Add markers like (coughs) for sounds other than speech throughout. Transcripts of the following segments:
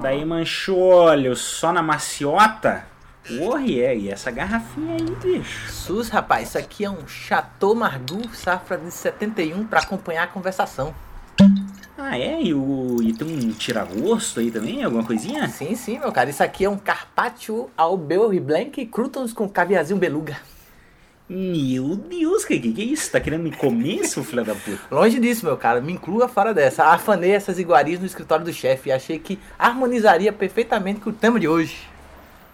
Daí, mancholho, só na maciota? Porra, é, e essa garrafinha aí, bicho? Sus, rapaz, isso aqui é um Chateau Margaux, safra de 71, pra acompanhar a conversação. Ah, é? E, o, e tem um tira-gosto aí também? Alguma coisinha? Sim, sim, meu cara. Isso aqui é um Carpaccio ao Beurre Blanc e croutons com caviarzinho beluga. Meu Deus, que, que é isso? Tá querendo me comer, seu filho da puta? Longe disso, meu cara. Me inclua fora dessa. Afanei essas iguarias no escritório do chefe e achei que harmonizaria perfeitamente com o tema de hoje.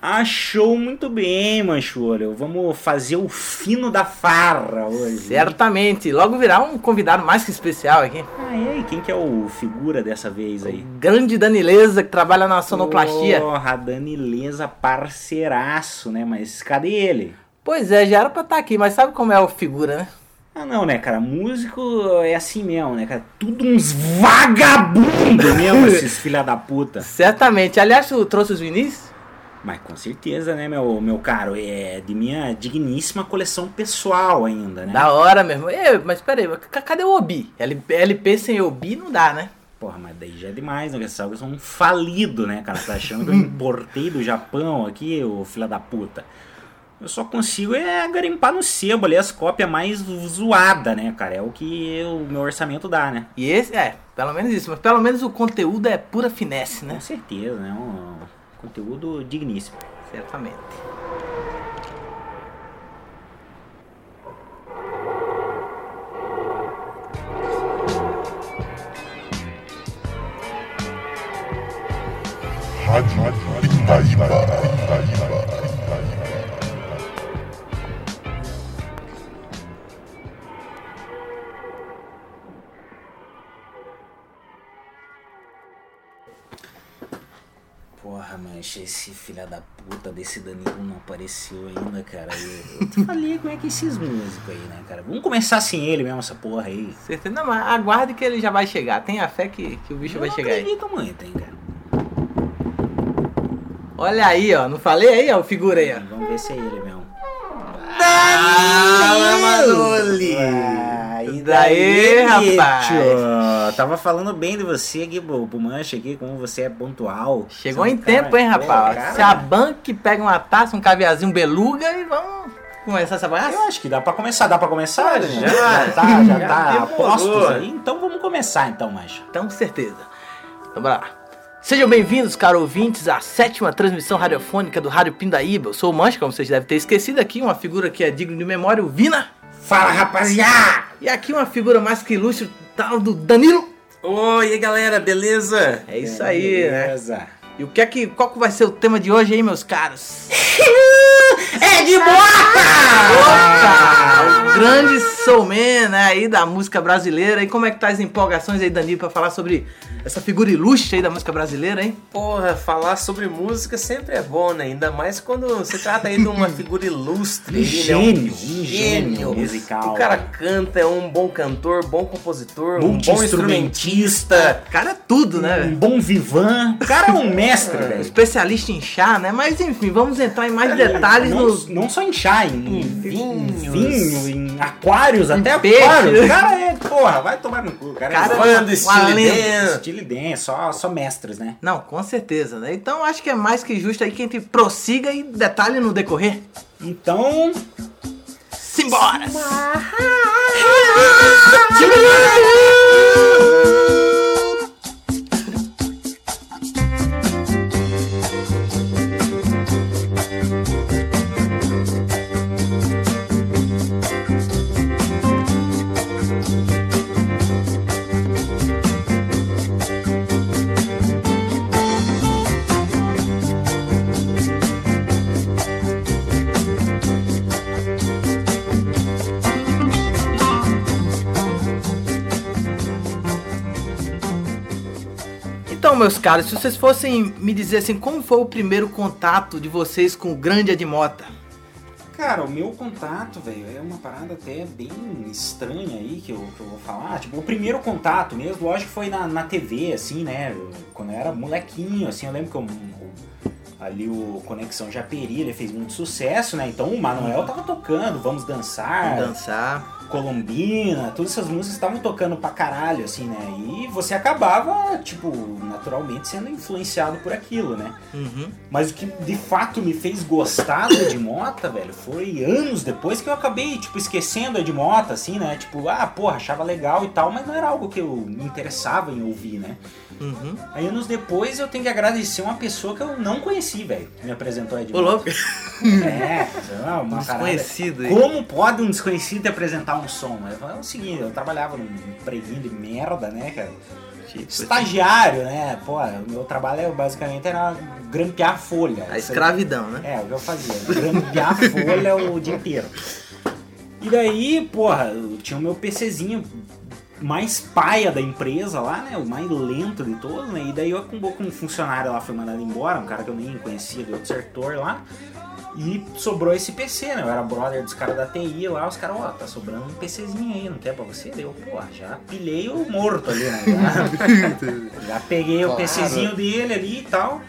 Achou muito bem, Manchulho. Vamos fazer o fino da farra hoje. Certamente. Logo virá um convidado mais que especial aqui. Ah? E quem que é o figura dessa vez aí? Grande Danileza que trabalha na sonoplastia. Porra, Danileza parceiraço, né? Mas cadê ele? Pois é, já era pra estar aqui, mas sabe como é o figura, né? Ah, não, né, cara? Músico é assim mesmo, né, cara? Tudo uns vagabundos mesmo, esses (laughs) filha da puta. Certamente. Aliás, tu trouxe os vinis? Mas com certeza, né, meu, meu caro? É de minha digníssima coleção pessoal ainda, né? Da hora mesmo. Ê, mas peraí, cadê o Obi? LP sem Obi não dá, né? Porra, mas daí já é demais, né? Você sabe que eu sou um falido, né, cara? Tá achando que eu (laughs) importei do Japão aqui, ô filha da puta. Eu só consigo é garimpar no sebo ali as cópias mais zoadas, né, cara? É o que o meu orçamento dá, né? E esse, é, pelo menos isso. Mas pelo menos o conteúdo é pura finesse, né? Com certeza, né? Um conteúdo digníssimo. Certamente. Rádio. Porra, mancha, esse filha da puta desse Danilo não apareceu ainda, cara. Eu, eu te falei como é que esses músicos aí, né, cara? Vamos começar sem ele mesmo, essa porra aí. Certeza. Não, mas aguarde que ele já vai chegar. Tenha fé que, que o bicho Eu vai não chegar aí. muito, hein, cara. Olha aí, ó. Não falei aí, ó, o figura aí, ó. Vamos ver se é ele mesmo. Fala, Manoli! Ah, e daí, rapaz? bicho? Tava falando bem de você aqui pro, pro Mancha aqui, como você é pontual. Chegou é em cara- tempo, hein, Pô, rapaz? cara, Se a banque pega uma taça, um caviarzinho beluga e vamos começar essa Eu bagaça? acho que dá pra começar, dá pra começar? Já. já tá, já tá Já postos demorou. aí. Então vamos começar então, Mancha. Então, certeza. Então, bora lá. Sejam bem-vindos, caros ouvintes, à sétima transmissão radiofônica do Rádio Pindaíba. Eu sou o Mancha, como vocês devem ter esquecido aqui, uma figura que é digna de memória, o Vina. Fala, rapaziada! E aqui uma figura mais que ilustre, tal do Danilo. Oi, galera, beleza? É isso aí, né? Beleza. E o que é que, qual que vai ser o tema de hoje aí, meus caros? (laughs) É de Opa! O grande soulman né, aí da música brasileira. E como é que tá as empolgações aí, Danilo, pra falar sobre essa figura ilustre aí da música brasileira, hein? Porra, falar sobre música sempre é bom, né? Ainda mais quando se trata aí de uma (laughs) figura ilustre. Um né? Um gênio, um gênio musical. O cara canta, é um bom cantor, bom compositor, um bom instrumentista. O cara é tudo, Um né? bom vivan. O cara é um mestre, (laughs) velho. Especialista em chá, né? Mas enfim, vamos entrar em mais (laughs) detalhes Não, no. não só em chá, em, Em em vinhos. vinho, em aquários, até peixe. aquário. O cara é, porra, vai tomar no cu. O cara, Cara, é Fã do dance, só, só mestres, né? Não, com certeza, né? Então acho que é mais que justo aí que a gente prossiga e detalhe no decorrer. Então, Simbora! Então, meus caros, se vocês fossem me dizer assim, como foi o primeiro contato de vocês com o grande Edmota? Cara, o meu contato, velho, é uma parada até bem estranha aí que eu, que eu vou falar. Tipo, o primeiro contato mesmo, lógico, foi na, na TV, assim, né? Quando eu era molequinho, assim, eu lembro que eu, o- ali o Conexão Japeri, ele fez muito sucesso, né? Então o Manuel tava tocando, Vamos Dançar. Dançar. Colombina, todas essas músicas estavam tocando pra caralho, assim, né? E você acabava, tipo, naturalmente sendo influenciado por aquilo, né? Uhum. Mas o que de fato me fez gostar do Ed Mota, velho, foi anos depois que eu acabei, tipo, esquecendo Ed Mota, assim, né? Tipo, ah, porra, achava legal e tal, mas não era algo que eu me interessava em ouvir, né? Uhum. Aí anos depois eu tenho que agradecer uma pessoa que eu não conheci, velho. que Me apresentou o Ed Ô, louco. É, uma uma Desconhecido aí. parada- Como pode um desconhecido te apresentar um som? É o seguinte, eu trabalhava num preguinho de merda, né, cara? Tipo, Estagiário, né? Pô, o meu trabalho basicamente era grampear folha. a Isso aí- escravidão, né? É, o que eu fazia. Grampear folha o dia inteiro. E daí, porra, eu tinha o meu PCzinho mais paia da empresa lá, né? O mais lento de todos, né? E daí eu acabou com um funcionário lá foi mandado embora, um cara que eu nem conhecia do outro setor lá. E sobrou esse PC, né? Eu era brother dos caras da TI lá, os caras, ó, tá sobrando um PCzinho aí, não quer pra você? Deu, pô, já pilhei o morto ali, né? Já, (laughs) já peguei o Claro. PCzinho dele ali e tal.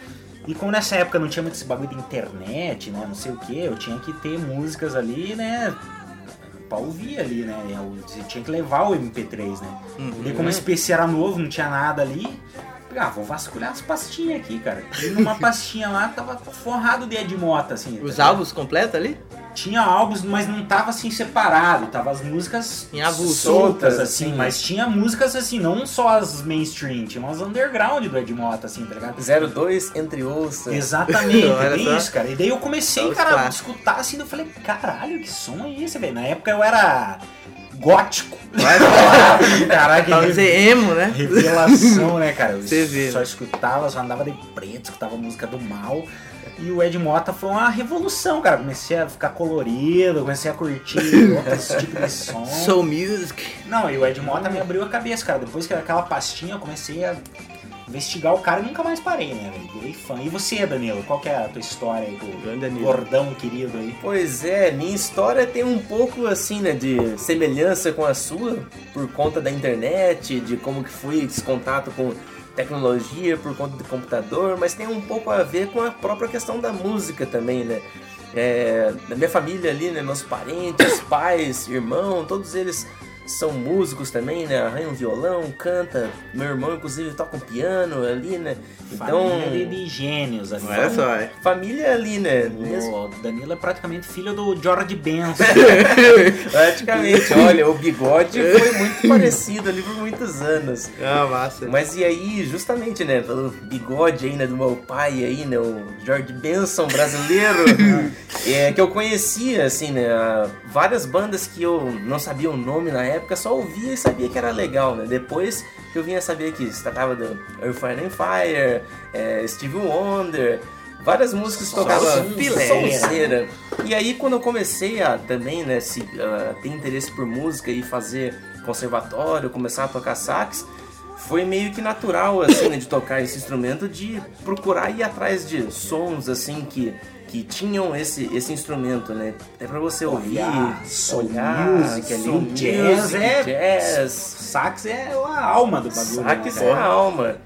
E como nessa época não tinha muito esse bagulho de internet, né? Não sei o que, eu tinha que ter músicas ali, né? Pra ouvir ali, né? Eu você tinha que levar o MP3, né? E daí, como esse PC era novo, não tinha nada ali. Ah, vou vasculhar as pastinhas aqui, cara. E numa (laughs) pastinha lá tava forrado de Ed Mota, assim. tá Os ligado? álbuns completos ali? Tinha álbuns, mas não tava assim separado, tava as músicas Em soltas, Soltas, assim, assim. mas tinha músicas assim, não só as mainstream, tinha umas underground do Ed Mota, assim, tá ligado? 02 entre ouça. Exatamente, (laughs) bem só. isso, cara. E daí eu comecei, Só os cara, a escutar assim, eu falei, caralho, que som é esse, velho? Na época eu era gótico. (laughs) Caraca, que dizer emo, né? revelação, né, cara? Eu Você vê, só escutava, só andava de preto, escutava música do mal. E o Ed Mota foi uma revolução, cara. Comecei a ficar colorido, comecei a curtir (laughs) outros tipos de som. Soul Music. Não, e o Ed Mota me abriu a cabeça, cara. Depois que aquela pastinha, eu comecei a investigar o cara e nunca mais parei, né, velho? Virei fã. E você, Danilo? Qual que é a tua história aí com o Danilo. gordão querido aí? Pois é, minha história tem um pouco assim, né, de semelhança com a sua, por conta da internet, de como que foi esse contato com tecnologia, por conta do computador, mas tem um pouco a ver com a própria questão da música também, né? É, da minha família ali, né, meus parentes, pais, irmão, todos eles são músicos também, né? Arranham violão, canta. Meu irmão, inclusive, toca um piano ali, né? Então, Família de, de gênios ali. Olha só, é. família ali, né? Mesmo- O Danilo é praticamente filho do George Benson. (laughs) Praticamente, (laughs) olha, o bigode foi muito parecido ali por muitos anos. Ah, massa. Mas e aí, justamente, né, pelo bigode aí, né, do meu pai aí, né, o George Benson brasileiro, (laughs) é, que eu conhecia, assim, né, várias bandas que eu não sabia o nome na época, só ouvia e sabia que era legal, né, depois que eu vinha saber que se tratava do Earth, Fire and Fire, é, Steve Wonder, várias músicas que Só tocava sonzeira. sonzeira. E aí quando eu comecei a também, né, se, a ter interesse por música e fazer conservatório, começar a tocar sax, foi meio que natural, assim, né, de tocar esse instrumento, de procurar ir atrás de sons, assim, que, que tinham esse, esse instrumento, né? É pra você ouvir, Olhar, soul olhar, music ali, soul jazz music, é- jazz, Sax é a alma do bagulho. Sax né, é a alma.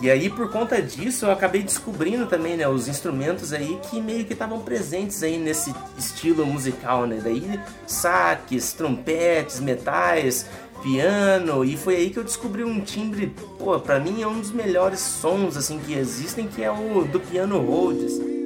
E aí, por conta disso, eu acabei descobrindo também, né, os instrumentos aí que meio que estavam presentes aí nesse estilo musical, né? Daí, saques, trompetes, metais, piano, e foi aí que eu descobri um timbre, pô, pra mim é um dos melhores sons, assim, que existem, que é o do piano Rhodes.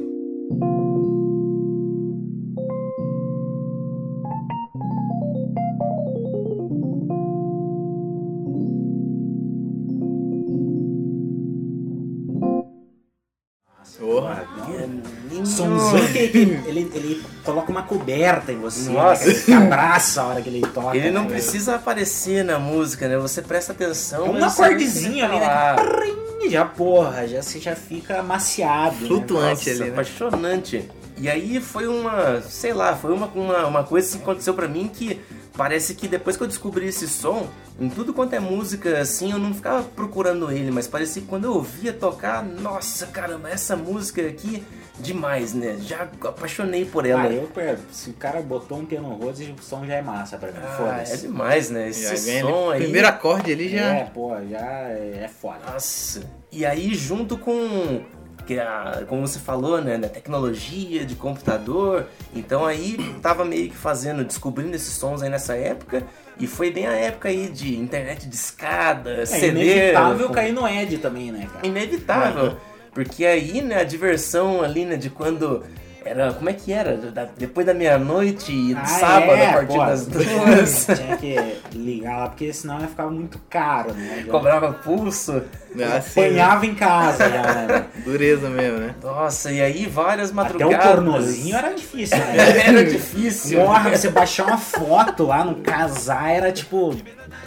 Que ele, ele coloca uma coberta em você, Nossa. né? Ele te abraça a hora que ele toca. Ele não né, precisa aparecer na música, né? Você presta atenção. É um ele acordezinho ele ali, né? Já, porra, já, você já fica amaciado. né? Flutuante Nossa, ali, né? apaixonante. E aí foi uma, sei lá, foi uma, uma, uma coisa que aconteceu pra mim que parece que depois que eu descobri esse som, em tudo quanto é música, assim, eu não ficava procurando ele, mas parecia que quando eu ouvia tocar, nossa, caramba, essa música aqui, demais, né? Já apaixonei por ela. Ah, eu, se o cara botou um piano rose, o som já é massa pra mim. Ah, é Foda-se. demais, né? Esse som ali. aí. Primeiro acorde ali já. É, pô, já é, é foda. Nossa. E aí, junto com que a, como você falou, né, da tecnologia, de computador. Então aí tava meio que fazendo, descobrindo esses sons aí nessa época. E foi bem a época aí de internet de escada, É CD. inevitável com- cair no Ed também, né, cara? Inevitável. Porque aí, né, a diversão ali, né, de quando. Era, como é que era? Da- depois da meia-noite e Ah, sábado, é, a partir pô, das (laughs) duas. Tinha que ligar lá, porque senão ia ficar muito caro, né? (laughs) Cobrava pulso. Ah, né? Apanhava em casa (laughs) né? Dureza mesmo, né? Nossa, e aí várias Até madrugadas. o pornozinho era difícil, né? Era difícil. Porra, você baixar uma foto lá no casar era tipo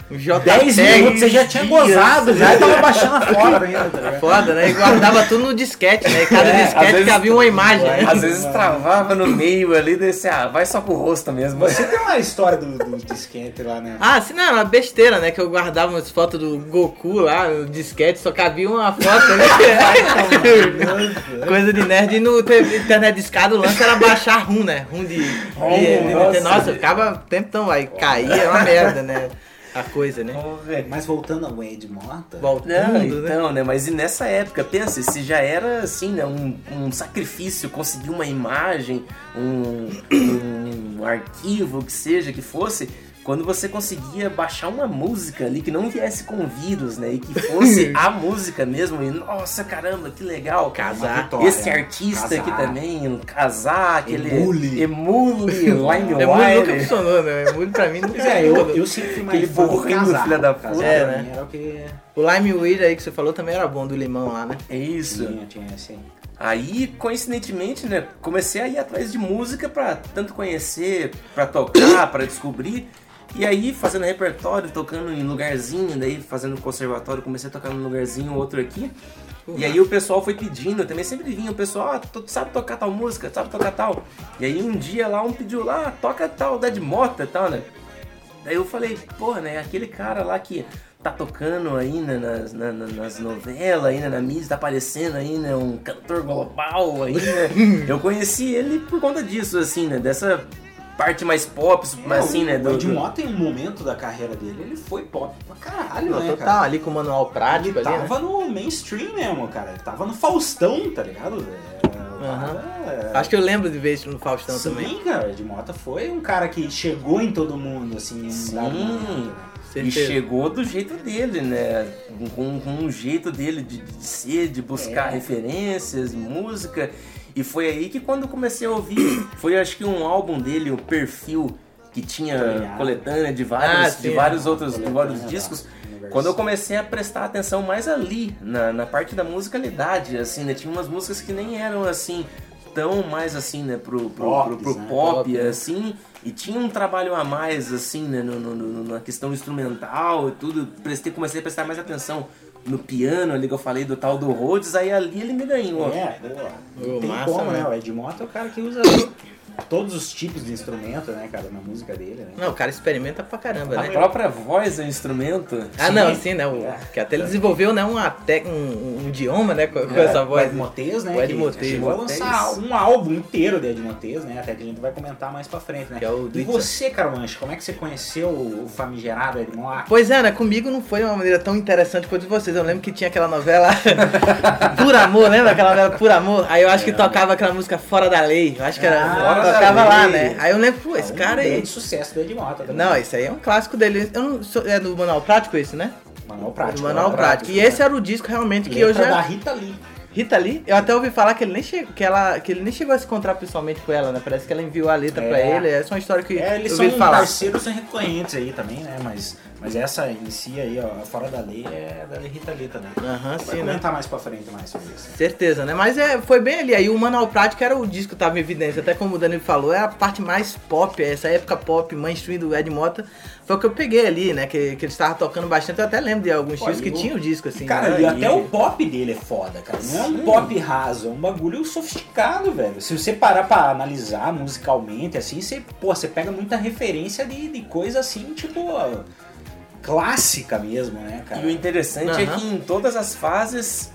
O JPEG. 10 minutos, você já tinha dias. gozado, já tava baixando a foto ainda, tá ligado? Foda, né? E guardava tudo no disquete, né? E cada É, disquete vezes- cabia uma imagem. né? Às vezes travava no meio ali, desse, ah, vai só pro rosto mesmo. Você tem uma história do, do disquete lá, né? Ah, sim, não, era besteira, né? Que eu guardava umas fotos do Goku lá, no disquete, só cabia uma foto, né? (laughs) Coisa de nerd. E no te- internet de escada o lance era baixar rum, né? Rum de. Rum, de- de- nossa. nossa, ficava tempão, aí caía, é uma merda, né? A coisa, né? Mas voltando ao Ed Mota, Voltando, Não, né? então, né? Mas e nessa época, pensa, se já era assim, né? Um, um sacrifício conseguir uma imagem, um, um arquivo, o que seja que fosse, quando você conseguia baixar uma música ali que não viesse com vírus, né? E que fosse (laughs) a música mesmo, e nossa caramba, que legal! Casar. vitória, Esse né? artista aqui Casar. também, um casar, aquele. Emule. Emule, (laughs) É muito nunca funcionou, né? É muito pra mim nunca é, eu, eu sempre fui mais burrinho, casar. filha da Casar puta. É, pra né? Era o que O Limeweed aí que você falou também era bom do limão lá, né? É isso. tinha, tinha esse aí. Aí, coincidentemente, né, comecei a ir atrás de música pra tanto conhecer, pra tocar, pra descobrir. E aí, fazendo repertório, tocando em lugarzinho, daí fazendo conservatório, comecei a tocar num lugarzinho, outro aqui. E aí o pessoal foi pedindo, também sempre vinha, o pessoal, ah, tu sabe tocar tal música, sabe tocar tal. E aí um dia lá um pediu lá, toca tal, da de mota e tal, né? Daí eu falei, porra, né, aquele cara lá que tá tocando aí né, nas, na- na- nas novelas, aí, né, na mídia, tá aparecendo aí, né, um cantor global aí, né? (laughs) Eu conheci ele por conta disso, assim, né, dessa parte mais pop, assim, né, O do, Ed do- Mota, em um momento da carreira dele, ele foi pop pra caralho, Não, né, total, cara? ali com o manual prático Ele ali, né? tava no mainstream mesmo, cara. Ele tava no Faustão, tá ligado? É, Aham. é, Acho que eu lembro de ver isso no Faustão Sim, também. cara, o Ed Mota foi um cara que chegou em todo mundo, assim, Sim. né? E chegou do jeito dele, né? Com, com um jeito dele de, de ser, de buscar É. referências, música. E foi aí que quando eu comecei a ouvir, (coughs) foi acho que um álbum dele, o perfil, que tinha coletânea de Ah, vários, sim, de vários outros de vários da discos. Quando eu comecei a prestar atenção mais ali, na, na parte da musicalidade, assim, né? Tinha umas músicas que nem eram assim, tão mais assim, né, pro, pro, pro, Pops, pro né? pop, Pop, né? assim, e tinha um trabalho a mais, assim, né, no, no- no- na questão instrumental e tudo. Prestei, comecei a prestar mais atenção no piano ali que eu falei do tal do Rhodes, aí ali ele me ganhou. É, boa. Não tem massa, como, né? né? O Ed Mota é o cara que usa (coughs) todos os tipos de instrumento, né, cara, na música dele, né? Não, o cara experimenta pra caramba, A né? própria voz é um instrumento. Ah, não, sim, né? O, que até ele desenvolveu, né, uma tec, um, um idioma, né, com, com essa O voz. Ed Motes, né? O Ed Motes. Chegou a lançar um álbum inteiro de Ed Motes, né? Até que a gente vai comentar mais pra frente, né? Que é o do e você, Carmanche, como é que você conheceu o famigerado Ed Mota? Pois é, né? Comigo não foi uma maneira tão interessante quanto de vocês. Eu lembro que tinha aquela novela (laughs) Por Amor, lembra aquela novela Por Amor? Aí eu acho que tocava aquela música Fora da Lei. Eu acho que era. Ah, Fora da tocava lá, né? Aí eu lembro, pô, esse um cara aí. grande sucesso do Ed Mota também. Não, esse aí é um clássico dele. Eu não sou, é do Manual Prático esse, né? Manual Prático. Manual Prático. E esse era o disco realmente que Letra eu já. da Rita Lee. Rita Lee, eu até ouvi falar que ele nem chegou, que ela, que ele nem chegou a se encontrar pessoalmente com ela, né? Parece que ela enviou a letra É. pra ele. Essa é uma história que É, eles eu são falar. parceiros recorrentes aí também, né? Mas, mas essa em si aí, ó, Fora da Lei é da Rita Lee também. Aham, Vai sim, né? comentar mais pra frente mais sobre isso. Certeza, né? Mas é, foi bem ali. Aí o Manual Prático era o disco que tava em evidência. Até como o Danilo falou, é a parte mais pop, essa época pop, mainstream do Ed Mota. Foi o que eu peguei ali, né? Que, que ele estava tocando bastante. Eu até lembro de alguns Pô, discos que o- tinham o disco, assim. Cara, né? e até o pop dele é foda, cara. Não é um pop raso, é um bagulho sofisticado, velho. Se você parar pra analisar musicalmente, assim, você, pô, você pega muita referência de, de coisa assim, tipo. Clássica mesmo, né, cara? E o interessante é Aham. que em todas as fases,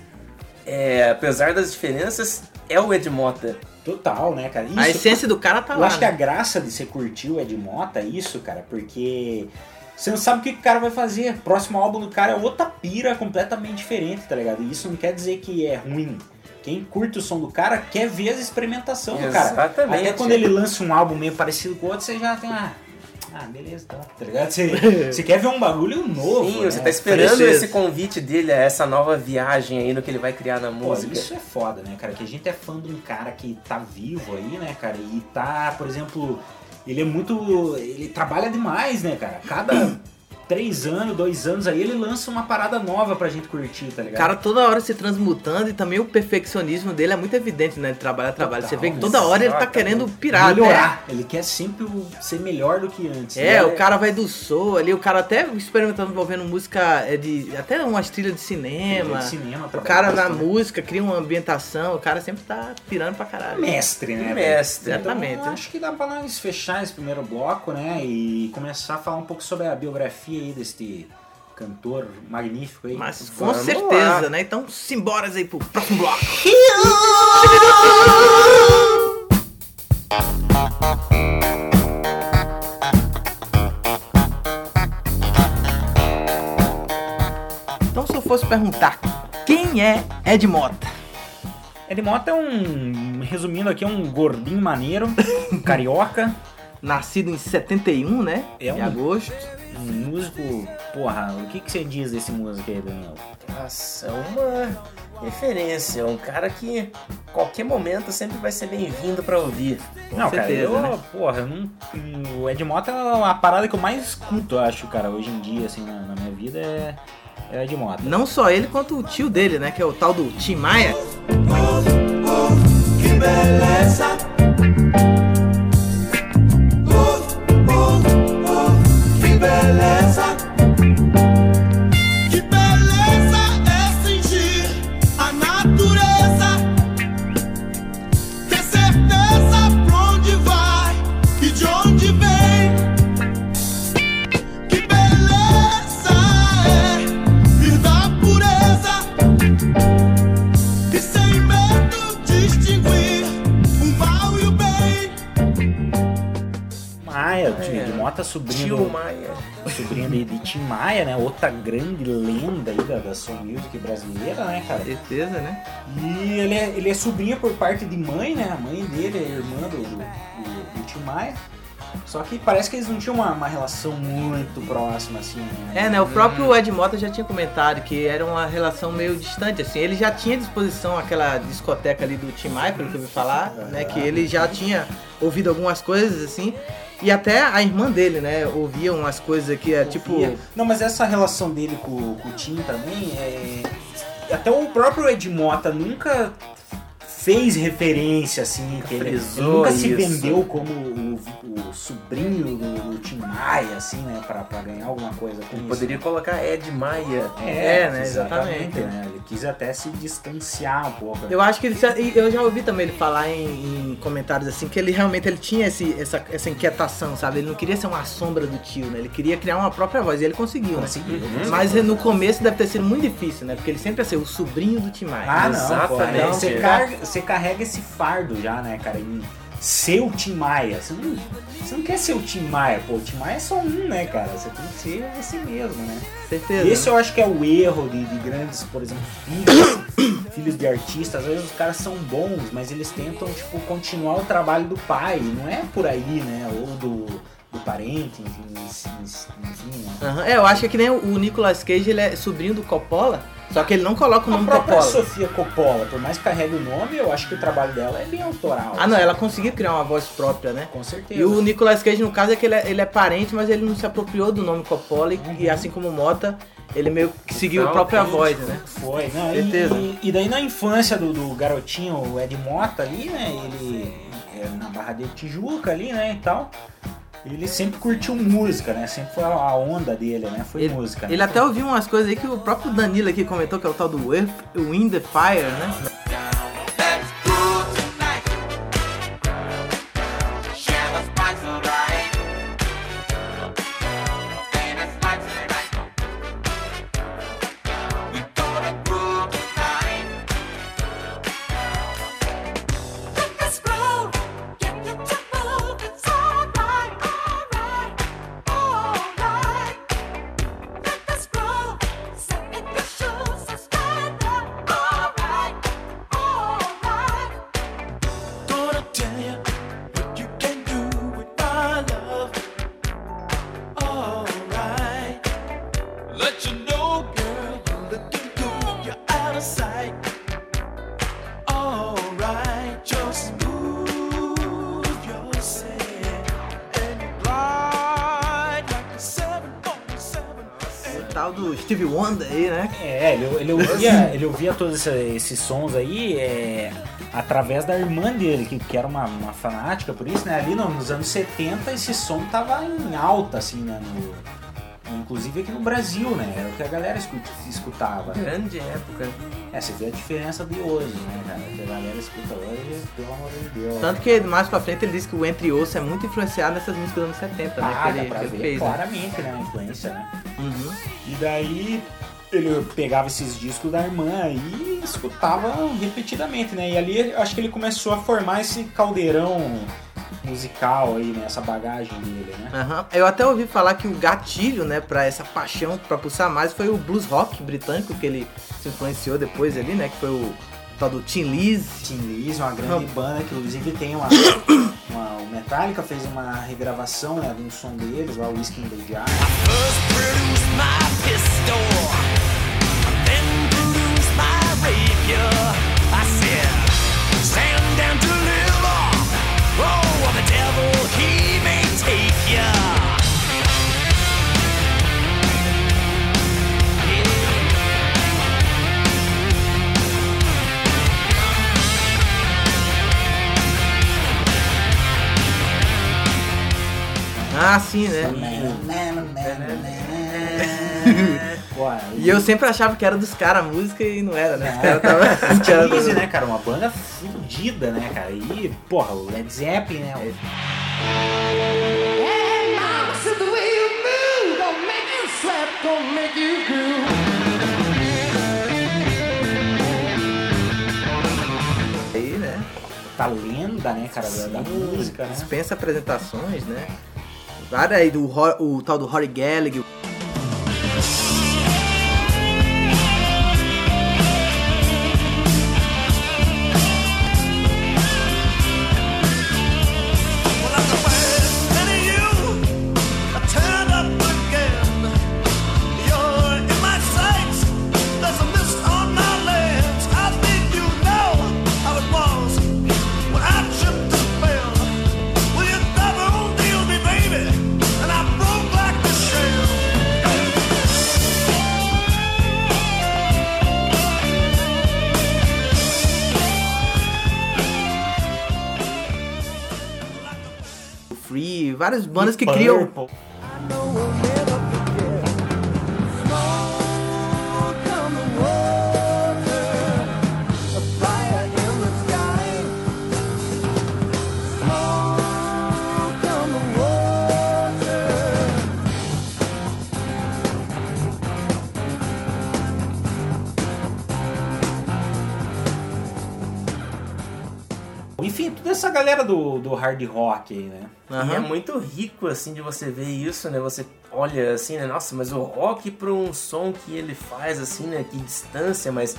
é, apesar das diferenças, é o Ed Mota. Total, né, cara? Isso, A essência do cara tá Eu lá. acho que a né? graça de você curtir o Ed Mota é isso, cara, porque você não sabe o que o cara vai fazer. Próximo álbum do cara é outra pira completamente diferente, tá ligado? E isso não quer dizer que é ruim. Quem curte o som do cara quer ver as experimentação do cara. Exatamente. Até quando ele lança um álbum meio parecido com o outro, você já tem uma. Ah, beleza, tá, tá ligado? Você, (laughs) você quer ver um bagulho novo. Sim, né? você tá esperando esse convite dele, essa nova viagem aí no que ele vai criar na Pô, música. isso é foda, né, cara? Que a gente é fã de um cara que tá vivo aí, né, cara? E tá, por exemplo, ele é muito. Ele trabalha demais, né, cara? Cada (clears throat) três anos, dois anos aí, ele lança uma parada nova pra gente curtir, tá O ligado? cara toda hora se transmutando e também o perfeccionismo dele é muito evidente, né? Ele trabalha, trabalha. Você vê que toda hora ele tá querendo pirar, né? melhorar. Ele quer sempre ser melhor do que antes. É, né? o cara vai do soul ali, o cara até experimentando envolvendo música é de. até umas trilhas de cinema. De cinema, O cara na música cria uma ambientação, o cara sempre tá pirando pra caralho. mestre, né? Mestre. Exatamente. Então, eu acho que dá pra nós fechar esse primeiro bloco, né? E começar a falar um pouco sobre a biografia aí deste cantor magnífico aí. Mas com Vamos certeza, lá. né? Então simbora aí pro próximo bloco. Então se eu fosse perguntar quem é Ed Mota? Ed Mota é um, resumindo aqui, é um gordinho maneiro, um (laughs) carioca, Nascido em 71, né? É em um- agosto. Um músico. Porra, o que, que você diz desse músico aí, Daniel? Nossa, é uma referência, um cara que qualquer momento sempre vai ser bem-vindo pra ouvir. não, cara, certeza, eu, né? porra, não, o Ed Mota é a parada que eu mais escuto, eu acho, cara, hoje em dia, assim, na, na minha vida é, é o Ed Mota. Não só ele, quanto o tio dele, né? Que é o tal do Tim Maia. Que beleza. Ed Mota, sobrinho, Tio do- Maia. sobrinho de, de Tim Maia, né, outra grande lenda aí da, da soul music brasileira, né, cara? Certeza, né? E ele é, ele é sobrinho por parte de mãe, né? A mãe dele é irmã do, do, do, do tio Maia. Só que parece que eles não tinham uma, uma relação muito próxima, assim, né? É, né? O próprio Ed Mota já tinha comentado que era uma relação meio distante, assim. Ele já tinha à disposição aquela discoteca ali do Tim Maia, pelo que eu ouvi falar, né? Que ele já tinha ouvido algumas coisas, assim. E até a irmã dele, né? Ouvia umas coisas que é tipo. Não, mas essa relação dele com, com o Tim também é. Até o próprio Ed Mota nunca fez referência, assim, que ele, ele nunca se isso. vendeu como o, o sobrinho do, do Tim Maia, assim, né? Pra, pra ganhar alguma coisa com isso. Poderia colocar Ed Maia. É, né, exatamente. né? Ele quis até se distanciar um pouco. Eu acho que ele eu já ouvi também ele falar em, em comentários assim que ele realmente ele tinha esse, essa, essa inquietação, sabe? Ele não queria ser uma sombra do tio, né? Ele queria criar uma própria voz e ele conseguiu, né? Conseguiu. Mas no começo deve ter sido muito difícil, né? Porque ele sempre ia ser o sobrinho do Tim Maia. Ah, não, Exatamente. pô, aí você, É. carga- você carrega esse fardo já, né, cara, em ser o Tim Maia. Você não, você não quer ser o Tim Maia, pô, o Tim Maia é só um, né, cara? Você tem que ser você mesmo, né? Certeza. Esse eu acho que é o erro de, de grandes, por exemplo, filhos, (coughs) filhos de artistas. Às vezes os caras são bons, mas eles tentam, tipo, continuar o trabalho do pai. Não é por aí, né? Ou do, do parente, enfim, enfim né? Aham, É, eu acho que, é que nem o Nicolas Cage, ele é sobrinho do Coppola, só que ele não coloca o A nome própria Coppola. Sofia Coppola, por mais que carregue o nome, eu acho que o trabalho dela é bem autoral. Ah, não, ela conseguiu criar uma voz própria, né? Com certeza. E o Nicolas Cage, no caso, é que ele é, ele é parente, mas ele não se apropriou do nome Coppola e, e assim como o Mota, ele meio que seguiu a Então, própria tem, voz, né? Foi, não, Certeza. E, e daí na infância do, do garotinho, o Ed Mota ali, né? Ele é, na Barra de Tijuca ali, né? E tal. Ele sempre curtiu música, né? Sempre foi a onda dele, né? Foi Ele, música. né? ele até ouviu umas coisas aí que o próprio Danilo aqui comentou, que é o tal do Earth, Wind the Fire, né? Aí, né? É, ele, ele ouvia, (laughs) ele ouvia todos esse- esses sons aí é, através da irmã dele, que, que era uma, uma fanática por isso, né? Ali no- nos anos 70 esse som tava em alta, assim, né? No- inclusive aqui no Brasil, né? Era o que a galera escu- escutava. né? Grande época. É, você vê a diferença de hoje, né, cara? Que a galera escuta hoje, pelo amor de Deus. Tanto que mais pra frente ele disse que o Entre Osso é muito influenciado nessas músicas dos anos 70, né? Ah, Que dá ele, pra que ele ver fez, né? claramente, né? A influência, né? Uhum. E daí ele pegava esses discos da irmã e escutava repetidamente, né? E ali acho que ele começou a formar esse caldeirão musical aí, né? Essa bagagem dele, né? Aham. Eu até ouvi falar que o gatilho, né, pra essa paixão, pra pulsar mais, foi o blues rock britânico que ele se influenciou depois ali, né? Que foi o tal do Tim Lizzy. Tim Lizzy, uma grande banda que inclusive tem uma, uma- O Metallica fez uma regravação né, de um som deles, lá o Whiskey in the Jar. Ah, sim, né? E eu sempre achava que era dos caras a música e não era, né? Os caras tava. (laughs) os Lizzy, tava- né, cara? Uma banda fudida, né, cara? E, porra, o Led Zeppelin, né? groove. Aí, né? Tá lenda, né, cara, da, da música, né? Dispensa apresentações, né? Várias aí do o tal do Rory Gallagher. Várias bandas que criam. Purple. Enfim, galera do, do hard rock aí, né? E é muito rico, assim, de você ver isso, né? Você olha assim, né? Nossa, mas o rock para um som que ele faz, assim, né? Que distância, mas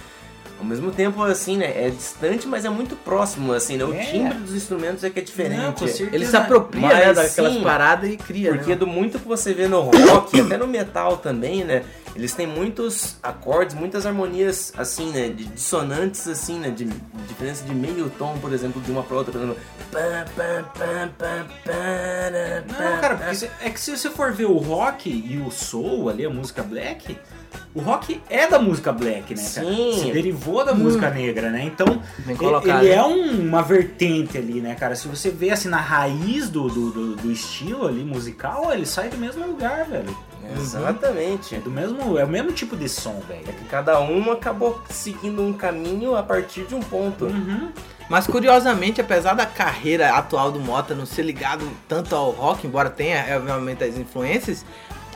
ao mesmo tempo, assim, né? É distante, mas é muito próximo, assim, né? O É. timbre dos instrumentos é que é diferente. Não, com certeza. Ele se apropria, Mas né, daquelas sim, paradas e cria, Porque né? do muito que você vê no rock, (coughs) até no metal também, né? Eles têm muitos acordes, muitas harmonias, assim, né? De dissonantes, assim, né? De diferença de meio tom, por exemplo, de uma pra outra. Por exemplo, Não, cara, porque é que se você for ver o rock e o soul ali, a música black, o rock é da música black, né, cara? Sim. Se derivou da música negra, né? Então, colocado. ele é um- uma vertente ali, né, cara? Se você vê, assim, na raiz do, do, do- do estilo ali, musical, ele sai do mesmo lugar, velho. Exatamente. É do mesmo, é o mesmo tipo de som, velho. É que cada um acabou seguindo um caminho a partir de um ponto. Uhum. Mas curiosamente, apesar da carreira atual do Mota não ser ligado tanto ao rock, embora tenha obviamente as influências,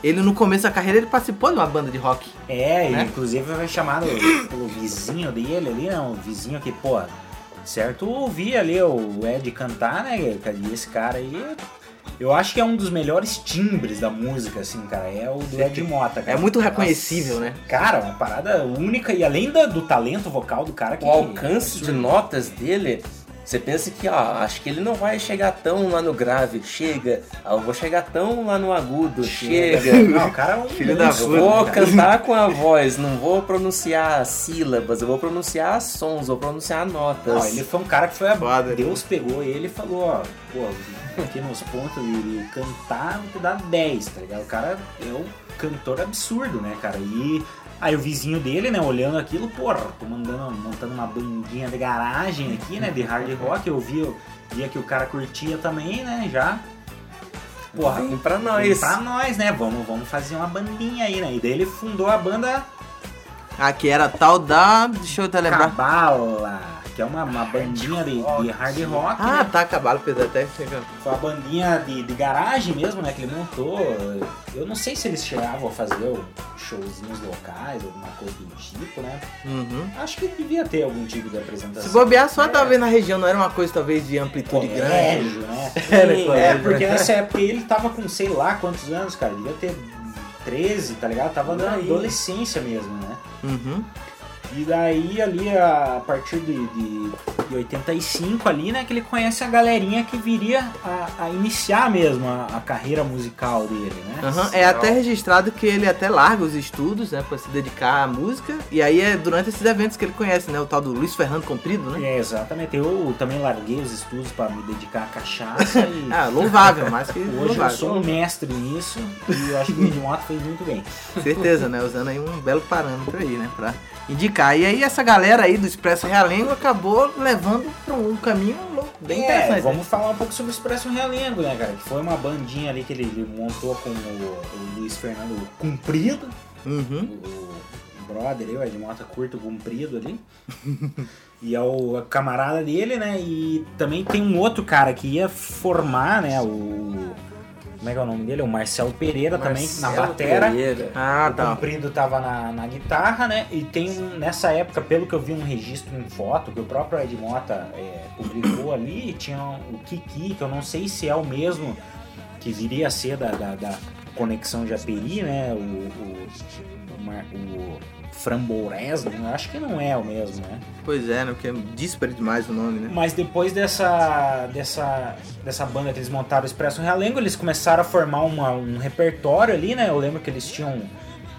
ele no começo da carreira ele participou de uma banda de rock. É, Né? inclusive foi chamado pelo vizinho dele ali, né? Um vizinho que, pô, certo, ouvia ali o Ed cantar, né? cara? E esse cara aí, eu acho que é um dos melhores timbres da música, assim, cara. É o do Ed Mota, cara. É muito reconhecível, né? Cara, uma parada única e além da- do talento vocal do cara que. O alcance de notas dele Você pensa que, ó, acho que ele não vai chegar tão lá no grave, chega. Ah, eu vou chegar tão lá no agudo, chega. Não, o cara é um Filho da vou cara. cantar com a voz, não vou pronunciar sílabas, eu vou pronunciar sons, vou pronunciar notas. Não, ele foi um cara que foi a Foda. Deus pegou ele e falou, ó, pô, aqui nos pontos de cantar, vou te dar 10, tá ligado? O cara é um cantor absurdo, né, cara? E aí o vizinho dele, né, olhando aquilo, porra, tô mandando, montando uma bandinha de garagem aqui, né, de hard rock, eu vi, via que o cara curtia também, né, já. Porra, Vem pra vem nós. pra nós, né, vamos, vamos fazer uma bandinha aí, né? E daí ele fundou a banda Aqui era tal da. Deixa eu até lembrar. Cabala, que é uma, uma bandinha de, de hard rock, Ah, né? tá, fez até chega. Foi uma bandinha de, de garagem mesmo, né? Que ele montou. Eu não sei se eles chegavam a fazer showzinhos locais, alguma coisa do tipo, né? Uhum. Acho que devia ter algum tipo de apresentação. Se bobear só É. talvez na região, não era uma coisa talvez de amplitude grande. (laughs) Colégio, né? Era é, colégio, porque né? nessa época ele tava com sei lá quantos anos, cara. Devia ter 13, tá ligado? Tava na adolescência mesmo, né? Uhum. E daí ali a partir de, de, de 85 ali, né, que ele conhece a galerinha que viria a, a iniciar mesmo a, a carreira musical dele, né? Aham, É até registrado que ele até larga os estudos, né, pra se dedicar à música. E aí é durante esses eventos que ele conhece, né, o tal do Luiz Fernando Comprido, né? É, exatamente. Eu também larguei os estudos para me dedicar à cachaça e (laughs) Ah, louvável, (laughs) mais que hoje eu louvável. sou um mestre nisso e eu acho que o Edmoto fez muito bem. Certeza, né? Usando aí um belo parâmetro aí, né? Pra indicar. E aí essa galera aí do Expresso Realengo acabou levando pra um caminho louco, bem É, interessante. né? vamos falar um pouco sobre o Expresso Realengo, né, cara? Que foi uma bandinha ali que ele, ele montou com o, o Luiz Fernando Cumprido, Uhum. o brother, eu, Ed Mota curto comprido ali. (laughs) e é o camarada dele, né? E também tem um outro cara que ia formar, né? O. Como é que é o nome dele? O Marcelo Pereira também, na Marcelo batera. Pereira. Ah, o tá. Comprido tava na, na guitarra, né? E tem um, nessa época, pelo que eu vi um registro em foto, que o próprio Ed Mota é, publicou ali, tinha o Kiki, que eu não sei se é o mesmo que viria a ser da, da, da Conexão Japeri, né? O, o, o, o eu acho que não é o mesmo, né? Pois é, né? Porque é dísparo demais o nome, né? Mas depois dessa, dessa, dessa banda que eles montaram, o Expresso Realengo, eles começaram a formar uma- um repertório ali, né? Eu lembro que eles tinham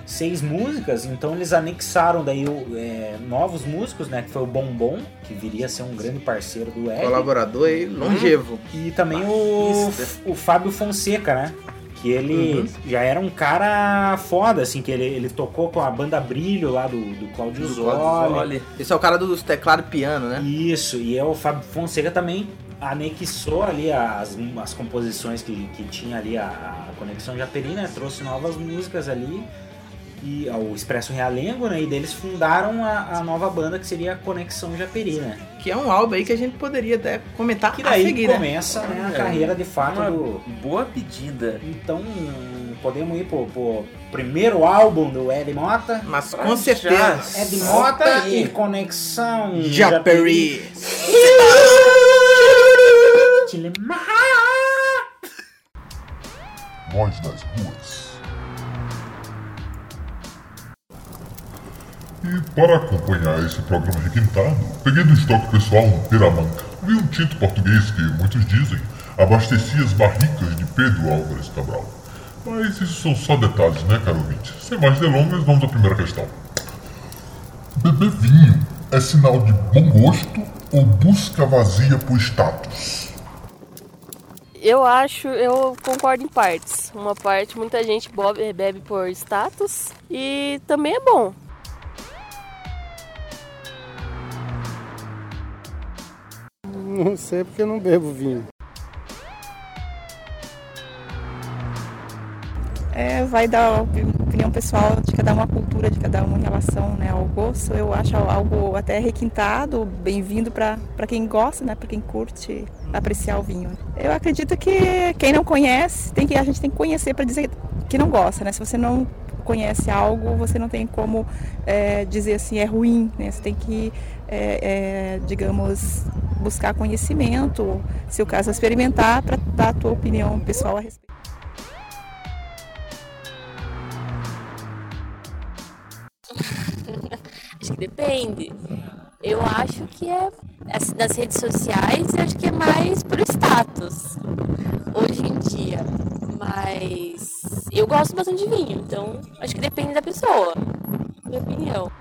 seis músicas, então eles anexaram daí é, novos músicos, né? Que foi o Bombom, que viria a ser um grande parceiro do Ed. Colaborador aí, longevo. E também o, o Fábio Fonseca, né? Que ele Uhum. já era um cara foda, assim, que ele, ele tocou com a banda Brilho lá do, do Cláudio Do Zoli. Claudio Zoli. Esse é o cara dos teclados e piano, né? Isso, e é o Fábio Fonseca também anexou ali as, as composições que, que tinha ali a, a Conexão Japeri, né? Trouxe novas músicas ali. E o Expresso Realengo, né? E deles fundaram a, a nova banda que seria a Conexão Japeri, né? Que é um álbum aí que a gente poderia até comentar Que a daí seguir, né? começa né, a É, carreira de fato Uma do, boa pedida. Então, podemos ir pro, pro primeiro álbum do Ed Mota. Mas com certeza. Ed Mota aí. e Conexão Japeri. Voz das ruas. E para acompanhar esse programa requintado, peguei do estoque pessoal um peramanca. Vi um tinto português que, muitos dizem, abastecia as barricas de Pedro Álvares Cabral. Mas isso são só detalhes, né, caro ouvinte? Sem mais delongas, vamos à primeira questão. Beber vinho é sinal de bom gosto ou busca vazia por status? Eu acho, eu concordo em partes. Uma parte, muita gente bebe por status e também é bom. Não sei porque eu não bebo vinho. É, vai dar opi- opinião pessoal de cada uma, cultura de cada um em relação né, ao gosto. Eu acho algo até requintado, bem-vindo para quem gosta, né, para quem curte apreciar o vinho. Eu acredito que quem não conhece, tem que, a gente tem que conhecer para dizer que não gosta. Né? Se você não conhece algo, você não tem como é, dizer assim, é ruim. Né? Você tem que, é, é, digamos, buscar conhecimento, se o caso experimentar, para dar a tua opinião pessoal a respeito. (laughs) Acho que depende. Eu acho que é as- nas redes sociais, eu acho que é mais por status hoje em dia. Mas eu gosto bastante de vinho, então acho que depende da pessoa. Minha opinião.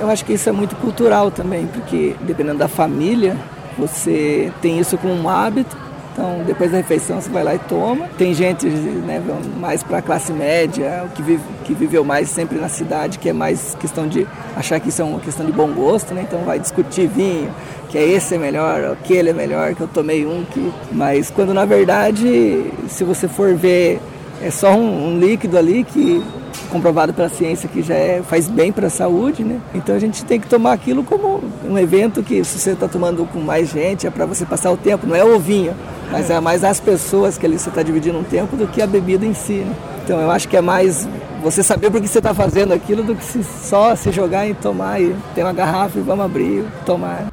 Eu acho que isso é muito cultural também, porque dependendo da família, você tem isso como um hábito. Então, depois da refeição, você vai lá e toma. Tem gente né, mais para a classe média, que, vive, que viveu mais sempre na cidade, que é mais questão de achar que isso é uma questão de bom gosto, né? Então, vai discutir vinho, que é esse é melhor, aquele é melhor, que eu tomei um que. Mas quando na verdade, se você for ver, é só um, um líquido ali que comprovado pela ciência que já é, faz bem para a saúde, né? Então a gente tem que tomar aquilo como um evento que se você está tomando com mais gente é para você passar o tempo, não é o vinho, mas é mais as pessoas que ali você está dividindo um tempo do que a bebida em si. Né? Então eu acho que é mais você saber por que você está fazendo aquilo do que se, só se jogar e tomar e ter uma garrafa e vamos abrir e tomar.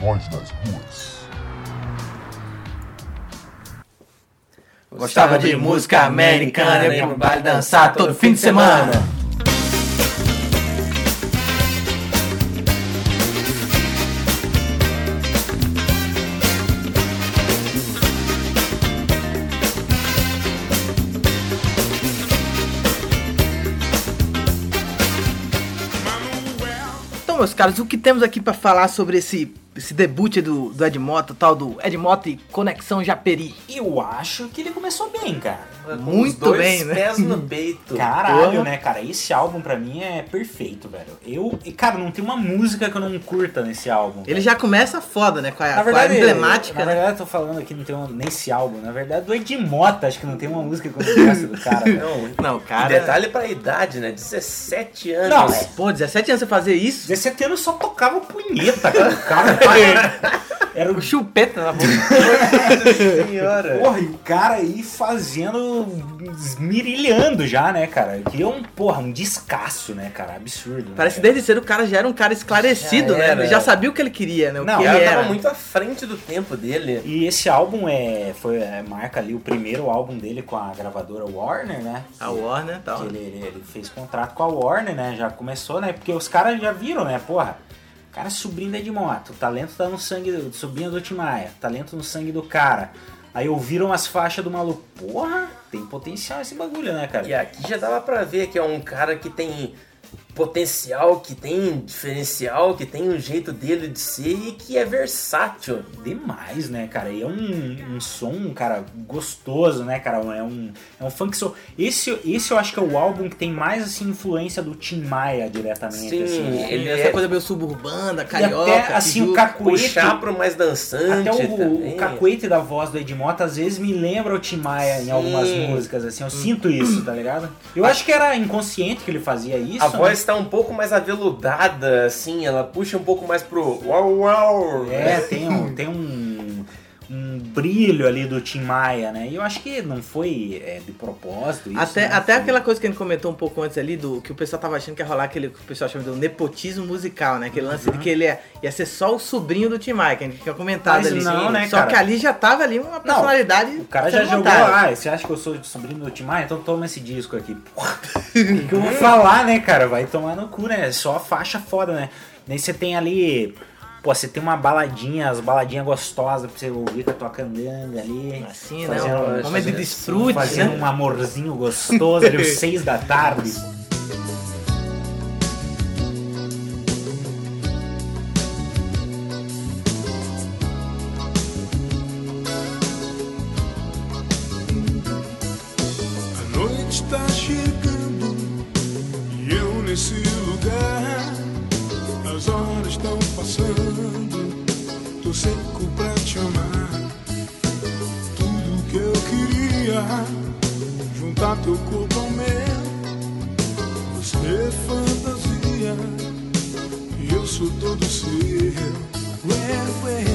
Nós nas ruas. Gostava de música americana, ia pro baile dançar todo fim de semana. Então, meus caros, o que temos aqui pra falar sobre esse, esse debut do, do Ed Mota, tal do Ed Mota e Conexão Japeri? Eu acho que ele começou bem, cara. Com Muito bem, né? pés no (laughs) peito. Caralho, né, cara? Esse álbum pra mim é perfeito, velho. Eu, e, cara, não tem uma música que eu não curta nesse álbum. Ele velho. já começa foda, né? Com a, Na com a verdade, emblemática, na né? verdade, eu tô falando aqui, não tem um, nesse álbum. Na verdade, do Ed Mota, acho que não tem uma música que eu não gosto do cara. Não, Não, e cara. detalhe pra idade, né? 17 anos. Não, é. Pô, 17 anos você fazer isso? 17 anos só tocava punheta, cara. Cara (laughs) era o chupeta na boca. senhora. Porra, e o cara aí fazendo. esmirilhando já, né, cara? Que é um, porra, um descasso, né, cara? Absurdo. né, Parece que cara? desde cedo o cara já era um cara esclarecido, Já né? Ele já sabia o que ele queria, né? O Não, que ele cara era. tava muito à frente do tempo dele. E esse álbum é, foi, é, marca ali o primeiro álbum dele com a gravadora Warner, né? A Warner e tal. Que ele, ele, ele fez contrato com a Warner, né? Já começou, né? Porque os caras já viram, né? Porra, cara é sobrinho da Edmoto, o talento tá no sangue do sobrinho do Timaya, talento no sangue do cara. Aí ouviram as faixas do maluco. Porra, tem potencial esse bagulho, né, cara? E aqui já dava pra ver que é um cara que tem potencial, que tem diferencial, que tem um jeito dele de ser e que é versátil. Demais, né, cara? E é um, um som, cara, gostoso, né, cara? É um, é um funk soul. Esse, esse eu acho que é o álbum que tem mais, assim, influência do Tim Maia diretamente, Sim, assim. né? ele Essa é- coisa meio suburbana, E carioca. até, assim, o cacuete... Puxar pro mais dançante Até o, também. o cacuete da voz do Ed Mota às vezes me lembra o Tim Maia em Sim. algumas músicas, assim, eu sinto isso, tá ligado? Eu acho que era inconsciente que ele fazia isso. A né? voz tá um pouco mais aveludada, assim, ela puxa um pouco mais pro uau uau. É, tem um, tem um, um brilho ali do Tim Maia, né? E eu acho que não foi é, de propósito isso. Até, né? até Foi- aquela coisa que a gente comentou um pouco antes ali, do que o pessoal tava achando que ia rolar aquele que o pessoal chama de um nepotismo musical, né? Aquele lance de que ele ia, ia ser só o sobrinho do Tim Maia, que a gente tinha comentado Mas ali. não, né, Só cara? que ali já tava ali uma personalidade. O cara já jogou, ah, você acha que eu sou sobrinho do Tim Maia? Então toma esse disco aqui. Porra, (laughs) o que eu vou falar, né, cara? Vai tomar no cu, né? Só faixa foda, né? Nem você tem ali... Pô, você tem uma baladinha, as baladinhas gostosas pra você ouvir com a tua candanga ali. Assim, né? Fazendo- Um momento de desfrute, Fazendo né? um amorzinho gostoso ali, às seis da tarde. (laughs) teu corpo ao meu. Você é fantasia e eu sou todo seu. Well, well.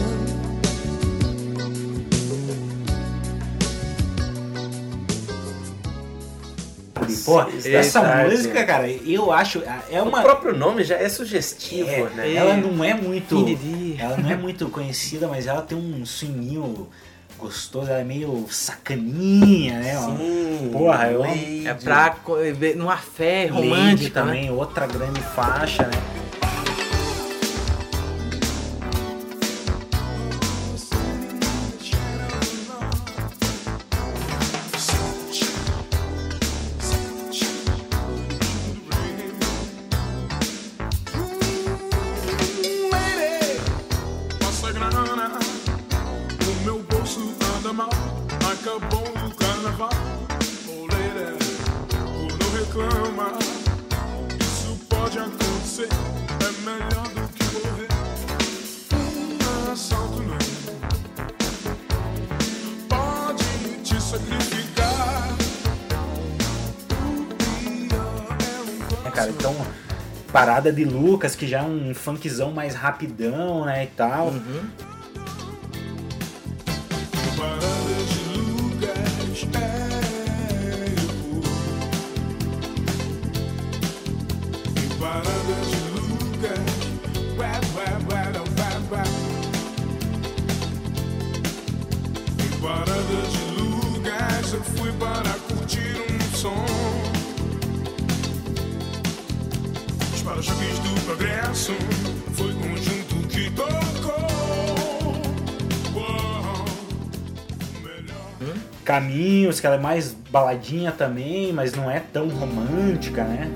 Pô, essa música, cara, eu acho. É O uma. próprio nome já é sugestivo, É, né? ela não é muito. Ela não é muito conhecida, mas ela tem um swinguinho gostoso, ela é meio sacaninha, né? Sim, Porra, eu Lady. É pra numa fé Lady romântica, né? também, outra grande faixa, né? Parada de Lucas, que já é um funkzão mais rapidão, né, e tal. Parada Caminhos, que ela é mais baladinha também, mas não é tão romântica, né?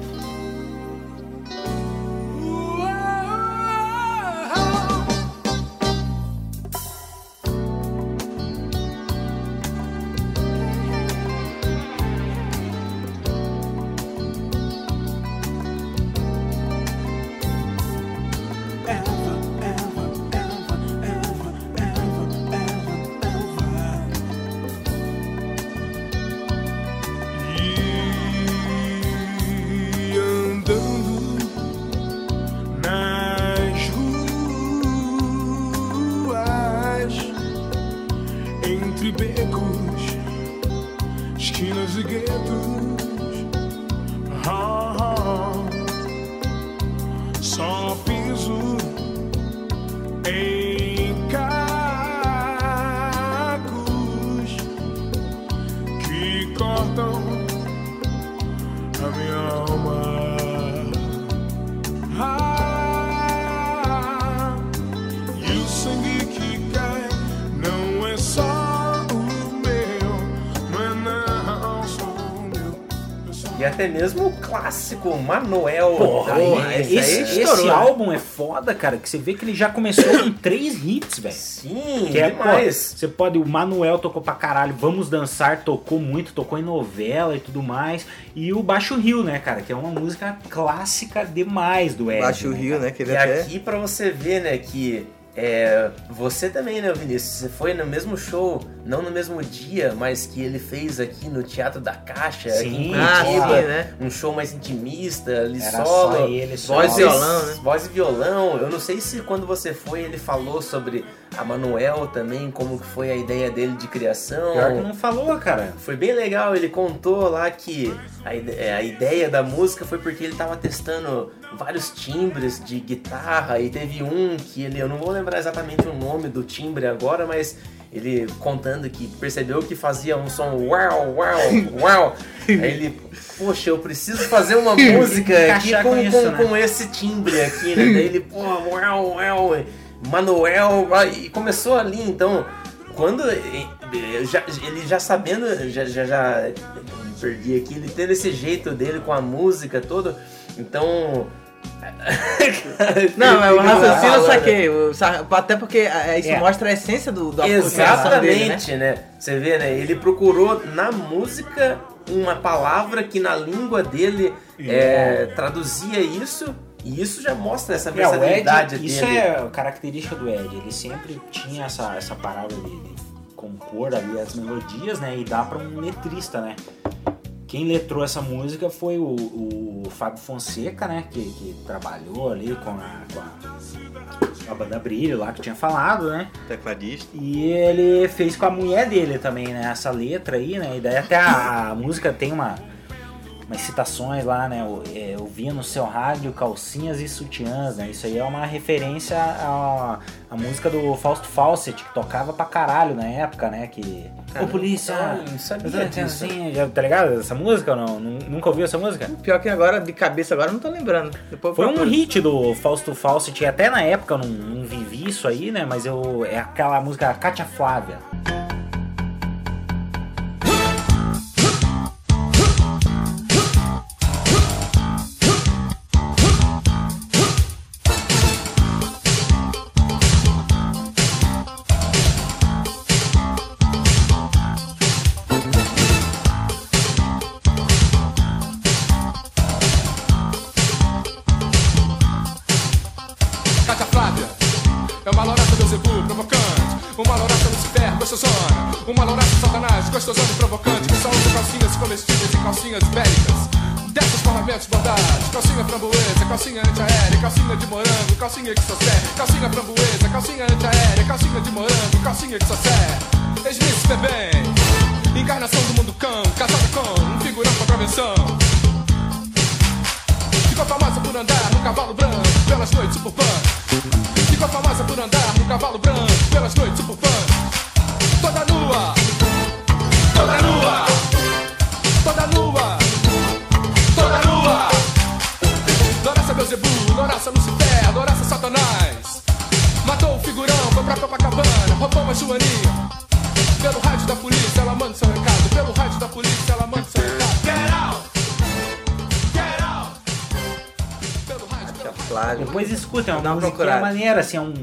Manuel. Porra, Porra, esse esse, esse né? álbum é foda, cara, que você vê que ele já começou com três hits, velho. Sim, Que é, pô, demais. você pode, o Manuel tocou pra caralho, Vamos Dançar tocou muito, tocou em novela e tudo mais. E o Baixo Rio, né, cara, que é uma música clássica demais do Ed. Baixo né, Rio, né? Que ele E até... aqui pra você ver, né, que é, você também, né, Vinícius? Você foi no mesmo show, não no mesmo dia, mas que ele fez aqui no Teatro da Caixa, aqui em Sim, Ah, Curitiba. sim, né? Um show mais intimista, ali Era solo. só ele, só. Voz e violão, né? Voz e violão. Eu não sei se quando você foi ele falou sobre a Manuel também, como que foi a ideia dele de criação. Pior que não falou, cara. Foi bem legal, ele contou lá que a, ide- é, a ideia da música foi porque ele tava testando vários timbres de guitarra e teve um que ele, eu não vou lembrar exatamente o nome do timbre agora, mas ele contando que percebeu que fazia um som uau, uau, uau. (laughs) Aí ele, poxa, eu preciso fazer uma (laughs) música aqui com, com isso, com- né? com esse timbre aqui, né? Daí ele, pô, uau, uau, Manuel, e começou ali, então, quando já- ele já sabendo, já, já, já me perdi aqui, ele tendo esse jeito dele com a música toda, então. (laughs) Não, é o raciocínio eu saquei. sa- Até porque é, isso É. mostra a essência do, da criação dele, né? Exatamente, né? Você vê, né? Ele procurou na música uma palavra que na língua dele é, traduzia isso, e isso já mostra essa É, versatilidade Ed, dele. isso é característica do Ed. Ele sempre tinha essa, essa parada de, de compor ali as melodias, né? E dar pra um letrista, né? Quem letrou essa música foi o, o Fábio Fonseca, né? Que, que trabalhou ali com a, com a, a banda Brilho lá que tinha falado, né? Tecladista. E ele fez com a mulher dele também, né? Essa letra aí, né? E daí até a, a música tem uma. Umas citações lá, né? Eu, é, eu via no seu rádio calcinhas e sutiãs, né? Isso aí é uma referência à, à música do Fausto Fawcett, que tocava pra caralho na época, né? Que. Ô polícia! não sabia disso. Assim, já, tá ligado? Essa música ou não? Nu- Nunca ouviu essa música? Pior que agora, de cabeça, agora não tô lembrando. Depois Foi um hit do Fausto Fawcett, e até na época eu não, não vivi isso aí, né? Mas eu. É aquela música Cátia Flávia. Escuta, é uma uma música maneira, assim, é um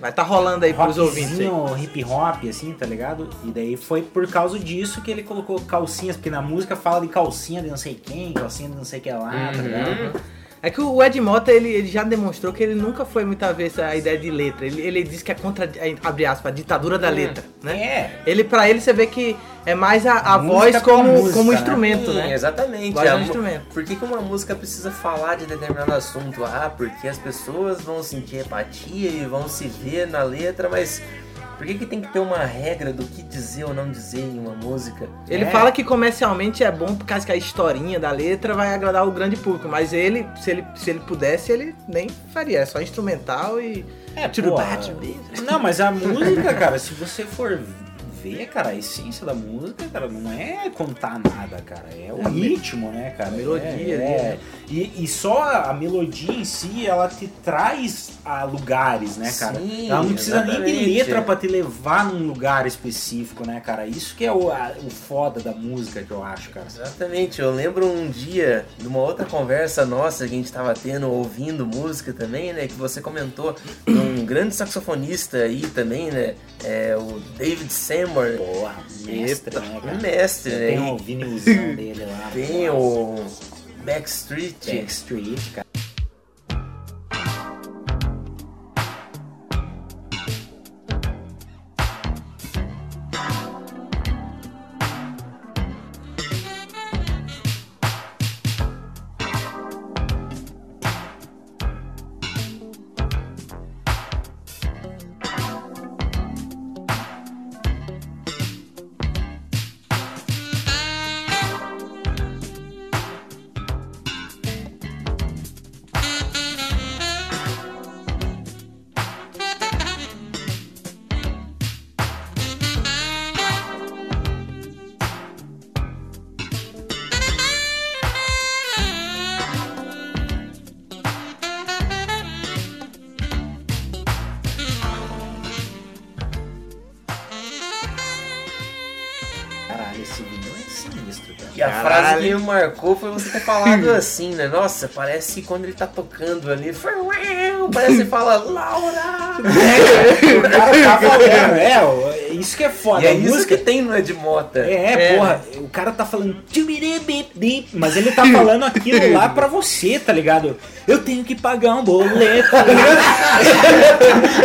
Vai tá rolando aí pros ouvintes aí. hip hop, assim, tá ligado? E daí foi por causa disso que ele colocou calcinhas, porque na música fala de calcinha de não sei quem, calcinha de não sei que lá, tá ligado? É que o Ed Mota, ele, ele já demonstrou que ele nunca foi muita vez a ideia de letra. Ele, ele diz que é contra, abre aspas, a ditadura da letra, né? É. Ele, pra ele, você vê que é mais a, a voz com a como, música, como né? instrumento, Sim, né? Exatamente. Voz é um instrumento. Por que, que uma música precisa falar de determinado assunto? Ah, porque as pessoas vão sentir empatia e vão se ver na letra, mas por que, que tem que ter uma regra do que dizer ou não dizer em uma música? Ele É. fala que comercialmente é bom por causa que a historinha da letra vai agradar o grande público, mas ele, se ele, se ele pudesse, ele nem faria. É só instrumental e. É, pô, bate, Não, mas a (laughs) música, cara, se você for ver, cara, a essência da música, cara, não é contar nada, cara. É o É ritmo, né, cara? a melodia é, ali, é. E, e só a melodia em si, ela te traz a lugares, né, cara? Sim, ela não precisa nem de letra pra te levar num lugar específico, né, cara? Isso que é o, a- o foda da música que eu acho, cara. Exatamente, eu lembro um dia de uma outra conversa nossa que a gente tava tendo, ouvindo música também, né? Que você comentou de um grande saxofonista aí também, né? É o David Seymour. Porra, mestre, Eita, né, cara? mestre, né? Tem o vinilzão dele lá. tem o Backstreet. Backstreet, cara. Frase que me marcou foi você ter falado (laughs) assim, né? Nossa, parece quando ele tá tocando ali. Parece que fala Laura! (laughs) o cara tá falando, é, isso que é foda. E é a isso música que tem no Ed Mota. É, É. porra, o cara tá falando mas ele tá falando aquilo lá pra você, tá ligado? Eu tenho que pagar um boleto.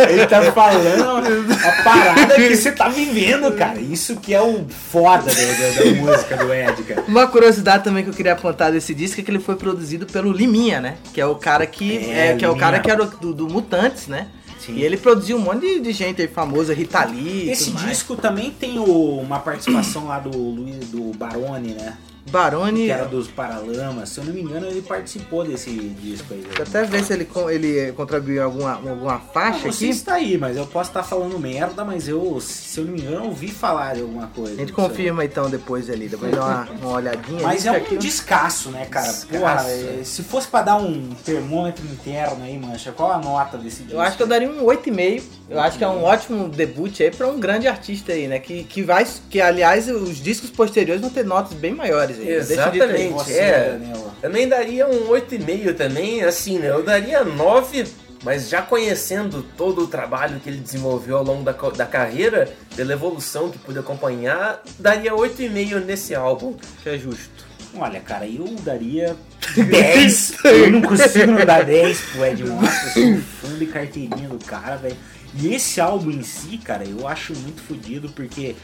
ele tá falando a parada que você tá vivendo, cara. Isso que é o foda da, da- da música do Ed, cara. Uma curiosidade também que eu queria apontar desse disco é que ele foi produzido pelo Liminha, né? Que é o cara que É, é, que é o cara que era do, do Mutantes, né? Sim. E ele produziu um monte de, de gente aí famosa, Rita Lee Esse tudo mais. disco também tem o- uma participação lá do Luiz do Barone, né? Barone. que era dos Paralamas. Se eu não me engano, ele participou desse disco aí. Deixa eu até ver se ele, ele contribuiu em alguma, alguma faixa não sei aqui. se tá aí, mas eu posso estar falando merda, mas eu, se eu não me engano, ouvi falar de alguma coisa. A gente confirma então depois ali, depois dá uma, uma olhadinha. Mas é que aqui- um descasso, né, cara? Porra, é, se fosse pra dar um termômetro interno aí, mancha, qual a nota desse disco? Eu acho que eu daria um 8,5. Eu acho que é um ótimo debut aí pra um grande artista aí, né? Que, que vai. Que aliás, os discos posteriores vão ter notas bem maiores aí. Deixa eu dizer aí. Exatamente, é. Também daria um 8,5 também, assim, né? Eu daria 9, mas já conhecendo todo o trabalho que ele desenvolveu ao longo da, da carreira, pela evolução que pude acompanhar, daria 8,5 nesse álbum. Que é justo. Olha, cara, eu daria (laughs) 10. eu não consigo não dar (laughs) 10 pro Ed Mota. Eu sou fã de carteirinha do cara, velho. E esse álbum em si, cara, eu acho muito fodido porque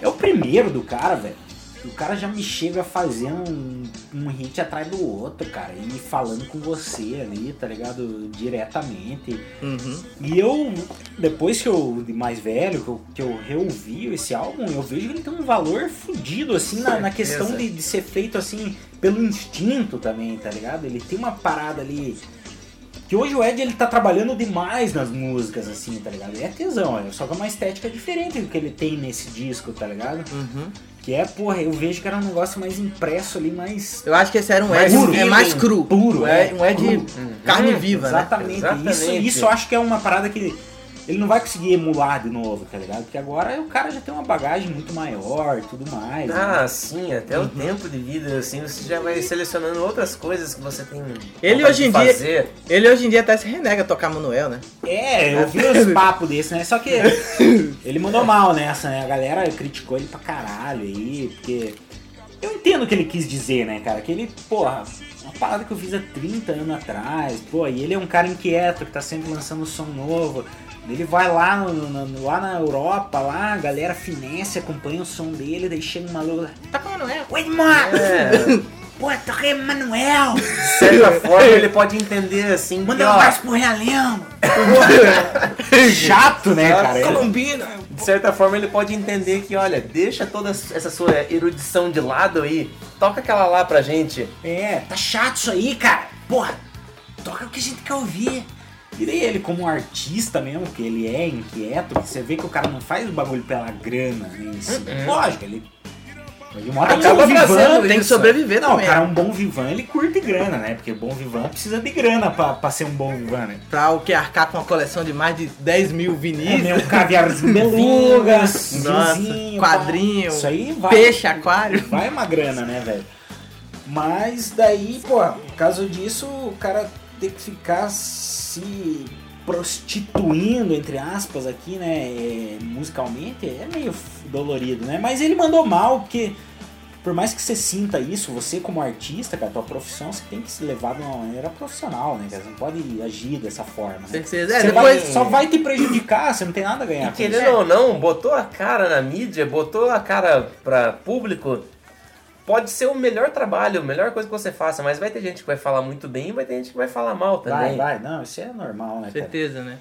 é o primeiro do cara, velho. O cara já me chega fazendo um, um hit atrás do outro, cara, e falando com você ali, tá ligado? Diretamente. Uhum. E eu, depois que eu, de mais velho, que eu, que eu reouvi esse álbum, eu vejo que ele tem um valor fudido, assim, na, na questão de, de ser feito, assim, pelo instinto também, tá ligado? Ele tem uma parada ali... Que hoje o Ed, ele tá trabalhando demais nas músicas, assim, tá ligado? É tesão, é só que é uma estética diferente do que ele tem nesse disco, tá ligado? Uhum. Que é, porra, eu vejo que era um negócio mais impresso ali, mais... Eu acho que esse era um Ed puro. é mais cru. Puro, é. Ed, um Ed Cru. carne Uhum, viva, exatamente. né? Isso, isso eu acho que é uma parada que ele não vai conseguir emular de novo, tá ligado? Porque agora o cara já tem uma bagagem muito maior e tudo mais. Ah, né? sim, até o tempo de vida, assim, você já vai selecionando outras coisas que você tem Ele hoje em dia. fazer. Ele hoje em dia até se renega a tocar Manuel, né? É, eu vi uns (laughs) papos desse, né? Só que ele mandou mal nessa, né? A galera criticou ele pra caralho aí, porque. Eu entendo o que ele quis dizer, né, cara? Que ele, porra, uma parada que eu fiz há 30 anos atrás, pô, e ele é um cara inquieto que tá sempre lançando som novo. Ele vai lá, no, no- lá na Europa, lá, a galera finesse, acompanha o som dele, daí chega um maluco lá, toca Manuel, oi, mano! É. (laughs) Pô, toquei Manuel! De (laughs) certa forma, ele pode entender assim. Manda um abraço pro Realengo! (laughs) Chato, né, Chato. cara? Colombina! De certa forma, ele pode entender que, olha, deixa toda essa sua erudição de lado aí, toca aquela lá pra gente. É, tá chato isso aí, cara. Porra, toca o que a gente quer ouvir. E daí ele, como um artista mesmo, que ele é inquieto, que você vê que o cara não faz o bagulho pela grana né, em si. Uhum. Lógico, ele. Ele mora um Acaba vivan, tem que sobreviver não, também, o cara é né? um bom vivan, ele curte grana, né? Porque bom vivan precisa de grana pra, pra ser um bom vivan, né? Pra o que arcar com uma coleção de mais de 10 mil vinis. Comer um caviarzinho (laughs) belugas, quadrinho, pá. Isso aí vai. peixe, aquário. Vai uma grana, né, velho? Mas daí, pô, por causa disso, o cara tem que ficar se prostituindo, entre aspas, aqui, né, é, musicalmente, é meio dolorido, né? Mas ele mandou mal, porque por mais que você sinta isso, você como artista, cara, tua profissão, você tem que se levar de uma maneira profissional, né, cara? Você não pode agir dessa forma. Né? Certeza. É, Você depois- vai- só vai te prejudicar, você não tem nada a ganhar E querendo isso. ou não, botou a cara na mídia, botou a cara pra público, pode ser o melhor trabalho, a melhor coisa que você faça, mas vai ter gente que vai falar muito bem e vai ter gente que vai falar mal Vai, também. vai, não, isso é normal, né, cara? Certeza, né?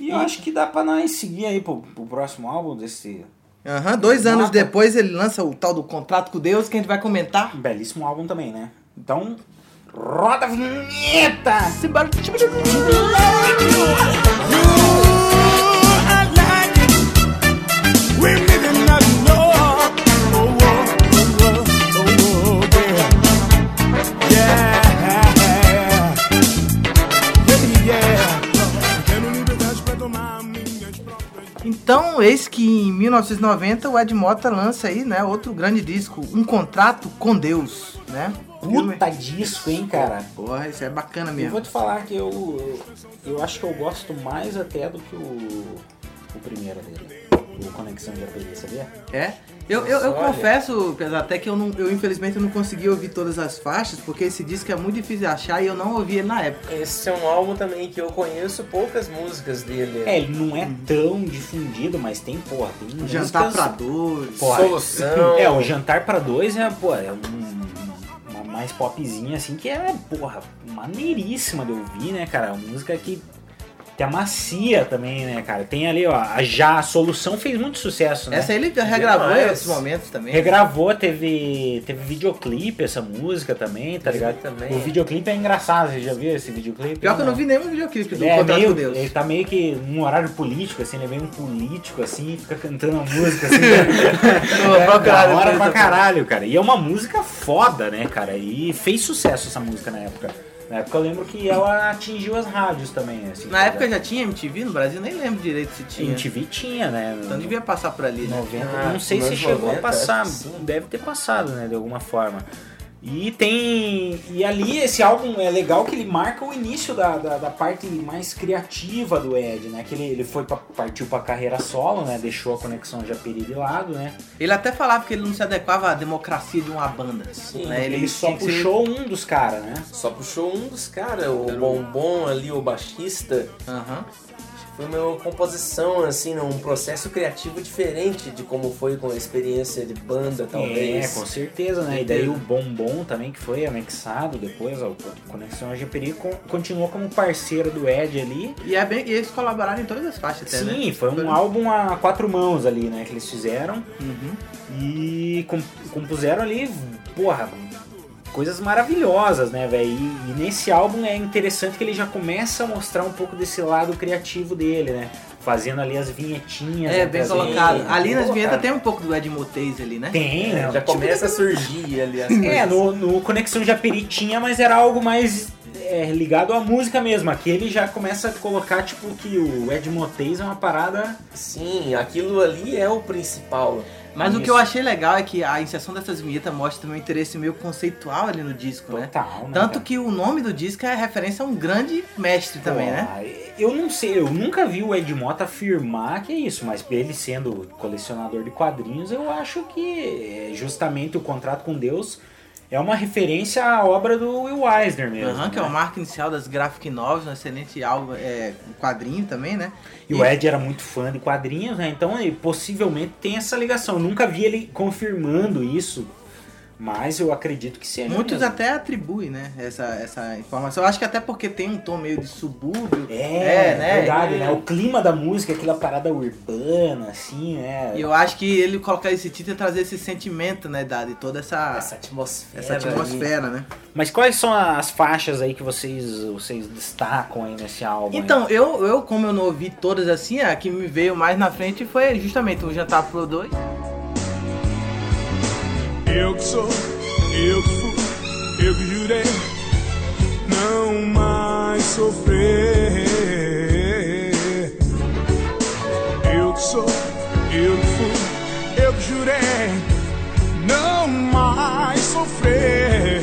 E eu acho que dá pra nós seguir aí pro, pro próximo álbum desse Aham, dois anos depois ele lança o tal do Contrato com Deus, que a gente vai comentar. belíssimo álbum também, né? Então, roda a vinheta! Simbora. Então, eis que em 1990 o Ed Mota lança aí, né, outro grande disco, Um Contrato com Deus, né? Puta disco, hein, cara? Porra, isso é bacana Eu mesmo. vou te falar que eu, eu, eu acho que eu gosto mais até do que o, o primeiro dele. O Conexão de RPG, sabia? É? Eu, eu, eu confesso, até que eu, não, eu infelizmente eu não consegui ouvir todas as faixas, porque esse disco é muito difícil de achar e eu não ouvi ele na época. Esse é um álbum também que eu conheço poucas músicas dele. É, ele não é tão difundido, mas tem, porra, tem Jantar músicas- pra dois. Porra, Solução. É, o Jantar pra Dois é, pô, é um- uma mais popzinha, assim, que é, porra, maneiríssima de ouvir, né, cara? Uma música que Tem a Macia também, né, cara? Tem ali, ó, a Já, a Solução fez muito sucesso, né? Essa aí ele regravou em outros momentos também. Regravou, teve, teve videoclipe essa música também, tá ligado? também. O videoclipe é engraçado, você já viu esse videoclipe? Pior que eu não vi nenhum videoclipe do É, Contrato meio, Deus. ele tá meio que num horário político, assim, ele é meio um político, assim, fica cantando a música, assim. (laughs) Vou é, procurar da hora depois pra caralho, cara. E é uma música foda, né, cara? E fez sucesso essa música na época. Na época eu lembro que ela atingiu as rádios também, assim. Na época já tinha MTV no Brasil? Nem lembro direito se tinha. MTV tinha, né? Então devia passar por ali, né? 90, Ah, não sei se chegou 90, a passar, deve ter passado, né, de alguma forma. E tem. E ali esse álbum é legal que ele marca o início da, da, da parte mais criativa do Ed, né? Que ele, ele foi pra, partiu pra carreira solo, né? Deixou a conexão Japeri de lado, né? Ele até falava que ele não se adequava à democracia de uma banda. Sim, né? Ele, só que ser- puxou um dos caras, né? Só puxou um dos caras, o Bombom ali, o baixista. Aham. Foi uma composição, assim, num processo criativo diferente de como foi com a experiência de banda, talvez. É, com certeza, né? E daí o Bombom também, que foi anexado depois, ó, o Conexão Japeri con- continuou como parceiro do Ed ali. E, é bem, e eles colaboraram em todas as faixas até, né? Sim, foi um álbum a quatro mãos ali, né, que eles fizeram. Uhum. E com- compuseram ali, porra, coisas maravilhosas, né, velho? E, e nesse álbum é interessante que ele já começa a mostrar um pouco desse lado criativo dele, né? Fazendo ali as vinhetinhas. É, né, bem colocado. Ali nas vinhetas tem um pouco do Ed Motez ali, né? Tem, É, né? já Tipo, começa a surgir ali as (laughs) É, coisas. no, no Conexão Japeri tinha, mas era algo mais é, ligado à música mesmo. Aqui ele já começa a colocar, tipo, que o Ed Motez é uma parada. Sim, aquilo ali é o principal. Mas o que Isso. eu achei legal é que a inserção dessas vinhetas mostra também um interesse meio conceitual ali no disco, né? Total, né, Tanto cara? que o nome do disco é referência a um grande mestre também, Pô, né? Eu não sei, eu nunca vi o Ed Mota afirmar que é isso, mas ele sendo colecionador de quadrinhos, eu acho que é, justamente o contrato com Deus é uma referência à obra do Will Eisner mesmo. Aham, que é né? o marco inicial das graphic novels, um excelente álbum, é, quadrinho também, né? E o Ed era muito fã de quadrinhos, né? Então ele possivelmente tem essa ligação. Eu nunca vi ele confirmando isso, mas eu acredito que seja. Muitos mesmo. até atribuem, né, essa, essa informação. Eu acho que até porque tem um tom meio de subúrbio. É, né? verdade, E- né? O clima da música, aquela parada urbana, assim, né? E eu acho que ele colocar esse título é trazer esse sentimento, né, da, de toda essa, Essa atmosfera. essa atmosfera, né? Mas quais são as faixas aí que vocês, vocês destacam aí nesse álbum? aí? Então, eu, eu, como eu não ouvi todas assim, a que me veio mais na frente foi justamente o Jantar Pro 2. Eu que sou, eu que fui, eu que jurei não mais sofrer. Eu que sou, eu que fui, eu que jurei não mais sofrer.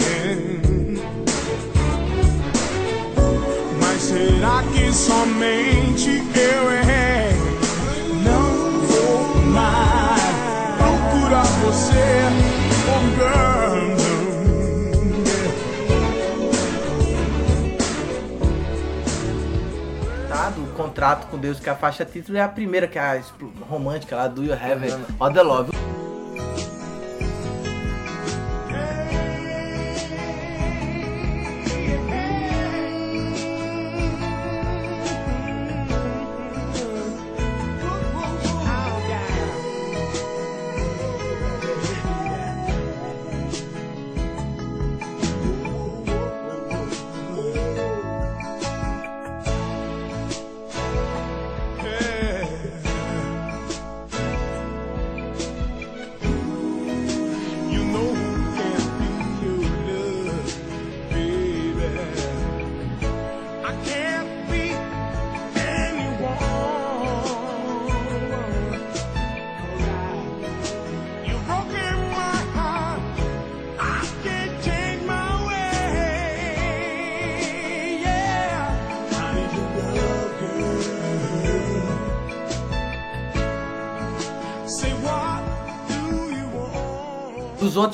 Mas será que somente eu errei? Contrato com Deus, que a faixa título, é a primeira, que é a romântica lá, Do You Have All The Love.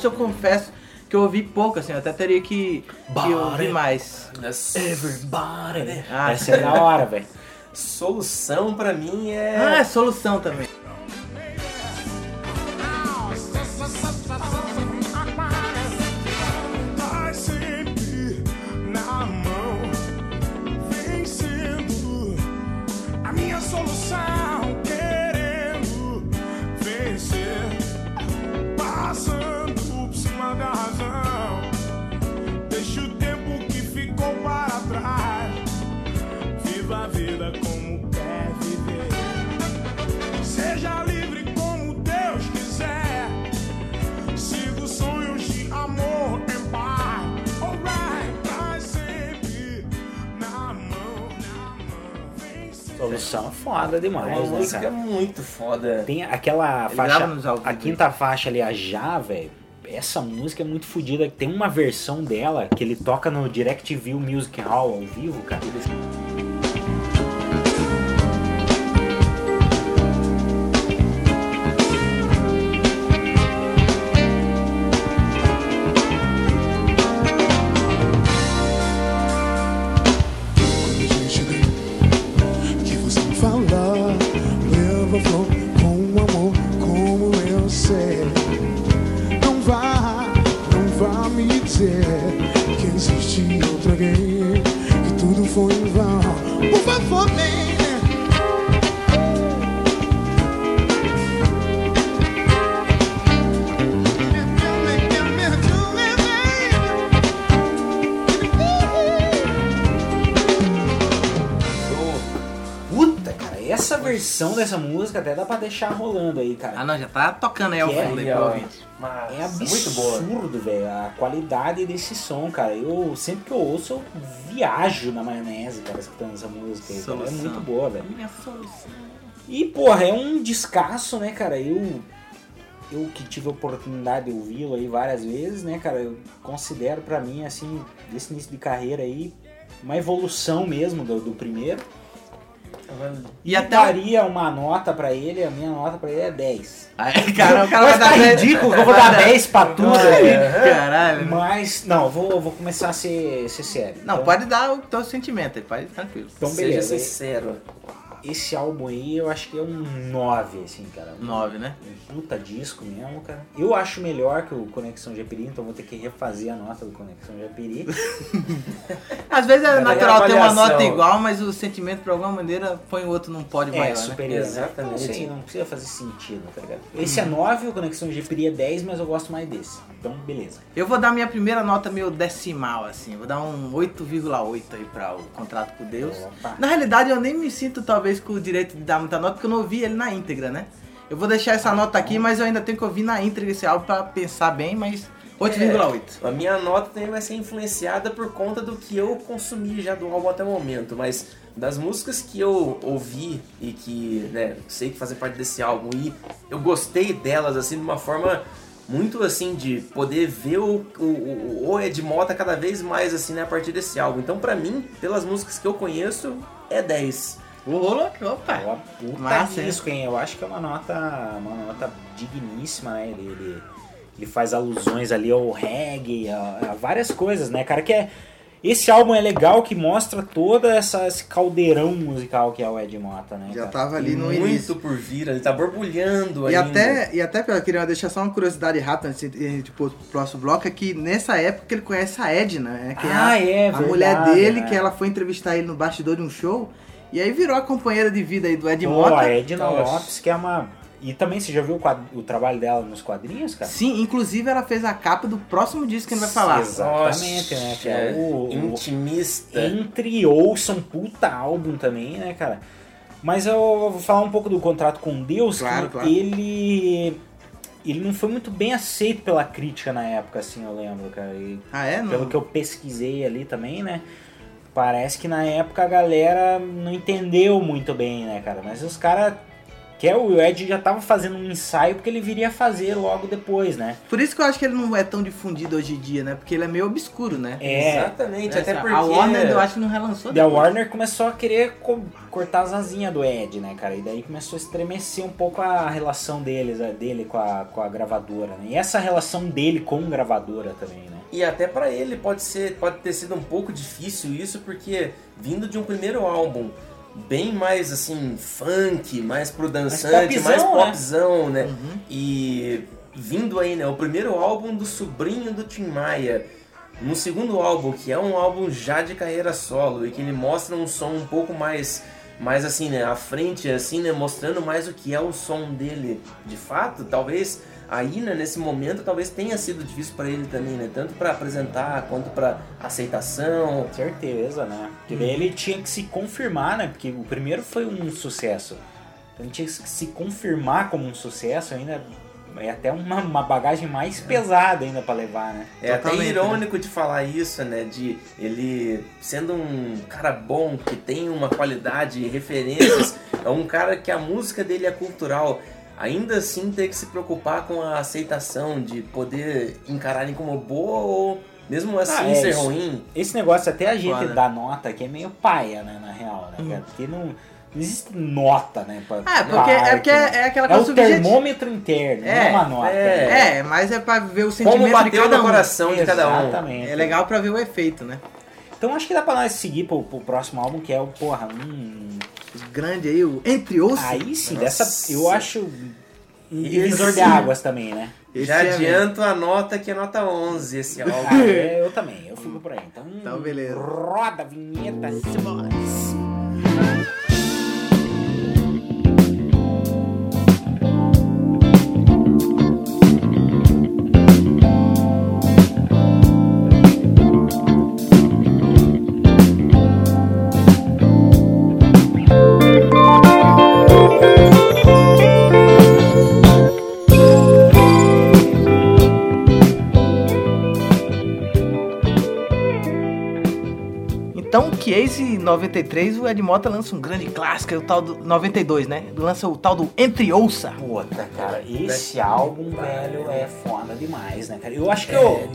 Eu confesso que eu ouvi pouco, assim, eu até teria que, que ouvir mais. Everybody. Ah, Essa é da hora, velho. Solução pra mim é. Ah, é solução também. Demais, Uma né, música cara? muito foda. Tem aquela Ele faixa, a quinta faixa ali, a Já, velho. Essa música é muito fodida. Tem uma versão dela que ele toca no Direct View Music Hall ao vivo, cara. Dessa música até dá pra deixar rolando aí, cara. Ah, não, já tá tocando aí ao Que é, fundo aí pro ouvinte. É absurdo, velho, a qualidade desse som, cara. Eu sempre que eu ouço, eu viajo na maionese, cara, escutando essa música aí. cara. É muito boa, velho. Minha solução. E, porra, é um descasso, né, cara? Eu, eu que tive a oportunidade de ouvi-lo aí várias vezes, né, cara? Eu considero pra mim, assim, desse início de carreira aí, uma evolução mesmo do, do primeiro. E até- daria uma nota pra ele, a minha nota pra ele é 10. Aí, cara, o cara vai dar ficar 10. ridículo que eu vou dar 10 pra tudo. Ai, aqui. caralho. Mas, não, eu vou, vou começar a ser, ser sério. Não, Então- pode dar o teu sentimento aí, pode tranquilo. Então, Seja beleza. sincero. Esse álbum aí eu acho que é um 9, assim, cara. Um 9, né? Um puta disco mesmo, cara. Eu acho melhor que o Conexão Japeri, então vou ter que refazer a nota do Conexão Japeri. (laughs) Às vezes é natural ter uma nota igual, mas o sentimento, por alguma maneira, põe o outro num pódio É, maior, superior. né? Exatamente. Então, assim, não precisa fazer sentido, tá ligado? Esse é 9, o Conexão Japeri é 10, mas eu gosto mais desse. Então, beleza. Eu vou dar minha primeira nota meio decimal, assim. Vou dar um 8,8 aí pra o Contrato com Deus. Opa. Na realidade, eu nem me sinto, talvez, com o direito de dar muita nota, porque eu não ouvi ele na íntegra, né? Eu vou deixar essa nota aqui, mas eu ainda tenho que ouvir na íntegra esse álbum pra pensar bem, mas 8,8. É, a minha nota também vai ser influenciada por conta do que eu consumi já do álbum até o momento, mas das músicas que eu ouvi e que, né, sei que fazem parte desse álbum e eu gostei delas assim de uma forma muito assim de poder ver o, o, o- Ed Mota cada vez mais assim né, a partir desse álbum. Então pra mim, pelas músicas que eu conheço, é 10. Ô, louco, opa. Ó, puta Massa, hein? disco, hein? Eu acho que é uma nota, uma nota digníssima, né? Ele, ele, ele faz alusões ali ao reggae, a, a várias coisas, né, cara? Que é. Esse álbum é legal que mostra toda essa, esse caldeirão musical que é o Ed Mota, né? Já cara? tava ali no Muito início. por vir, ele tá borbulhando E ainda. até, e até eu queria deixar só uma curiosidade rápida antes de a gente pôr pro próximo bloco, é que nessa época ele conhece a Edna, né? Que Ah, a, é, a verdade, mulher dele, né? que ela foi entrevistar ele no bastidor de um show, e aí virou a companheira de vida aí do Ed Pô, Mota. a Edna Nossa. Lopes, que é uma. E também você já viu o, quad- o trabalho dela nos quadrinhos, cara? Sim, inclusive ela fez a capa do próximo disco que a gente vai falar. Exatamente, né? Que é o, o- intimista. Entre ouçam, puta álbum também, né, cara? Mas eu vou falar um pouco do contrato com Deus, Claro, que claro. ele. Ele não foi muito bem aceito pela crítica na época, assim, eu lembro, cara. E Ah, é? Não- Pelo que eu pesquisei ali também, né? Parece que na época a galera não entendeu muito bem, né, cara? Mas os caras. Que é o Ed já tava fazendo um ensaio porque ele viria fazer logo depois, né? Por isso que eu acho que ele não é tão difundido hoje em dia, né? Porque ele é meio obscuro, né? É. Exatamente, até porque... A Warner eu acho que não relançou Daí a. Warner começou a querer co- cortar as asinhas do Ed, né, cara? E daí começou a estremecer um pouco a relação deles, a dele com a, com a gravadora, né? E essa relação dele com gravadora também, né? E até pra ele pode ser, pode ter sido um pouco difícil isso, porque vindo de um primeiro álbum bem mais assim funk, mais pro dançante, popzão, mais né? popzão, né? E vindo aí, né, o primeiro álbum do sobrinho do Tim Maia. No segundo álbum, que é um álbum já de carreira solo e que ele mostra um som um pouco mais mais assim, né, à frente assim, né, mostrando mais o que é o som dele de fato, talvez aí, né, nesse momento, talvez tenha sido difícil para ele também, né, tanto para apresentar quanto para aceitação. Certeza, né? Porque daí ele tinha que se confirmar, né? Porque o primeiro foi um sucesso. Então ele tinha que se confirmar como um sucesso ainda. é até uma, uma bagagem mais pesada ainda pra levar, né? É até Totalmente, irônico de falar isso, né? De ele sendo um cara bom, que tem uma qualidade, referências, é um cara que a música dele é cultural. Ainda assim ter que se preocupar com a aceitação, de poder encararem como boa ou mesmo assim Ah, é, ser isso- ruim. Esse negócio até a gente Foda. dá nota aqui é meio paia, né, na real, né, cara? Porque não, não existe nota, né? Pra, Ah, porque, pra é arte, porque né? é aquela É coisa o subjetiva. termômetro interno, não é uma nota. é. né? É, mas é pra ver o sentimento Como de bateu cada no um. coração de cada um. Exatamente. É legal pra ver o efeito, né? Então acho que dá pra nós seguir pro, pro próximo álbum, que é o, porra, hum, Grande aí, o Entre Osso. Aí sim, Nossa. dessa eu acho um Esse- divisor de águas também, né? Esse Já é adianto a nota que é nota 11 esse álbum. Ah, é, eu também, eu fico por aí. Então, Então, beleza. roda a vinheta. Então, 93, o Ed Mota lança um grande clássico, é o tal do 92, né? Lança o tal do Entre Ouça. Puta, cara, esse álbum, velho, é foda demais, né, cara? Eu acho que eu.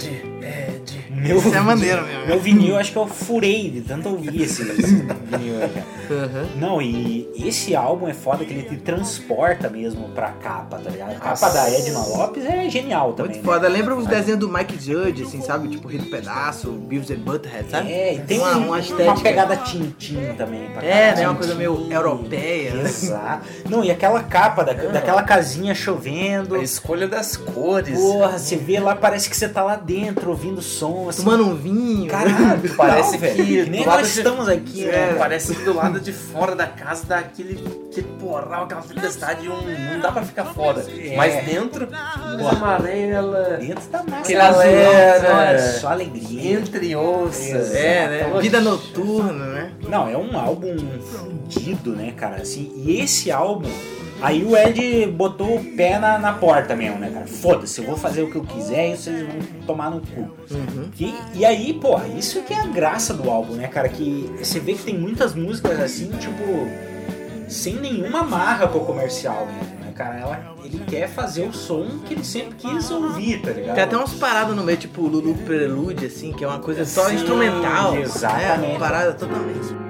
Meu, Isso é maneiro mesmo. Meu vinil, eu acho que eu furei de tanto ouvir esse, esse vinil aí, cara. Não, e esse álbum é foda que ele te transporta mesmo pra capa, tá ligado? A capa da Edna Lopes é genial também. Muito né? foda. Lembra os desenhos do Mike Judge, assim, sabe? Tipo, Rio do Pedaço, Beavis and Butthead, sabe? É, e tem uma, uma, uma uma estética. Tintim também. Pra É, né? Uma coisa meio europeia. né? Exato. Não, e aquela capa da, daquela casinha chovendo. A escolha das cores. Porra, você vê lá, parece que você tá lá dentro ouvindo som, assim. Tomando um vinho. Caralho, (laughs) Parece velho. que que nem nós de- estamos aqui, É, né? parece que do lado de fora da casa dá aquele, aquele porral, aquela tempestade, um, não dá pra ficar fora. É. Mas dentro, luz amarela, Dentro da massa. galera, Só alegria. entre ossas. É, né? Vida noturna, né? Não, é um álbum fudido, né, cara? Assim, e esse álbum, aí o Ed botou o pé na, na porta mesmo, né, cara? Foda-se, eu vou fazer o que eu quiser e vocês vão tomar no cu. E, e aí, pô, isso que é a graça do álbum, né, cara? Que você vê que tem muitas músicas assim, tipo, sem nenhuma marra pro comercial né, cara? Ela, ele quer fazer o som que ele sempre quis ouvir, tá ligado? Tem até umas paradas no meio, tipo Lulu Prelude, assim, que é uma coisa só Sim, instrumental. exatamente. É, uma parada totalmente.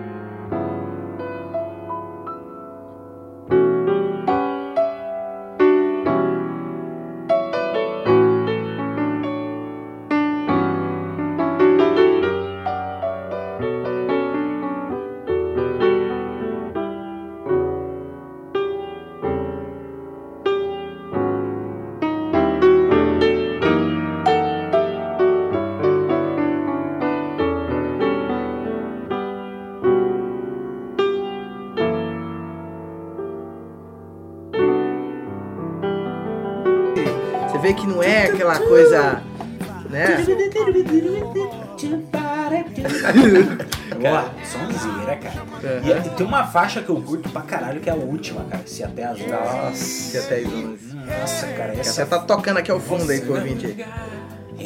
Sonzeira, cara. E, e tem uma faixa que eu curto pra caralho, que é a última, cara. Se até as Nossa, se até as 11. Nossa, cara, essa, até tá tocando aqui ao fundo aí pro ouvinte aí.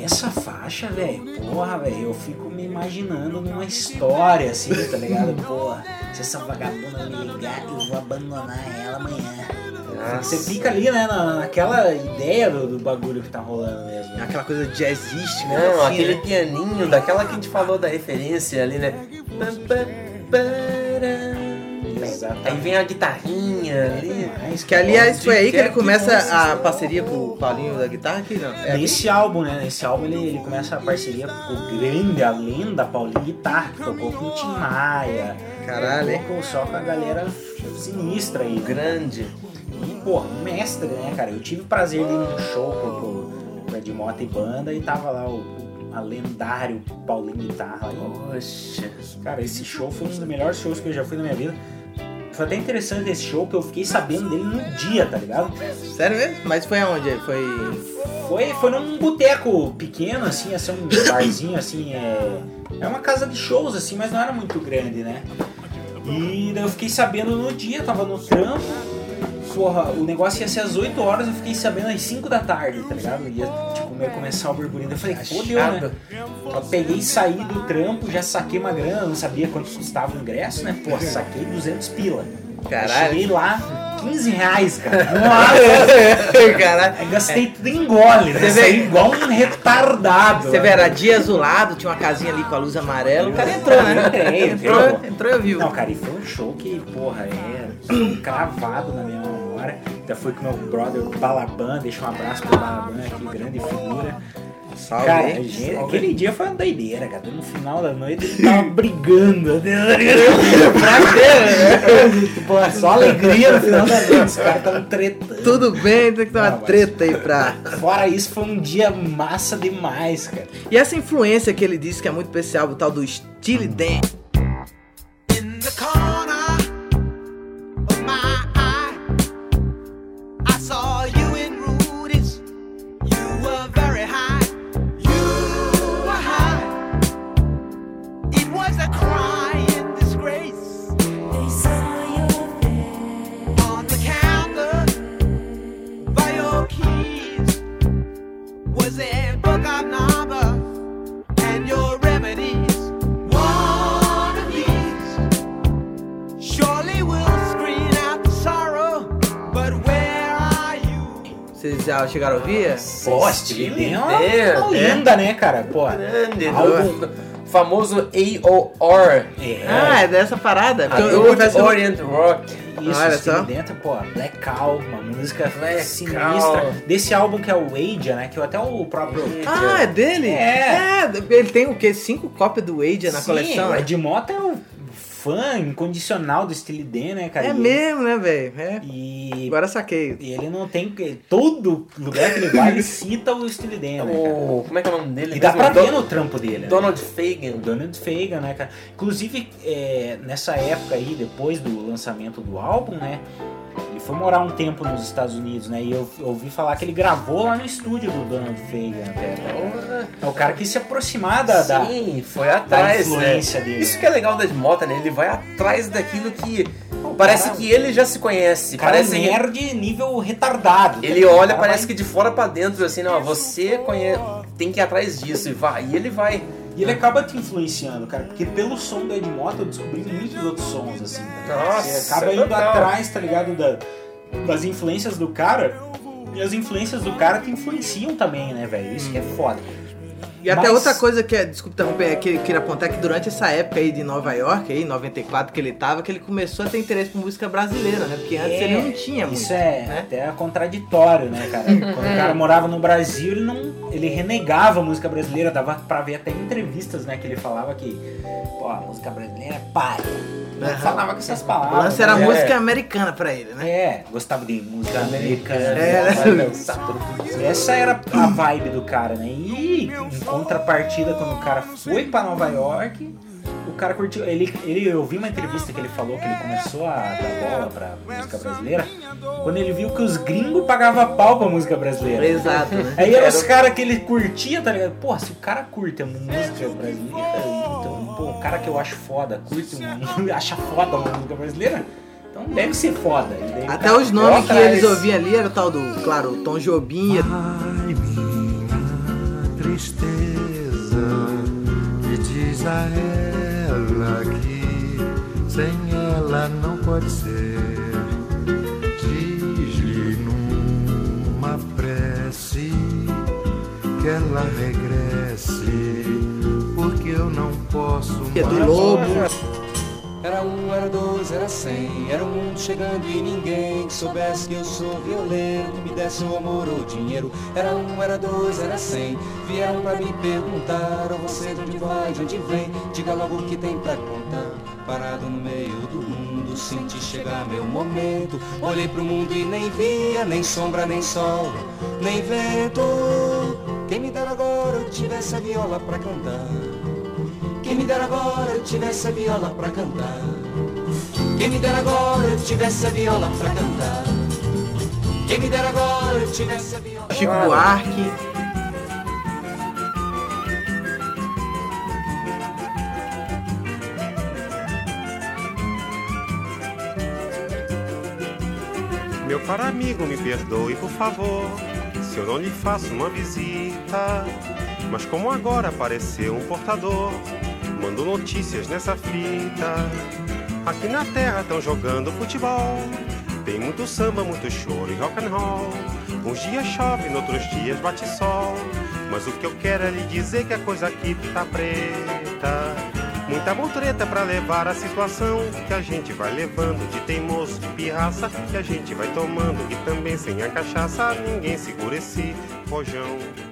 essa faixa, velho, porra, velho, eu fico me imaginando numa história assim, tá ligado? Porra, se essa vagabunda me ligar, eu vou abandonar ela amanhã. Você fica ali, né, na- naquela ideia do, do bagulho que tá rolando mesmo. É aquela coisa jazzística. Não, assim, aquele né? pianinho, daquela que a gente falou da referência ali, né? Exatamente. Aí vem a guitarrinha ali. Mas, Que aliás foi aí que ele começa que a parceria com o Paulinho da guitarra aqui, não? É aqui? Nesse álbum, né? Nesse álbum ele, ele começa a parceria com o grande, a lenda Paulinho Guitar, que tocou com o Tim Maia. Caralho? Tocou só com a galera sinistra aí. Grande. E, pô, mestre, né, cara? Eu tive o prazer de ir num show pro, pro, pro Ed Mota e banda e tava lá o, o- a lendário Paulinho Guitarra. Poxa. Cara, esse show foi um dos melhores shows que eu já fui na minha vida. Foi até interessante esse show que eu fiquei sabendo dele no dia, tá ligado? Sério mesmo? Mas foi aonde? Foi. Foi, foi num boteco pequeno, assim, assim, um barzinho, assim, é... É uma casa de shows, assim, mas não era muito grande, né? E daí eu fiquei sabendo no dia, tava no trampo, porra, o negócio ia ser às 8 horas, eu fiquei sabendo às 5 da tarde, tá ligado? Ia, tipo, meio começar o burburinho. Eu falei, fodeu, né? Eu peguei e saí do trampo, já saquei uma grana, não sabia quanto custava o ingresso, né? Pô, saquei 200 pila. Caralho. Cheguei lá, 15 reais, cara. (laughs) Caralho. Gastei tudo em gole, né? Você vê- Saí igual um retardado. Você vê, era dia azulado, tinha uma casinha ali com a luz amarela, o cara entrou, né? Entrei, entrou, entrei. entrou, eu vi. Não, cara, e foi um show que, porra, é cravado na minha memória. Ainda foi com meu brother Balaban, deixa um abraço pro Balaban aqui, grande figura. Salve cara, gente- Salve. aquele dia foi uma doideira, cara. No final da noite ele tava brigando. (laughs) Pô, só alegria no final da noite. Os caras estavam tretando. Tudo bem, tem que Não, uma mas- treta aí pra. Fora isso, foi um dia massa demais, cara. E essa influência que ele disse que é muito especial, o tal do Steely Dan. Já chegaram a ouvir? Dan é uma É, uma linda, né, cara? Pô, álbum- do famoso AOR. É. Ah, é dessa parada? Porque eu, confesso Orient Rock. Isso, Olha só. dentro, pô, Black Cow, uma música Black sinistra. Cow. Desse álbum que é o Aja, né? Que até o próprio. Ah, é dele? É. É, ele tem o quê? Cinco cópias do Wade na Sim, coleção? O né? Ed Mota é o fã incondicional do Steely Dan, né, cara? É E- mesmo, né, velho? É. E, Agora saquei. e ele não tem. Todo lugar que ele vai, ele cita o Steely Dan, né? O, como é que é o nome dele? E dá pra Don- ver no trampo dele. né? Donald Fagan. Donald Fagan, né, cara? Inclusive, é, nessa época aí, depois do lançamento do álbum, né? Ele foi morar um tempo nos Estados Unidos, né? E eu eu ouvi falar que ele gravou lá no estúdio do Donald Fagan né? É o cara que se aproximar da, da, Sim, foi atrás, da influência né? dele. Isso que é legal da Mota, né? Ele vai atrás daquilo que parece cara- que ele já se conhece. Cara parece é nerd nível retardado. tá Ele olha, cara parece vai- que de fora pra dentro, assim, não, você conhece, tem que ir atrás disso e vai. E ele vai. E ele acaba te influenciando, cara, porque pelo som do Ed Mota eu descobri muitos outros sons, assim. tá ligado? Nossa, Você acaba indo total. atrás, tá ligado? Da, das influências do cara. E as influências do cara te influenciam também, né, velho? Isso que é foda. E até Mas- outra coisa que é, desculpa interromper, é que eu queria apontar é que durante essa época aí de Nova York, aí, 94 que ele tava, que ele começou a ter interesse por música brasileira, né? Porque antes É, ele não tinha muito. Isso é né? até contraditório, né, cara? (laughs) Quando o cara morava no Brasil, ele não. ele renegava a música brasileira, dava pra ver até em entrevistas, né? Que ele falava que, pô, a música brasileira é palha. Aham. falava com essas O palavras. lance era né? música americana pra ele, né? É, gostava de música americana. É, né? (laughs) Essa era a vibe do cara, né? E em contrapartida, quando o cara foi pra Nova York, o cara curtiu. Ele, ele, eu vi uma entrevista que ele falou que ele começou a dar bola pra música brasileira. Quando ele viu que os gringos pagavam pau pra música brasileira. Exato, né? Aí eram os caras que ele curtia, tá ligado? Pô, se o cara curte a música brasileira, então, pô, o cara que eu acho foda, curte uma, acha foda uma música brasileira, então deve ser foda. E o Até os nomes que atrás. eles ouviam ali era o tal do, claro, o Tom Jobim. Ai, minha tristeza, e diz a ela sem ela não pode ser. Diz-lhe numa prece que ela regresse, porque eu não posso É do mais. Lobo. Era um, era dois, era cem. Era o mundo chegando e ninguém que soubesse que eu sou violeiro Que me desse o amor ou dinheiro. Era um, era dois, era cem. Vieram pra me perguntar Ou você de onde vai, de onde vem? Diga logo o que tem pra contar. Parado no meio do mundo Senti chegar meu momento. Olhei pro mundo e nem via Nem sombra, nem sol, nem vento. Quem me dera agora eu tivesse a viola pra cantar quem me dera agora eu tivesse a viola pra cantar. Quem me dera agora eu tivesse a viola pra cantar. Quem me dera agora eu tivesse a viola. Chico Buarque. Meu caro amigo, me perdoe, por favor, se eu não lhe faço uma visita. Mas como agora apareceu um portador, mando notícias nessa fita. Aqui na terra estão jogando futebol. Tem muito samba, muito choro e rock and roll. Uns dias chove, noutros dias bate sol. Mas o que eu quero é lhe dizer que a coisa aqui tá preta. Muita mutreta pra levar a situação que a gente vai levando de teimoso, de pirraça, que a gente vai tomando e também sem a cachaça ninguém segura esse rojão.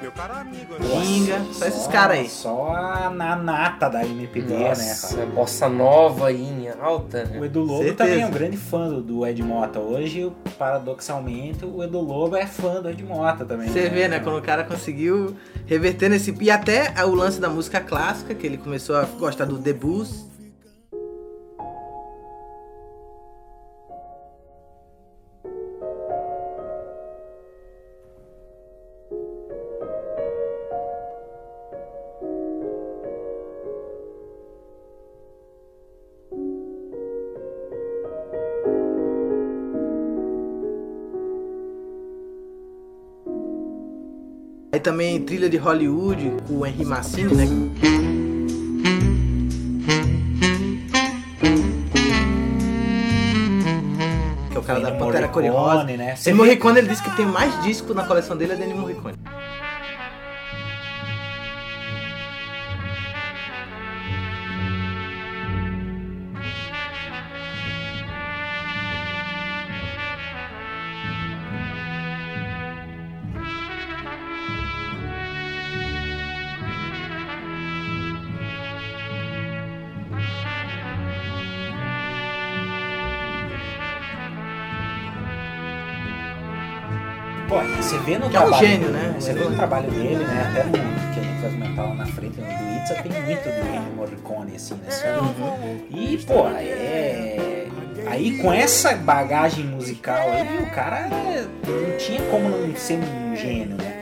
Meu caro amigo, Pinga, só esses caras aí. Só a na nata da MPB, Nossa, né, cara? bossa nova aí em alta. né? O Edu Lobo Certeza. também é um grande fã do, do Ed Mota. Hoje, paradoxalmente, o Edu Lobo é fã do Ed Mota também. Você vê, né? Quando o cara conseguiu reverter nesse. E até o lance da música clássica, que ele começou a gostar do Debussy. Aí também trilha de Hollywood com o Henry Mancini, né? Que é o cara da Pantera Cor-de-Rosa. né? Ennio Morricone, ele disse que tem mais disco na coleção dele é do Ennio Morricone. Que é um trabalho. gênio, né? Você vê no trabalho dele, né? Até no que a gente vai comentar lá na frente, no do Itza, tem muito do Ennio Morricone, assim, nesse filme. E, pô, é. Aí com essa bagagem musical aí, o cara é, não tinha como não ser um gênio, né?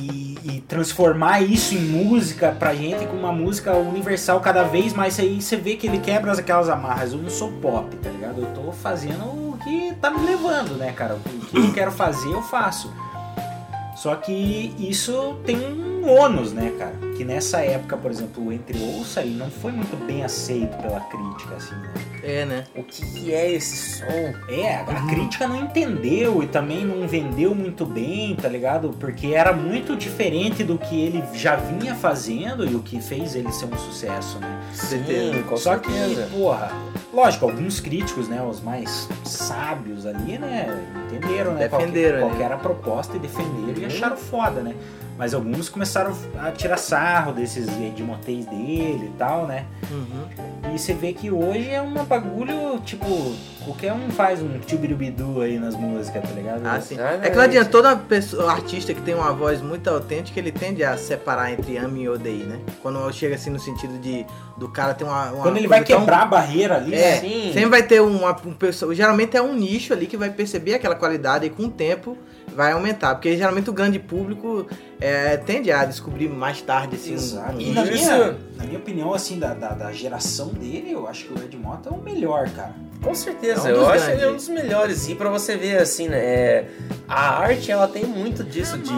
E, e transformar isso em música pra gente com uma música universal cada vez mais. Aí você vê que ele quebra aquelas amarras. Eu não sou pop, tá ligado? Eu tô fazendo o que tá me levando, né, cara? O que eu (coughs) quero fazer, eu faço. Só que isso tem um ônus, né, cara? Que nessa época, por exemplo, o Entre Ouça ele não foi muito bem aceito pela crítica, assim, né? É, né? O que, que é esse som? É, a crítica não entendeu e também não vendeu muito bem, tá ligado? Porque era muito diferente do que ele já vinha fazendo e o que fez ele ser um sucesso, né? Sim, com Só certeza. que, porra, lógico, alguns críticos, né, os mais sábios ali, né, entenderam, né, qual que- Defenderam, qual, né? era a proposta e defenderam e acharam foda, né? Mas alguns começaram a tirar sarro desses Edmotéis dele e tal, né? Uhum. E você vê que hoje é um bagulho, tipo, qualquer um faz um tchubirubidu aí nas músicas, tá ligado? Ah, sim. Ah, É que não adianta, toda pessoa, artista que tem uma voz muito autêntica, ele tende a separar entre ame e odeie, né? Quando chega assim no sentido de do cara ter uma. uma Quando ele vai coisa tão- quebrar a barreira ali, É, né? Sim. sempre vai ter uma um pessoa. Geralmente é um nicho ali que vai perceber aquela qualidade e com o tempo vai aumentar. Porque geralmente o grande público é, tende a descobrir mais tarde assim, Exato. um E na minha, na minha opinião, assim, da, da, da geração dele, eu acho que o Ed Mota é o melhor, cara. Com certeza, É um eu dos acho grandes. ele um dos melhores. E pra você ver, assim, né? é, a arte, ela tem muito disso de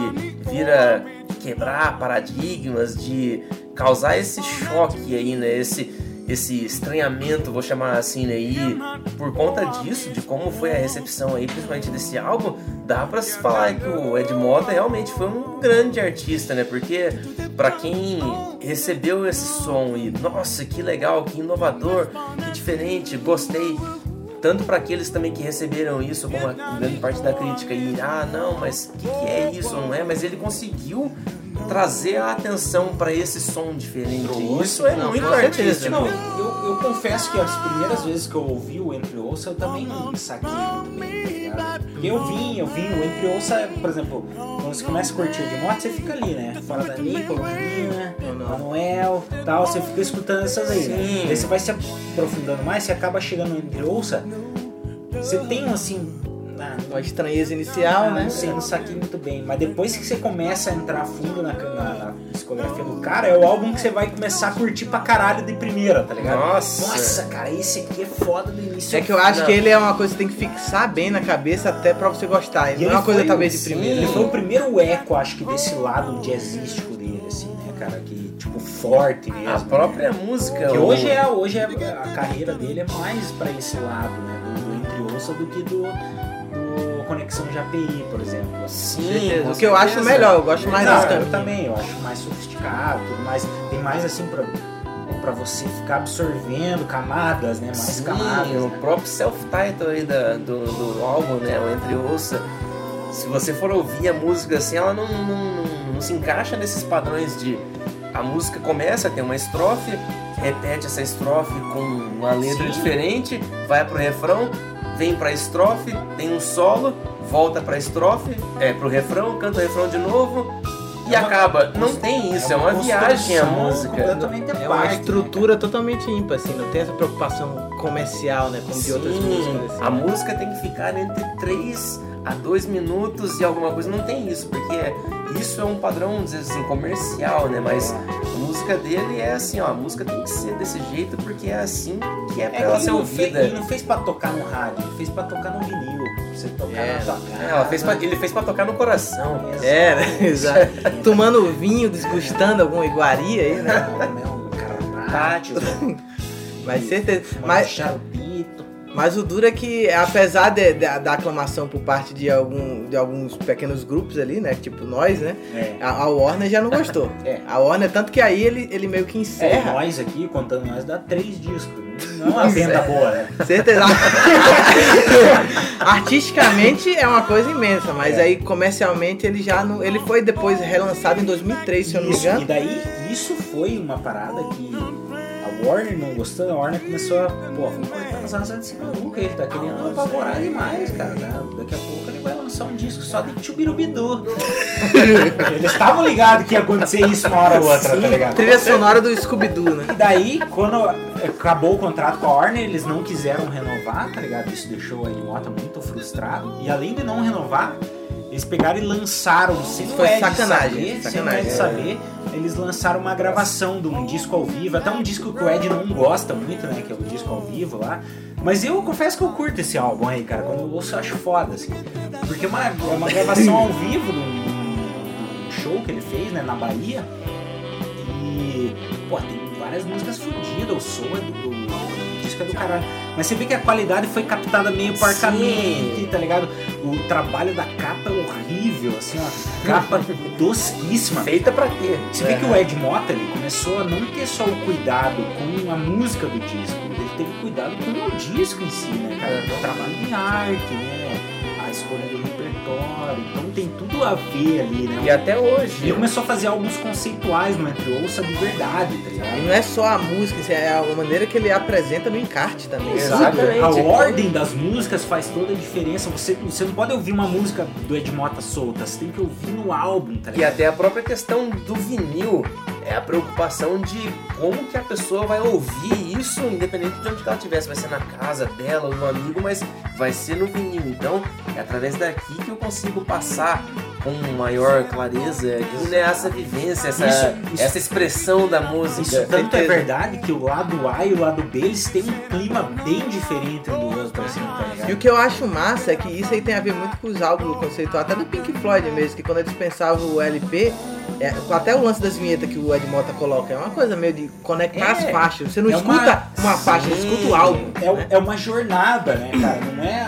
vir a quebrar paradigmas, de causar esse choque aí, né? Esse, esse estranhamento, vou chamar assim, né? E por conta disso, de como foi a recepção aí, principalmente desse álbum, dá pra se falar que o Ed Mota realmente foi um grande artista, né? Porque pra quem recebeu esse som e, nossa, que legal, que inovador, que diferente, gostei. Tanto para aqueles também que receberam isso, como a grande parte da crítica, e ah, não, mas o que, que é isso, não é? Mas ele conseguiu trazer a atenção para esse som diferente. Isso é Não, muito artístico. Não, eu, eu confesso que as primeiras vezes que eu ouvi o Entre Ouça, eu também saquei muito bem, tá eu vim, eu vim, o Entre Ouça, por exemplo, quando você começa a curtir de moto, você fica ali, né? Fora dali, Colombina, Manuel, tal, você fica escutando essas aí, né? Sim. Aí você vai se aprofundando mais, você acaba chegando no Entre Ouça, você tem, assim, ah, Uma estranheza inicial, né? Não sei, não saquei muito bem. Mas depois que você começa a entrar fundo na, na- na discografia do cara, é o álbum que você vai começar a curtir pra caralho de primeira, tá ligado? Nossa. Nossa, cara, esse aqui é foda do início. É que eu acho Não. que ele é uma coisa que tem que fixar bem na cabeça até pra você gostar. Ele E não é uma coisa foi talvez o- de primeira. Ele foi o primeiro eco, acho que, desse lado jazzístico dele, assim, né, cara? Que, tipo, forte mesmo. A própria música. Que hoje é, hoje é a carreira dele é mais pra esse lado, né? Do, do Entre do que do Conexão de API, por exemplo. Sim, com O que eu acho certeza. melhor, eu gosto mais desse eu também, eu acho mais sofisticado, tudo mais. Tem mais assim pra, pra você ficar absorvendo camadas, né? Mais Sim, camadas. o né? próprio self-title aí da- do, do álbum, né? O Entre Ouça. Se você for ouvir a música assim, ela não, não, não- não se encaixa nesses padrões de. A música começa, tem uma estrofe, repete essa estrofe com uma letra Sim. diferente, vai pro refrão, vem pra estrofe, tem um solo, volta pra estrofe, é pro refrão, canta o refrão de novo e É uma- acaba. Não tem isso, é uma, viagem a construção música. É uma estrutura totalmente ímpar, assim, não tem essa preocupação comercial, né? Como de outras Sim, músicas. Assim. A música tem que ficar entre 3 a 2 minutos e alguma coisa. Não tem isso, porque isso é um padrão, vamos dizer assim, comercial, né? Mas a música dele é assim, ó, a música tem que ser desse jeito porque é assim que é pra É ela que ser ele, não fez, ouvida. ele não fez pra tocar no rádio, ele fez pra tocar no vinil. Pra você tocar É, na tua casa. É, ela fez pra- ele fez pra tocar no coração. É, né? (laughs) Exato. Tomando vinho, desgustando alguma iguaria aí, né? um carpaccio, (laughs) Mas certeza. Mas, charbito. Mas o duro é que, apesar de- de- da aclamação por parte de, algum, de alguns pequenos grupos ali, né? Tipo nós, né? É. A, a Warner já não gostou. É. A Warner, tanto que aí ele, ele meio que É, encerra. nós aqui, contando nós, dá três discos. Não é uma venda boa, né? Certeza. (laughs) Artisticamente é uma coisa imensa, mas aí comercialmente ele já não. Ele foi depois relançado em 2003, se eu não me engano. e daí, isso foi uma parada que Warner não gostando, a Warner começou a, pô, vamos cortar as asas desse maluco, ele tá querendo apavorar demais, cara. né? Daqui a pouco ele vai lançar um disco só de Chubirubidu. (laughs) Eles estavam ligados que ia acontecer isso uma hora ou outra, tá ligado? Trilha sonora do Scooby-Doo, né? E daí, quando acabou o contrato com a Warner, eles não quiseram renovar, tá ligado? Isso deixou a Iwata muito frustrado. E além de não renovar, eles pegaram e lançaram, sem foi o Ed sacanagem, saber, sem o sacanagem. Ed saber, eles lançaram uma gravação de um disco ao vivo, até um disco que o Ed não gosta muito, né? Que é o disco ao vivo lá. Mas eu confesso que eu curto esse álbum aí, cara. Quando eu ouço, eu acho foda, assim. Porque é uma, é uma gravação ao vivo de um, de um show que ele fez, né, na Bahia. E, pô, tem várias músicas fodidas, o som é do, do, do é caralho. Mas você vê que a qualidade foi captada meio parcamente, tá ligado? O trabalho da capa é horrível, assim, ó. Capa tosquíssima. Feita pra quê? Você vê que o Ed Mota ele começou a não ter só o cuidado com a música do disco, ele teve cuidado com o disco em si, né, cara? O trabalho de arte, né? A escolha do então tem tudo a ver ali, né? E até hoje. Ele começou a fazer álbuns conceituais no Entre Ouça de verdade, tá ligado? E não é só a música, é a maneira que ele apresenta no encarte também. Exatamente. A ordem das músicas faz toda a diferença. Você, você não pode ouvir uma música do Ed Mota solta, você tem que ouvir no álbum, tá E ligado? até a própria questão do vinil é a preocupação de como que a pessoa vai ouvir isso, independente de onde ela estiver. Se vai ser na casa dela ou no amigo, mas vai ser no vinil. Então, é através daqui que eu consigo passar com maior clareza né, essa vivência, essa, Isso- isso- essa expressão da música. Isso tanto é verdade que o lado A e o lado B eles têm um clima bem diferente um do outro, assim, tá ligado? E o que eu acho massa é que isso aí tem a ver muito com os álbuns conceituais, até do Pink Floyd mesmo, que quando eles pensavam o LP, é, até o lance das vinhetas que o Ed Mota coloca, é uma coisa meio de conectar as faixas. Você não É escuta uma, faixa, você escuta o álbum. É, o- é uma jornada, né, cara? Não é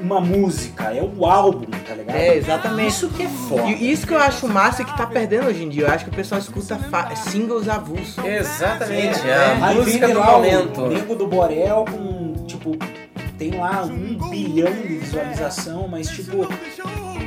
uma música, é o álbum, tá ligado? É, exatamente. Isso que é foda. E isso que eu acho massa e que tá perdendo hoje em dia. Eu acho que o pessoal escuta singles avulsos. Exatamente, É, é a música do lá momento. O Nego do Borel com, tipo, tem lá um bilhão de visualização, mas, tipo,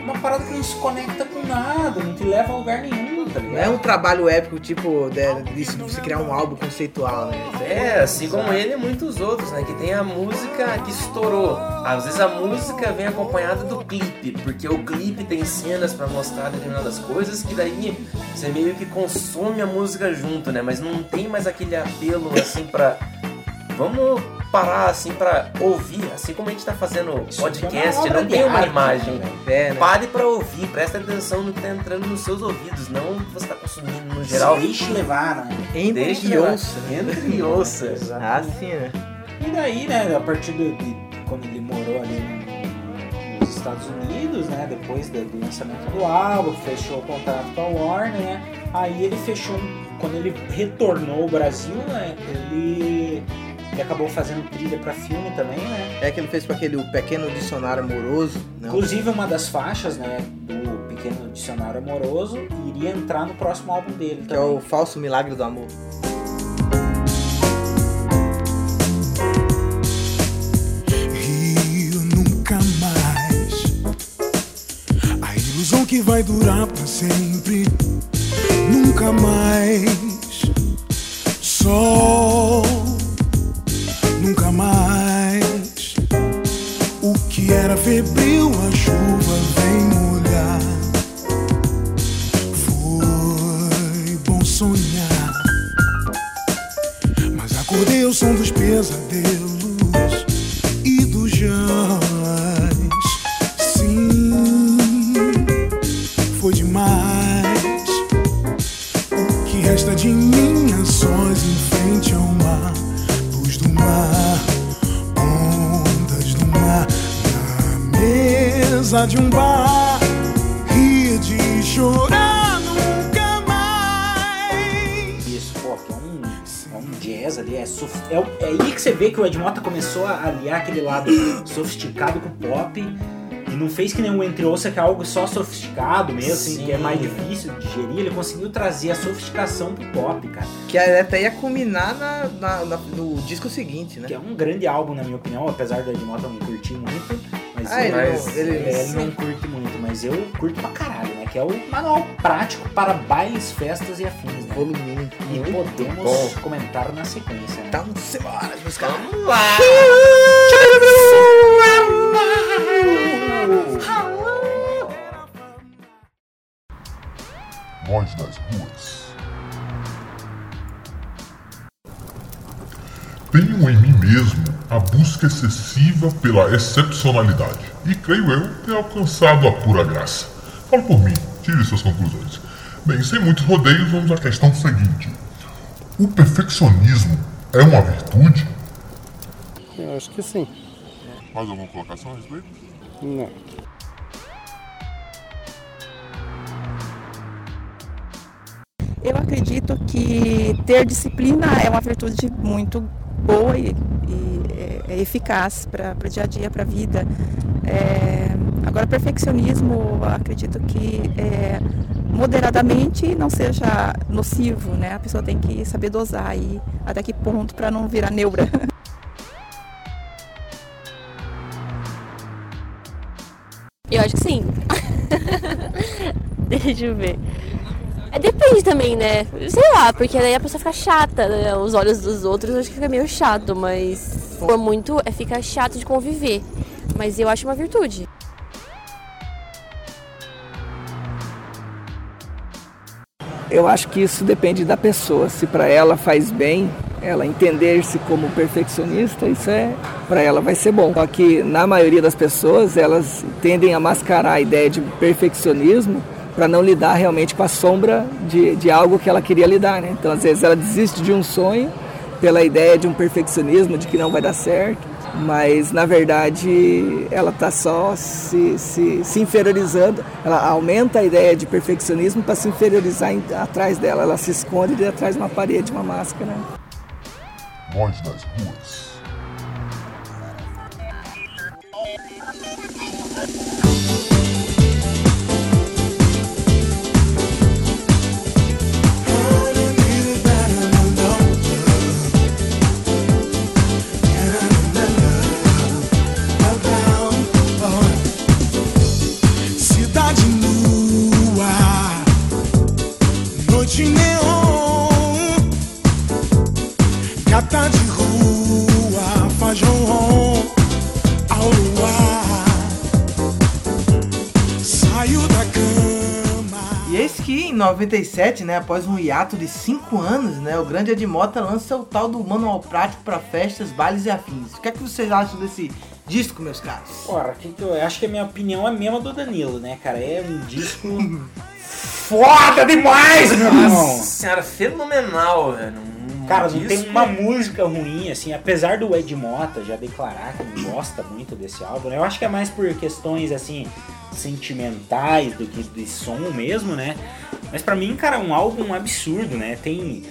uma parada que não se conecta com nada, não te leva a lugar nenhum, tá Não ligado? é um trabalho épico, tipo, de, de se- você criar um álbum conceitual, né? É, assim como ele e muitos outros, né? Que tem a música que estourou. Às vezes a música vem acompanhada do clipe, porque o clipe tem cenas pra mostrar determinadas coisas que daí você meio que consome a música junto, né? Mas não tem mais aquele apelo assim pra. Vamos parar assim pra ouvir, assim como a gente tá fazendo Isso é podcast, obra não tem uma arte, imagem. né, É, né? Pare pra ouvir, presta atenção no que tá entrando nos seus ouvidos, não que você tá consumindo no geral. Deixe levar, né? Entre Deixa e levar. ouça. Entra e ouça. Ah, sim, né? E daí, né, a partir de, de quando ele morou ali no- nos Estados Unidos, né, depois do, lançamento do álbum, fechou o contrato com a Warner, né, aí ele fechou, quando ele retornou ao Brasil, né, ele, ele acabou fazendo trilha pra filme também, né, É que ele fez com aquele o pequeno dicionário amoroso. Né? inclusive uma das faixas, né, do Pequeno Dicionário Amoroso iria entrar no próximo álbum dele Que é também. o falso milagre do amor. Rio nunca mais. A ilusão que vai durar pra sempre. Nunca mais. Sol. Que era febril, a chuva vem molhar. Foi bom sonhar. Mas acordei ao som dos pesadelos mesa de um bar, rir de chorar nunca mais. Isso, pô, que é um, é um jazz ali, é, sof- é, o- é aí que você vê que o Ed Mota começou a aliar aquele lado sofisticado com o pop e não fez que o Entre Ouça, que é algo só sofisticado mesmo, assim, Sim. que é mais difícil de digerir, ele conseguiu trazer a sofisticação pro pop, cara. Que até ia culminar na, na- na- no disco seguinte, né? Que é um grande álbum, na minha opinião, apesar do Ed Mota não curtir muito, mas, Ah, ele mas não- ele- é, ele não curte muito, mas eu curto pra caralho, né? Que é o manual prático para bailes, festas e afins, né? Volume 1. E podemos bom. comentar na sequência, né? Então, simbora, meus caras. Vamos lá! Voz das ruas. Tenho em mim mesmo a busca excessiva pela excepcionalidade e creio eu ter alcançado a pura graça. Fala por mim, tire suas conclusões. Bem, sem muitos rodeios, vamos à questão seguinte: O perfeccionismo é uma virtude? Eu acho que sim. Mais alguma colocação a respeito? Não. Eu acredito que ter disciplina é uma virtude muito boa e, e é, é eficaz para o dia a dia, para a vida. É, agora, perfeccionismo, acredito que é, moderadamente não seja nocivo, né? A pessoa tem que saber dosar aí até que ponto para não virar neura. (laughs) Eu acho que sim. (laughs) (laughs) Deixa eu ver. É, depende também, né? Sei lá, porque daí a pessoa fica chata, né? Os olhos dos outros acho que fica meio chato, mas for muito, é, fica chato de conviver. Mas eu acho uma virtude. Eu acho que isso depende da pessoa. Se para ela faz bem, ela entender-se como perfeccionista, isso é para ela vai ser bom. Só que na maioria das pessoas, elas tendem a mascarar a ideia de perfeccionismo para não lidar realmente com a sombra de, de algo que ela queria lidar, né? Então, às vezes ela desiste de um sonho pela ideia de um perfeccionismo, de que não vai dar certo, mas na verdade ela está só se, se, se inferiorizando, ela aumenta a ideia de perfeccionismo para se inferiorizar em- atrás dela, ela se esconde de atrás de uma parede, uma máscara. Voz das ruas. Que em 97, né, após um hiato de 5 anos, né, o grande Ed Mota lança o tal do manual prático para festas, bailes e afins. O que é que vocês acham desse disco, meus caros? Porra, que que eu acho que a minha opinião é a mesma do Danilo, né, cara? É um disco (laughs) foda demais, meu irmão! Nossa senhora, fenomenal, velho. Um Cara, não disco- tem uma música ruim, assim, apesar do Ed Mota já declarar que não gosta muito desse álbum, né? Eu acho que é mais por questões, assim, sentimentais do que de som mesmo, né? Mas pra mim, cara, é um álbum absurdo, né? Tem...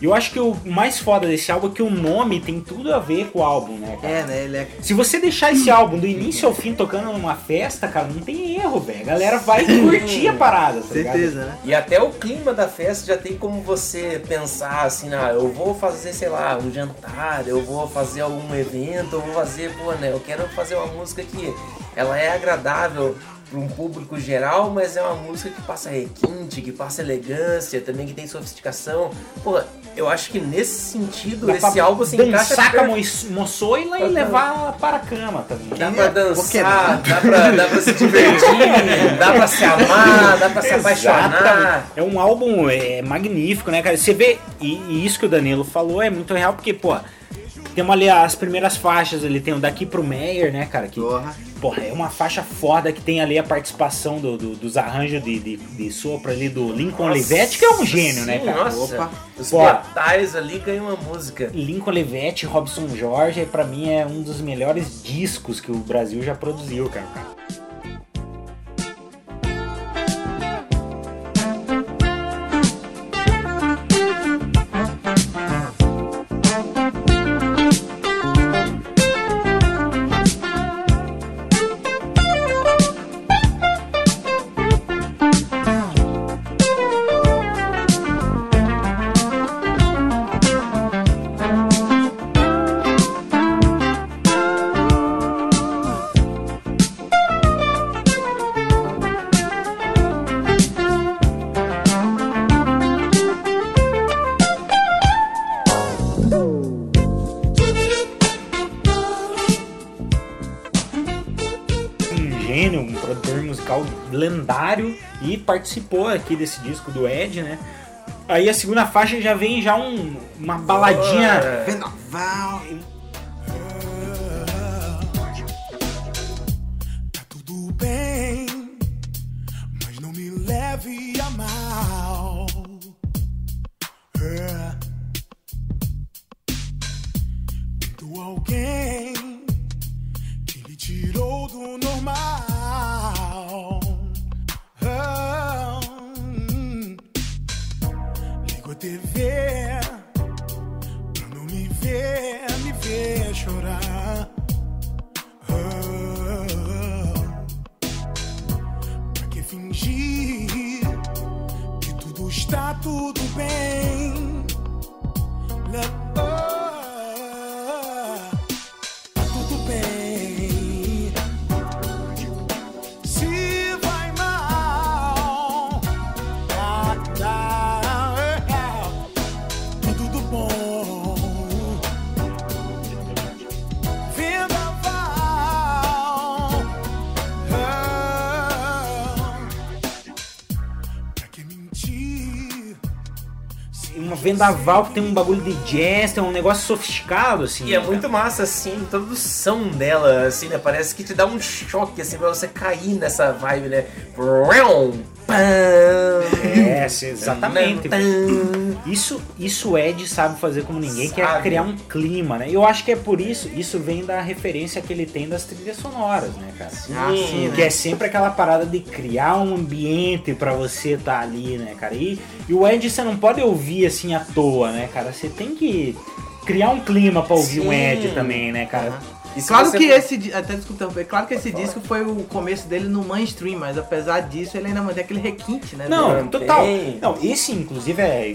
Eu acho que o mais foda desse álbum é que o nome tem tudo a ver com o álbum, né, cara? É, né, ele é... Se você deixar esse álbum do início ao fim tocando numa festa, cara, não tem erro, velho. A galera vai curtir a parada, tá ligado? né? E até o clima da festa já tem como você pensar assim, ah, eu vou fazer, sei lá, um jantar, eu vou fazer algum evento, eu vou fazer, pô, né, eu quero fazer uma música que ela é agradável para um público geral, mas é uma música que passa requinte, que passa elegância, também que tem sofisticação. Pô, eu acho que nesse sentido, Dá esse pra álbum se encaixa dançar com a perfeito. mo- moçoila e levar para a cama também. Dá pra que dançar, dá pra, dá pra se (laughs) divertir, dá pra se amar, dá pra se apaixonar. É um álbum é, magnífico, né, cara? Você vê, e, e isso que o Danilo falou é muito real, porque, pô, temos ali as primeiras faixas, ele tem o Daqui pro Meyer, né, cara? Que, porra, é uma faixa foda que tem ali a participação do, do- dos arranjos de, de, de sopro ali do Lincoln Olivetti, que é um gênio, né, sim, cara? Nossa, os Pô, metais ali ganham uma música. Lincoln Olivetti, Robson Jorge, pra mim é um dos melhores discos que o Brasil já produziu, cara. um lendário e participou aqui desse disco do Ed, né? Aí a segunda faixa já vem já um- uma baladinha. Vendaval. Vendaval que tem um bagulho de jazz, tem um negócio sofisticado, assim. E é muito massa, assim, a introdução dela, assim, né? Parece que te dá um choque, assim, pra você cair nessa vibe, né? É, sim, exatamente. Isso, isso o Ed sabe fazer como ninguém, que é criar um clima, né? Eu acho que é por isso, isso vem da referência que ele tem das trilhas sonoras, né, cara? Ah, sim, Que né? é sempre aquela parada de criar um ambiente pra você estar ali, né, cara? E, e o Ed você não pode ouvir assim à toa, né, cara? Você tem que criar um clima pra ouvir um Sim. Ed também, né, cara? Se Claro que for- esse até desculpa, interromper, claro que esse disco foi o começo dele no mainstream, mas apesar disso ele ainda mantém aquele requinte, né? Não, dele. total. Não, esse inclusive é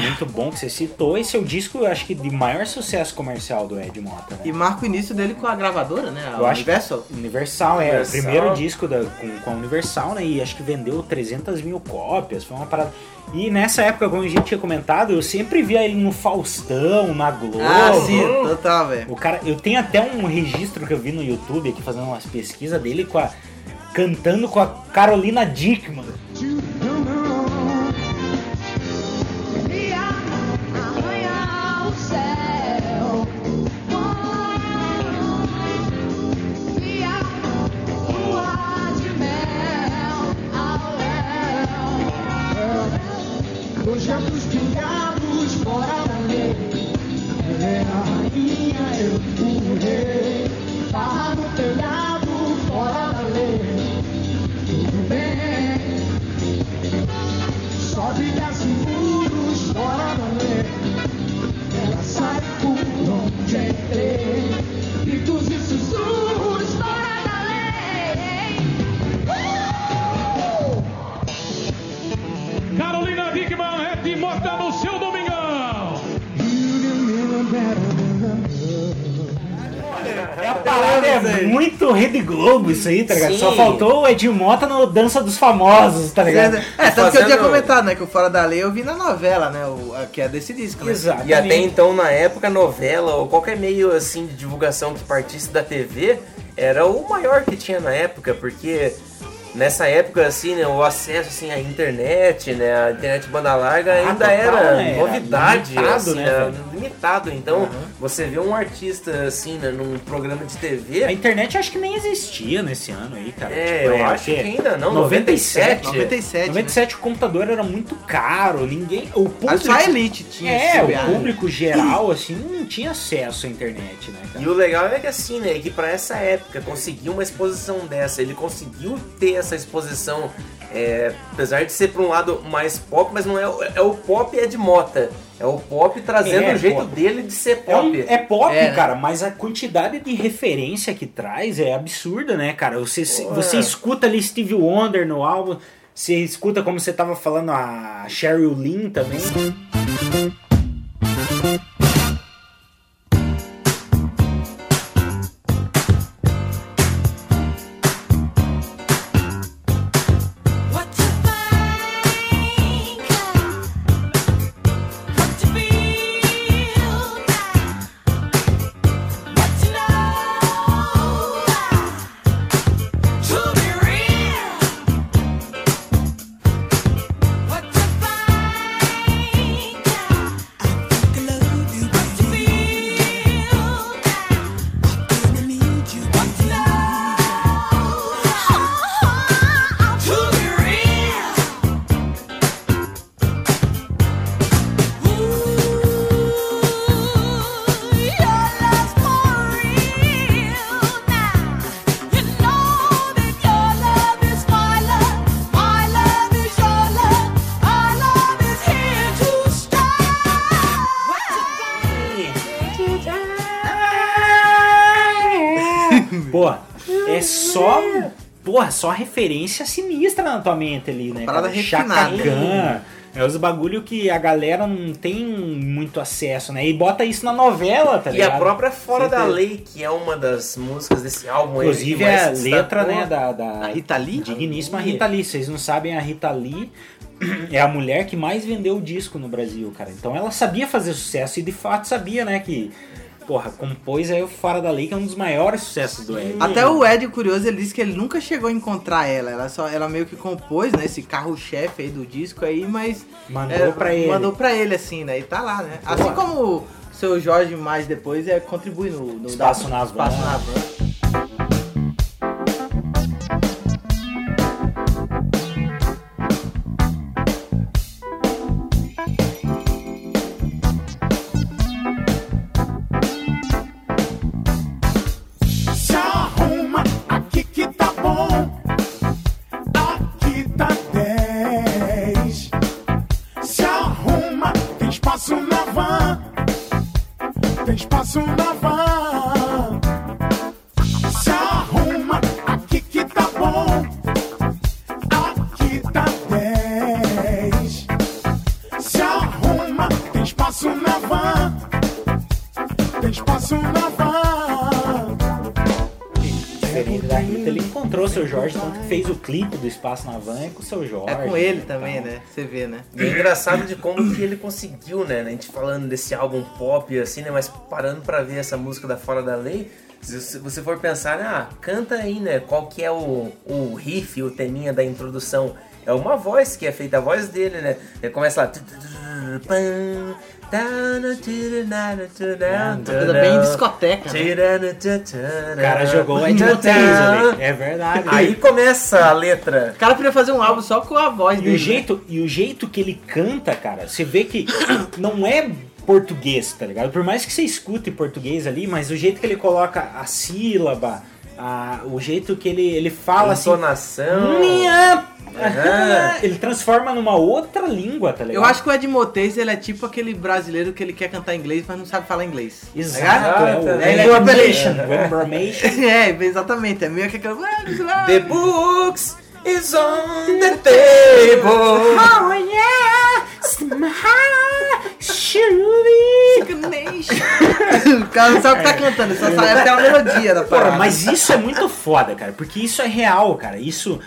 muito bom que você citou. Esse é o disco, eu acho que de maior sucesso comercial do Ed Mota, né? E marca o início dele com a gravadora, né? A Eu Universal. Universal, é. Universal. O primeiro disco da, com, com a Universal, né? E acho que vendeu 300 mil cópias. Foi uma parada. E nessa época, como a gente tinha comentado, eu sempre via ele no Faustão, na Globo. Ah, sim, total, velho. O cara, eu tenho até um registro que eu vi no YouTube aqui fazendo umas pesquisas dele com a cantando com a Carolina Dickman. Globo isso aí, tá ligado? Sim. Só faltou o Edil Mota no Dança dos Famosos, tá ligado? É, tanto que eu tinha comentado, né? Que o Fora da Lei eu vi na novela, né? O, a- que é desse disco, né? E até então, na época, novela ou qualquer meio assim de divulgação que partisse da TV era o maior que tinha na época, porque nessa época, assim, né, o acesso assim, à internet, né, a internet banda larga Ah, ainda total, era né, era novidade, limitado, assim, né, era velho? limitado. Então, você vê um artista assim, né, num programa de TV. A internet acho que nem existia nesse ano aí, cara. É, Tipo, eu acho o quê? que ainda não, 97. 97, 97 o computador era muito caro, ninguém... O público, Só a elite tinha É, o né? público geral, assim, não tinha acesso à internet, né, cara? E o legal é que assim, né, que pra essa época conseguir uma exposição dessa, ele conseguiu ter essa exposição, é, apesar de ser pra um lado mais pop, mas não é, o- é o pop é de mota. É o pop trazendo É, o jeito pop. dele de ser É, um- pop. é pop, É, né? cara, mas a quantidade de referência que traz é absurda, né, cara? Você, Pô, você é. escuta ali Steve Wonder no álbum, você escuta, como você tava falando, a Cheryl Lynn também. Só referência sinistra na tua mente ali, né? Parada Khan. É os bagulho que a galera não tem muito acesso, né? E bota isso na novela, tá E ligado? a própria Fora da Certeza. Lei, que é uma das músicas desse álbum aí, Inclusive é a letra, né, da, da Rita Lee? digníssima Rita Lee. Vocês não sabem, a Rita Lee (clears throat) é a mulher que mais vendeu o disco no Brasil, cara. Então ela sabia fazer sucesso e de fato sabia, né, que porra, compôs aí o Fora da Lei, que é um dos maiores sucessos do Ed. Até o Ed, curioso, ele disse que ele nunca chegou a encontrar ela. Ela, só, ela meio que compôs, né, esse carro-chefe aí do disco aí, mas... Mandou pra ele. Mandou pra ele, assim, né, e tá lá, né. Assim como o seu Jorge mais depois é, contribui no... no Espaço da- na. Espaço na. Clipe do Espaço na Van é com o seu Jorge. É com ele e também, tal. né, você vê, né. E é engraçado de como que ele conseguiu, né? A gente falando desse álbum pop, assim, né? Mas parando pra ver essa música da Fora da Lei, se você- você for pensar, ah, canta aí, né? Qual que é o, o riff, o teminha da introdução? É uma voz que é feita, a voz dele, né? Ele começa lá... Coisa bem discoteca, né? O cara jogou Ed ali. É verdade. Aí começa a letra. O cara podia fazer um álbum só com a voz E dele. o, jeito, e o jeito que ele canta, cara, você vê que não é português, tá ligado? Por mais que você escute português ali, mas o jeito que ele coloca a sílaba, a- o jeito que ele, ele fala assim. Entonação. Minha- Aham. (laughs) Ele transforma numa outra língua, tá ligado? Eu acho que o Ed Motez, ele é tipo aquele brasileiro que ele quer cantar inglês, mas não sabe falar inglês. Tá Exato, é o É, ele é Embramation. (laughs) É, exatamente. É meio que aquele... The books is on the table. Oh yeah! o cara não sabe o que tá cantando, ele só sabe até a melodia da Porra, parada. mas isso é muito foda, cara, porque isso é real, cara. Isso.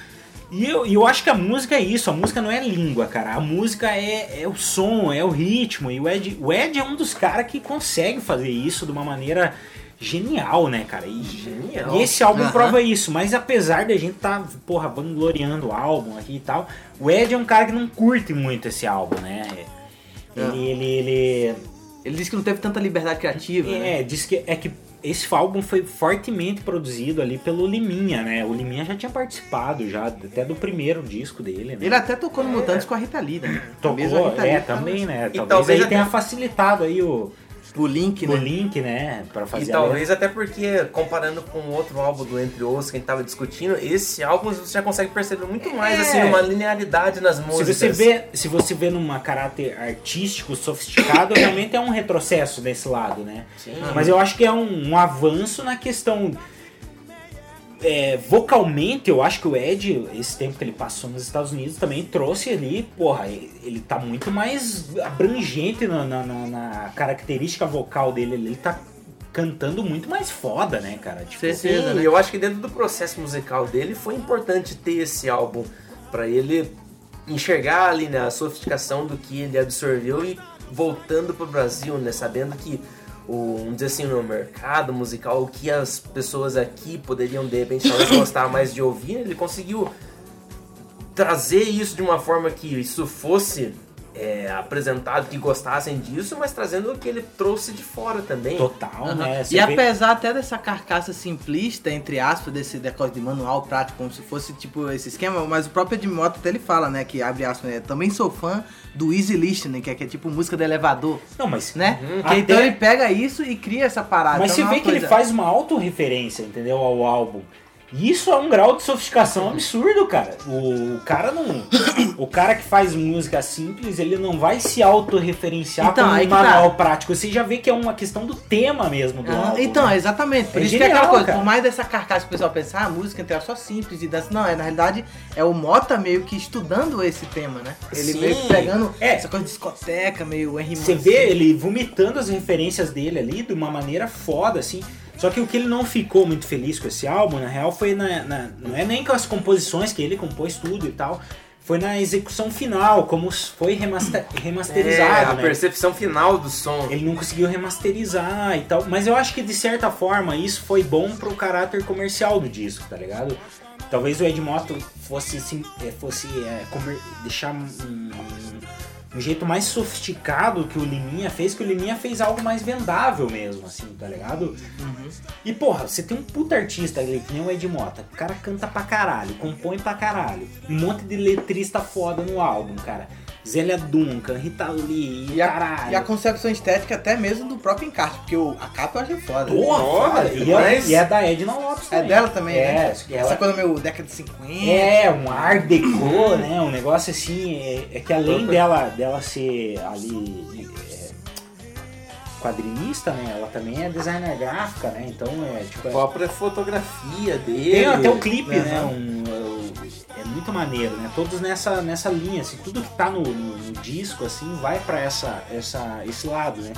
E eu, e eu acho que a música é isso, a música não é língua, cara. A música é, é o som, é o ritmo. E o Ed, o Ed é um dos caras que consegue fazer isso de uma maneira genial, né, cara? E, Genial. e esse álbum Aham. prova isso. Mas apesar da gente tá, porra, vangloriando o álbum aqui e tal, o Ed é um cara que não curte muito esse álbum, né? Ele, ele, ele, Ele disse que não teve tanta liberdade criativa, né? é, diz que é que esse álbum foi fortemente produzido ali pelo Liminha, né? O Liminha já tinha participado já até do primeiro disco dele, né? Ele até tocou no Mutantes com a Rita Lee, né? Tocou, Mesmo a Rita é, Lee tava- também, né? E Talvez, talvez aí tenha facilitado aí o, o link, o né? link, né? Pra fazer E a talvez até porque, comparando com o outro álbum do Entre Os que a gente tava discutindo, esse álbum você já consegue perceber muito mais, É. assim, uma linearidade nas Se músicas. você, vê, se você vê numa caráter artístico, sofisticado, realmente é um retrocesso desse lado, né? Sim. Mas eu acho que é um, um avanço na questão. É, vocalmente, eu acho que o Ed, esse tempo que ele passou nos Estados Unidos, também trouxe ali, porra, ele tá muito mais abrangente na, na- na- na característica vocal dele. Ele tá cantando muito mais foda, né, cara? Tipo, Sim, eu acho que dentro do processo musical dele foi importante ter esse álbum pra ele enxergar ali né, a sofisticação do que ele absorveu e voltando pro Brasil, né, sabendo que o, vamos dizer assim, no mercado musical, o que as pessoas aqui poderiam de repente talvez (coughs) gostar mais de ouvir, ele conseguiu trazer isso de uma forma que isso fosse é, apresentado, que gostassem disso, mas trazendo o que ele trouxe de fora também. Total, Aham. né? Você E vê- apesar até dessa carcaça simplista, entre aspas, desse decódigo de manual prático, como se fosse tipo esse esquema, mas o próprio Edmoto até ele fala, né, que abre aspas, né, também sou fã do Easy Listening, que é, que é tipo música do elevador. Não, mas. Né? Uhum. Que então Até- ele pega isso e cria essa parada. Mas Então você é vê que ele faz uma autorreferência, entendeu? Ao álbum. Isso é um grau de sofisticação absurdo, cara. O, o cara não. o cara que faz música simples, ele não vai se autorreferenciar Então, como aí um tá. manual prático. Você já vê que é uma questão do tema mesmo do Ah, álbum. então, né? exatamente. Por É isso que é genial, aquela coisa, cara. por mais dessa carcaça que o pessoal pensa, ah, a música é só simples e dança. Não, é, na realidade é o Mota meio que estudando esse tema, né? Ele Sim. meio que pegando É. essa coisa de discoteca, meio Henry Você vê ele vomitando as referências dele ali de uma maneira foda, assim. Só que o que ele não ficou muito feliz com esse álbum, na real, foi na, na- Não é nem com as composições que ele compôs tudo e tal. Foi na execução final, como foi remaster- remasterizado, É, a né? percepção final do som. Ele não conseguiu remasterizar e tal. Mas eu acho que de certa forma isso foi bom pro caráter comercial do disco, tá ligado? Talvez o Ed Moto fosse, sim, é, fosse é, comer- deixar um, um jeito mais sofisticado que o Liminha fez, que o Liminha fez algo mais vendável mesmo, assim, tá ligado? E porra, você tem um puta artista ali, que nem o Ed Mota. O cara canta pra caralho, compõe pra caralho. Um monte de letrista foda no álbum, cara. Zélia Duncan, Rita Lee, E a, caralho. e a concepção estética até mesmo do próprio encarte, porque o, a capa eu achei foda. Porra, foda. E, é, Mas- e é da Edna Lopes É também. dela também, é, né? que ela- Essa coisa meio década de 50. É, um art deco, né? Um negócio assim, é, é que além dela, dela ser ali é, quadrinista, né? Ela também é designer gráfica, né? Então é tipo. A É, própria fotografia dele. tem até o clipe, né? Um, é, muito maneiro, né? Todos nessa, nessa linha, assim, tudo que tá no, no- no disco, assim, vai pra essa, essa, esse lado, né?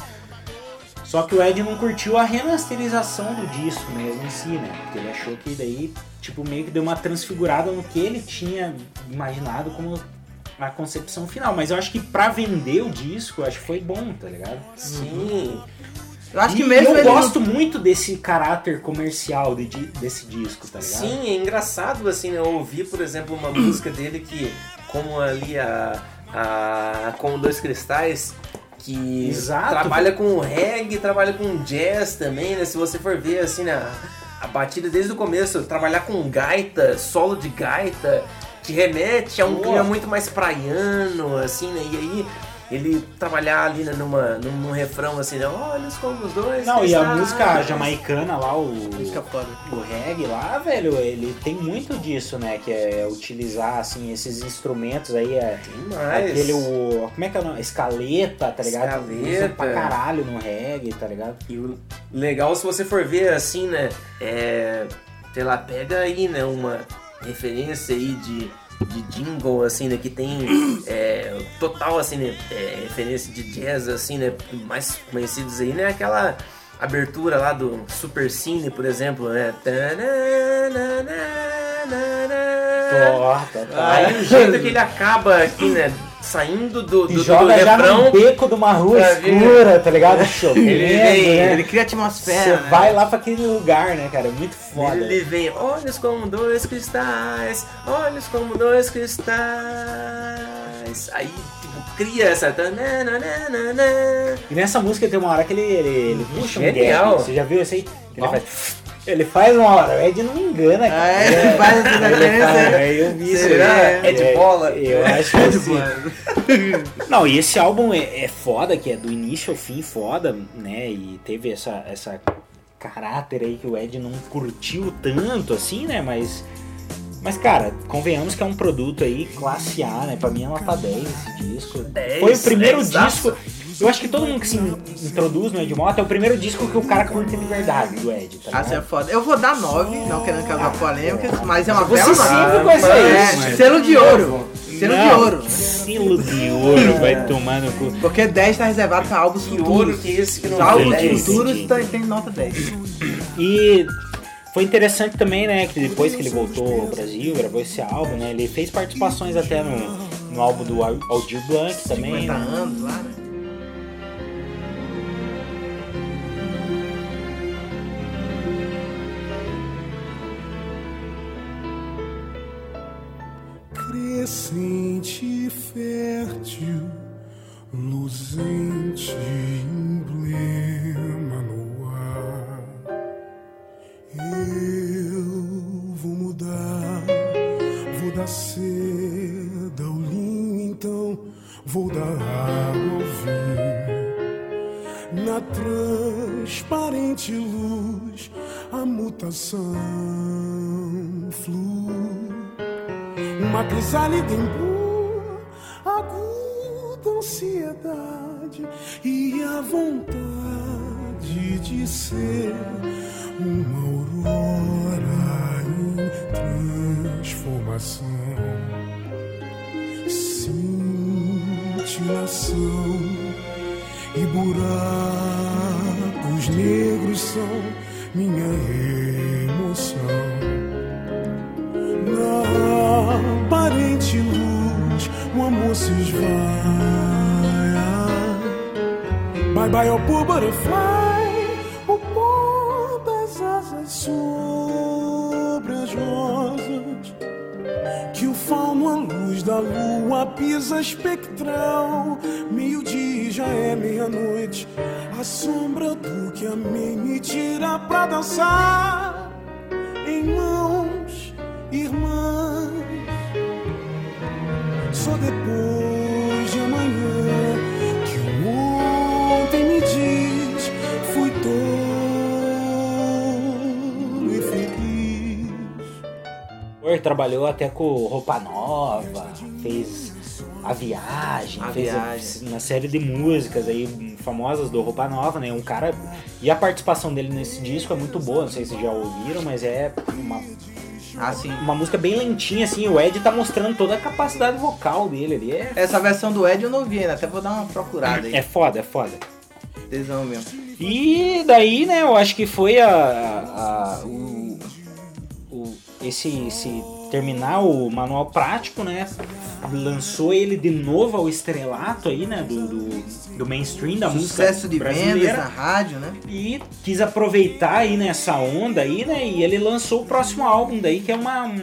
Só que o Ed não curtiu a remasterização do disco mesmo em si, né? Porque ele achou que daí, tipo, meio que deu uma transfigurada no que ele tinha imaginado como a concepção final. Mas eu acho que pra vender o disco, acho que foi bom, tá ligado? Sim. Eu acho que E mesmo eu não- gosto muito desse caráter comercial de, desse disco, tá ligado? Sim, é engraçado assim, né? Eu ouvi, por exemplo, uma música dele que, como ali a. a com dois cristais, que Exato. trabalha com reggae, trabalha com jazz também, né? Se você for ver assim, né? A batida desde o começo, trabalhar com gaita, solo de gaita, que remete a um clima muito mais praiano, assim, né? E aí ele trabalhar ali né, numa, num, num refrão assim, né? Olha como os dois. Não, e a música jamaicana lá, o, Música foda. o reggae lá, velho, ele tem muito disso, né? Que é utilizar, assim, esses instrumentos aí, é, Demais. aquele, o, como é que é o nome? Escaleta, tá ligado? Usa Escaleta. pra caralho no reggae, tá ligado? E o legal, se você for ver assim, né? É. Sei lá, pega aí, né? Uma referência aí de, de jingle, assim, né? Que tem é, total, assim, né? é, referência de jazz, assim, né? Mais conhecidos aí, né? Aquela abertura lá do Super Cine, por exemplo, né? Torta, tá. Aí o jeito que ele acaba aqui, né? Saindo do, do, E do joga já refrão. no beco de uma rua ver. escura, tá ligado? (laughs) Chovendo, Ele vem, né? Ele cria Você atmosfera, né? vai lá pra aquele lugar, né, cara? É muito foda. Ele vem, olhos como dois cristais, olhos como dois cristais. Aí, tipo, cria essa. tananana. E nessa música tem uma hora que ele, ele, ele puxa um Genial. gap. Você já viu isso aí? Ele faz, ele faz uma hora, o Ed não engana, cara. É, ele faz essa Ele referência. faz, aí eu vi isso aí. É de bola? Eu acho que É de sim. Não, e esse álbum é, é foda, que é do início ao fim foda, né? E teve essa, essa caráter aí que o Ed não curtiu tanto, assim, né? Mas, mas cara, convenhamos que é um produto aí classe A, né? Pra mim é nota 10 esse disco. 10, Foi o primeiro 10 disco. Eu acho que todo mundo que se introduz no Ed Mota é o primeiro disco que o cara curte de verdade do Ed, tá Ah, você é foda. Eu vou dar 9, não querendo causar polêmicas, mas é uma Você bela sempre nota. com essa aí, É, selo de ouro. Selo de Não, ouro. Selo de ouro, vai tomar no cu. Porque 10 tá reservado pra álbuns futuros. ouro que é esse que não Os álbuns tem 10? futuros Entendi. tem, nota 10. E foi interessante também, né, que depois que ele voltou ao Brasil, gravou esse álbum, né, ele fez participações até no, no álbum do Al- Aldir Blanc também. 50 né? anos lá, né? Crescente fértil, luzente emblema no ar. Eu vou mudar, vou dar seda ao linho, então vou dar água ao vinho. Na transparente luz, a mutação flui uma crisálida em boa, aguda ansiedade e a vontade de ser uma aurora em transformação. Cintilação e buracos negros são minha emoção na aparente luz, o amor se esvaia. Bye bye, oh poor butterfly, o pôr das asas sobre as rosas. Que o fauno à luz da lua pisa espectral. Meio-dia já é meia-noite. A sombra do que amei me tira pra dançar em mãos trabalhou até com Roupa Nova, fez A Viagem, A fez Viagem. uma série de músicas aí famosas do Roupa Nova, né? Um cara. E a participação dele nesse disco é muito boa, não sei se vocês já ouviram, mas é uma, Ah, uma música bem lentinha, assim. O Ed tá mostrando toda a capacidade vocal dele ali. É, Essa versão do Ed eu não vi ainda, até vou dar uma procurada aí. é foda, é foda. Tesão mesmo. E daí, né, eu acho que foi a, a- a- o- esse, esse terminar o manual prático, né, lançou ele de novo ao estrelato aí, né, do, do, do mainstream da música Sucesso de vendas na rádio, né? E quis aproveitar aí nessa onda aí, né, e ele lançou o próximo álbum daí, que é uma um,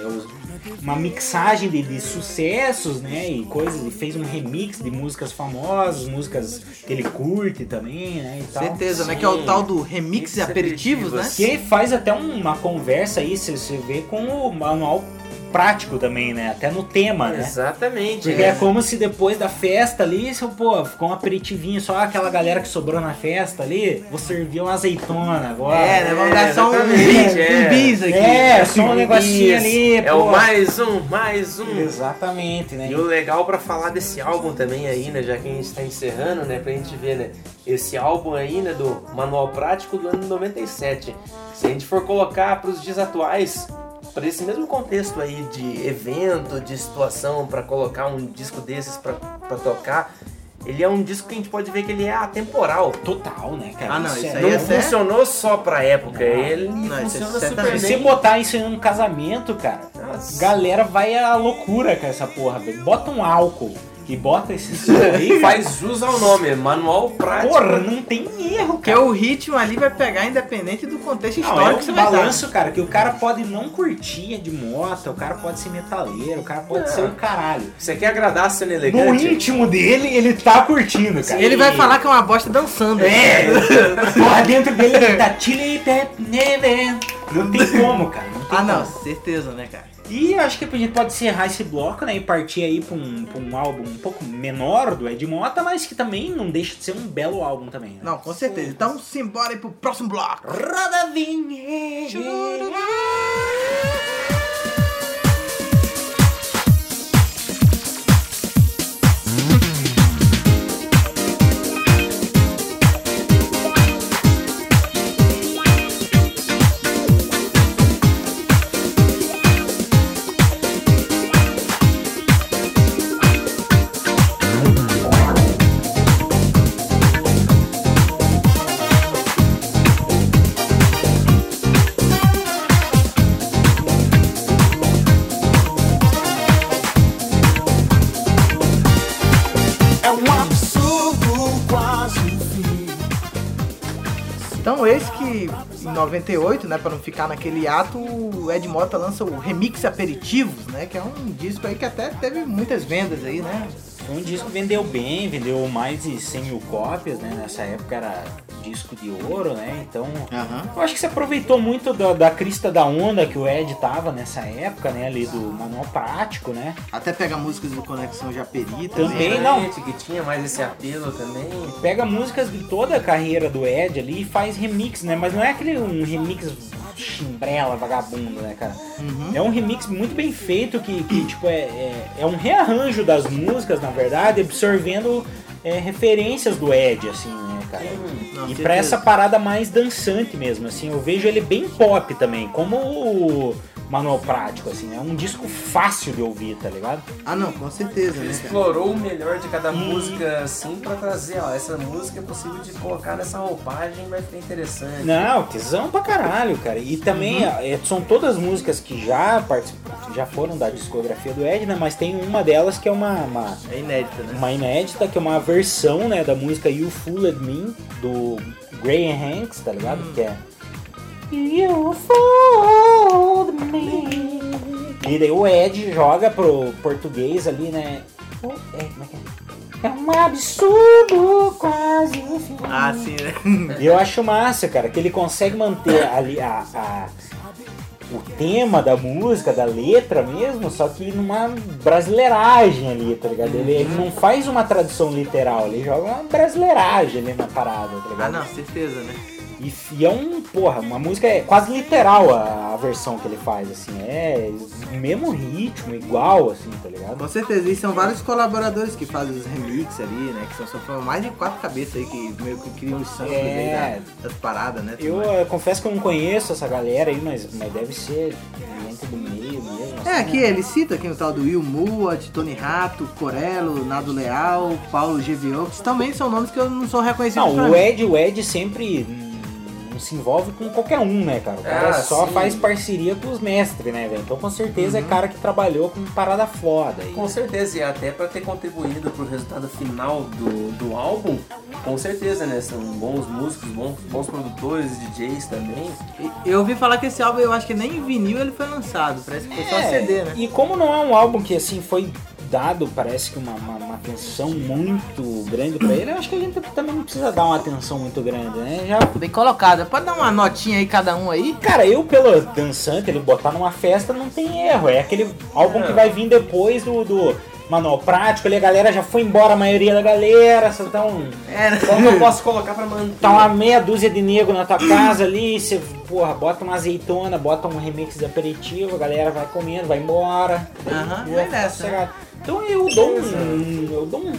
é o- uma mixagem de, de sucessos, né, e coisas, e fez um remix de músicas famosas, músicas que ele curte também, né, e tal. Certeza, né? Que é o tal do remix e aperitivos, né? Que faz até uma conversa aí, se você vê com o manual prático também, né? Até no tema, né? Exatamente. Porque é. como se depois da festa ali, se, pô, ficou um aperitivinho, só aquela galera que sobrou na festa ali, vou servir uma azeitona agora. É, né? Vamos dar só um bis, é. um bis aqui. É, só um negocinho ali, É pô. o mais um, mais um. Exatamente, né? E o legal pra falar desse álbum também aí, né, já que a gente tá encerrando, né, pra gente ver, né, esse álbum aí, né, do Manual Prático do ano 97. Se a gente for colocar pros dias atuais, para esse mesmo contexto aí de evento, de situação, pra colocar um disco desses pra pra tocar, ele é um disco que a gente pode ver que ele é atemporal. Total, né, cara? Ah, não, isso aí Não é funcionou só pra época, ele Não, isso é funciona super. Se bem. você botar isso em um casamento, cara, Nossa. galera vai à loucura com essa porra, velho. Bota um álcool e bota esse som aí, (laughs) Faz jus ao nome, Manual Prático. Porra, não tem erro, Porque cara. o ritmo ali vai pegar independente do contexto Não, histórico é que você um vai dar. balanço, cara, que o cara pode não curtir de moto, o cara pode ser metaleiro, o cara pode Não. ser o caralho. Você quer agradar sendo No elegante? íntimo dele, ele tá curtindo, cara. Ele vai falar que é uma bosta dançando. É, (laughs) porra, dentro dele ele tá chili pep, neve. Não tem como, cara. Não tem Ah, não, como. certeza, né, cara? E acho que a gente pode encerrar esse bloco, né? E partir aí pra um, pra um álbum um pouco menor do Ed Mota, mas que também não deixa de ser um belo álbum também. Né? Não, com certeza. Então, simbora aí pro próximo bloco. Roda a vinheta. Em 98, né, pra não ficar naquele ato, o Ed Mota lança o Remix Aperitivos, né, que é um disco aí que até teve muitas vendas aí, né? Foi um disco que vendeu bem, vendeu mais de 100 mil cópias, né? Nessa época era disco de ouro, né? Então, eu acho que se aproveitou muito da, da crista da onda que o Ed tava nessa época, né? Ali do manual prático, né? Até pega músicas do Conexão Japeri Também não. Que tinha mais esse apelo também. Pega músicas de toda a carreira do Ed ali e faz remix, né? Mas não é aquele um remix chimbrela, vagabundo, né, cara? É um remix muito bem feito que, que tipo, é, é, é um rearranjo das músicas, na verdade, absorvendo é, referências do Ed, assim, né, cara? E pra essa parada mais dançante mesmo, assim, eu vejo ele bem pop também, como o Manual Prático, assim, é um disco fácil de ouvir, tá ligado? Ah, não, com certeza, Ele né, cara? explorou o melhor de cada música assim pra trazer, ó, essa música é possível de colocar nessa roupagem vai ficar interessante. Não, tesão pra caralho, cara. E também é, são todas músicas que já já foram da discografia do Ed, né? Mas tem uma delas que é uma, uma, É inédita, né? uma inédita, que é uma versão, né, da música You Fooled Me, do Graham Hanks, tá ligado? Que é You Fooled Me. E daí o Ed joga pro português ali, né? É, como é que é? É um absurdo quase um fim. Ah, sim, né? E eu acho massa, cara, que ele consegue manter ali a, a- o tema da música, da letra mesmo, só que numa brasileiragem ali, tá ligado? Ele, ele não faz uma tradução literal, ele joga uma brasileiragem ali na parada, tá Ah, ligado? não, certeza, né? E, e é um, porra, uma música é quase literal a, a versão que ele faz, assim, é o mesmo ritmo, igual, assim, tá ligado? Com certeza, e são vários colaboradores que fazem os remixes ali, né? Que são, são mais de quatro cabeças aí que meio que criam os samples É. aí da- das paradas, né? Eu eh, confesso que eu não conheço essa galera aí, mas, mas deve ser gente do meio mesmo. É, assim, aqui né? ele cita aqui o tal do Will Muad, Tony Rato, Corello, Nado Leal, Paulo GVO, que também são nomes que eu não sou reconhecido Não, o Ed, o Ed sempre não se envolve com qualquer um, né, cara? O cara Ah, só sim. faz parceria com os mestres, né, velho? Então com certeza Uhum. é cara que trabalhou com parada foda. aí. Com certeza, e até pra ter contribuído pro resultado final do, do álbum, com certeza, né? São bons músicos, bons, bons produtores, DJs também. Eu ouvi falar que esse álbum, eu acho que nem em vinil ele foi lançado, parece que foi só É, CD, né? E como não é um álbum que assim foi dado, parece que uma, uma, uma atenção muito grande pra ele, eu acho que a gente também não precisa dar uma atenção muito grande, né? Já Bem colocado. Pode dar uma notinha aí, cada um aí? Cara, eu pelo dançante, ele botar numa festa não tem erro. É aquele álbum É. que vai vir depois do, do manual prático, ali a galera já foi embora, a maioria da galera, só tão. É, Como eu posso colocar pra manter? Tá uma meia dúzia de nego na tua casa ali, você, porra, bota uma azeitona, bota um remix de aperitivo, a galera vai comendo, vai embora. Aham, E vai ficar nessa. sossegado. Então eu dou um. Eu dou um.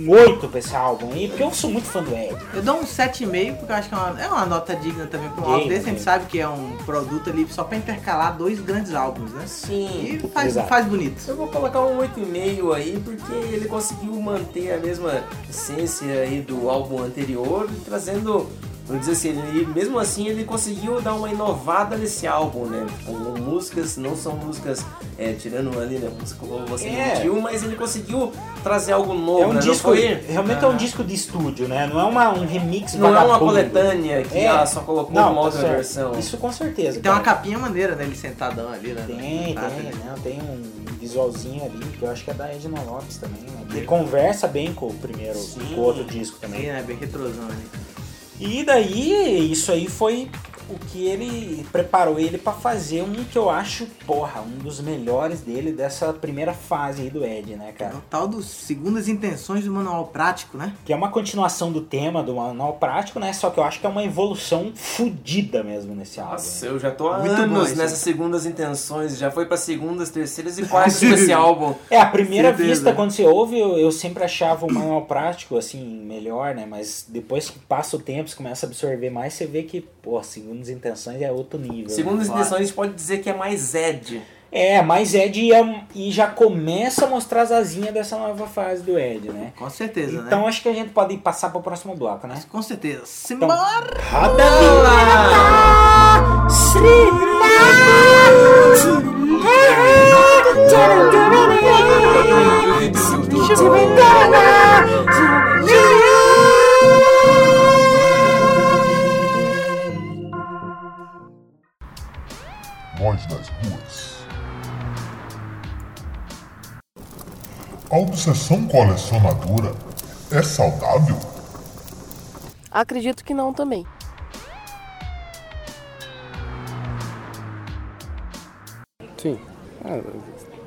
um 8 pra esse álbum aí, porque eu sou muito fã do Ed. Eu dou um 7,5 porque eu acho que é uma, é uma nota digna também um Digna, álbum desse. A gente sabe que é um produto ali só pra intercalar dois grandes álbuns, né? Sim. E faz, Exato. faz bonito. Eu vou colocar um 8,5 aí, porque ele conseguiu manter a mesma essência aí do álbum anterior, trazendo, vamos dizer assim, ele, mesmo assim ele conseguiu dar uma inovada nesse álbum, né? Com músicas, não são músicas, é, tirando ali, né, música como você É. mentiu, mas ele conseguiu trazer algo novo, É um né? disco, foi... realmente é um disco de estúdio, né? Não é uma, um remix Não é uma vagabundo. coletânea que ah, só colocou Não, uma tá outra versão. Isso com certeza. Tem uma capinha maneira, né? Ele sentadão ali, né? Tem, Ah, tem, né? não, tem um visualzinho ali, que eu acho que é da Edna Lopes também, né? Que conversa bem com o primeiro, com o outro disco também. Sim, né? Bem retrosão ali. E daí, isso aí foi o que ele preparou ele pra fazer um que eu acho, porra, um dos melhores dele dessa primeira fase aí do Ed, né, É cara? o tal dos segundas intenções do manual prático, né? Que é uma continuação do tema do manual prático, né? Só que eu acho que é uma evolução fodida mesmo nesse álbum. Nossa, eu já tô há Muito bom anos nessas segundas intenções, já foi pra segundas, terceiras e quartas com esse álbum. É, a primeira Certeza. vista, quando você ouve, eu, eu sempre achava o manual prático, assim, melhor, né? Mas depois que passa o tempo, você começa a absorver mais, você vê que, pô, segundas intenções é outro nível. Segundas né? intenções a gente pode dizer que é mais Ed. É, mas Ed e já começa a mostrar as asinhas dessa nova fase do Ed, né? Com certeza, Então né? acho que a gente pode passar pro próximo bloco, né? Com certeza. Então, Simbora! roda a Voz das ruas. A obsessão colecionadora é saudável? Acredito que não também. Sim. Ah,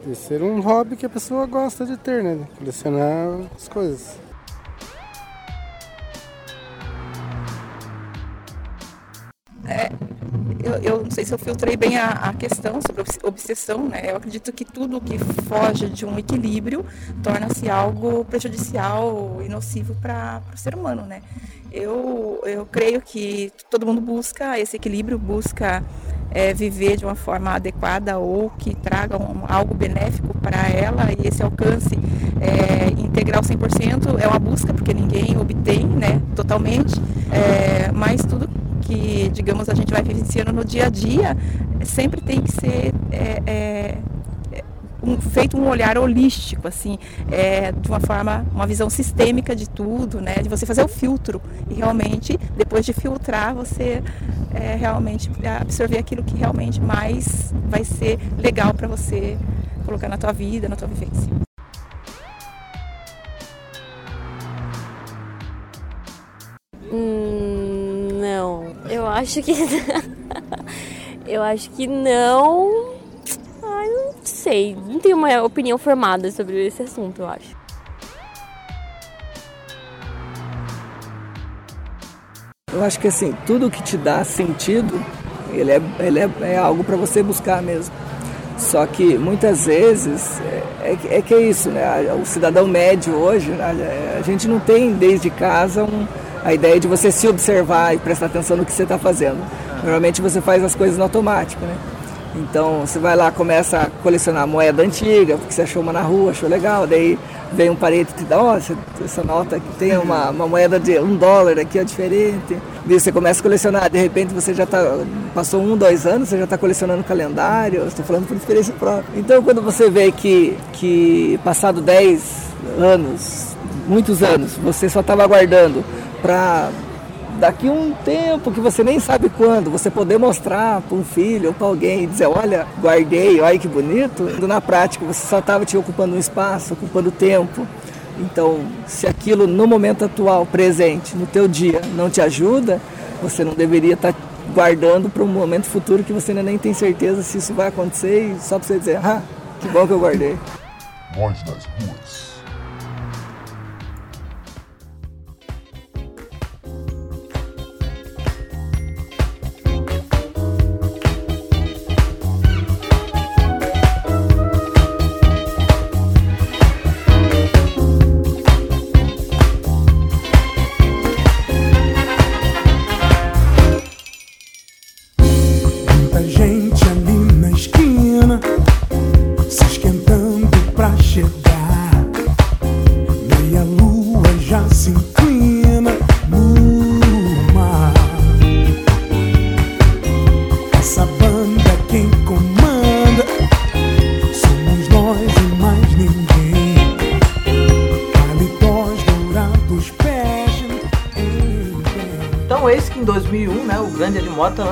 deve ser um hobby que a pessoa gosta de ter, né? Colecionar as coisas. Eu, eu não sei se eu filtrei bem a, a questão sobre obs- obsessão, né? Eu acredito que tudo que foge de um equilíbrio torna-se algo prejudicial e nocivo para o ser humano, né? Eu, eu creio que todo mundo busca esse equilíbrio, busca é, viver de uma forma adequada ou que traga um- algo benéfico para ela e esse alcance é, integral 100% é uma busca, porque ninguém obtém né, totalmente, é, mas tudo que, digamos, a gente vai vivenciando no dia a dia, sempre tem que ser é, é, um- feito um olhar holístico, assim, é, de uma forma, uma visão sistêmica de tudo, né, de você fazer o filtro e realmente, depois de filtrar, você é, realmente absorver aquilo que realmente mais vai ser legal para você colocar na tua vida, na tua vivência. Hum, não. Eu acho que. (laughs) eu acho que não. Ai, não sei. Não tenho uma opinião formada sobre esse assunto, eu acho. Eu acho que assim, tudo que te dá sentido, ele é, ele é, é algo para você buscar mesmo. Só que muitas vezes é, é, que- é que é isso, né? O cidadão médio hoje, né? a gente não tem desde casa um- a ideia de você se observar e prestar atenção no que você está fazendo. Normalmente você faz as coisas no automático, né? Então você vai lá, começa a colecionar moeda antiga, porque você achou uma na rua, achou legal, daí vem um parente e te dá, ó, essa, essa nota aqui tem uma, uma moeda de um dólar aqui, ó, diferente. Daí você começa a colecionar, de repente você já tá, passou um, dois anos, você já está colecionando calendário, estou falando por experiência própria. Então quando você vê que, que passado 10 anos, muitos anos, você só estava aguardando para daqui um tempo que você nem sabe quando, você poder mostrar para um filho ou para alguém e dizer, olha, guardei, olha que bonito. Na prática, você só estava te ocupando um espaço, ocupando tempo. Então, se aquilo no momento atual, presente, no teu dia, não te ajuda, você não deveria estar guardando para um momento futuro que você ainda nem tem certeza se isso vai acontecer e só para você dizer, ah, que bom que eu guardei. Nós nas ruas.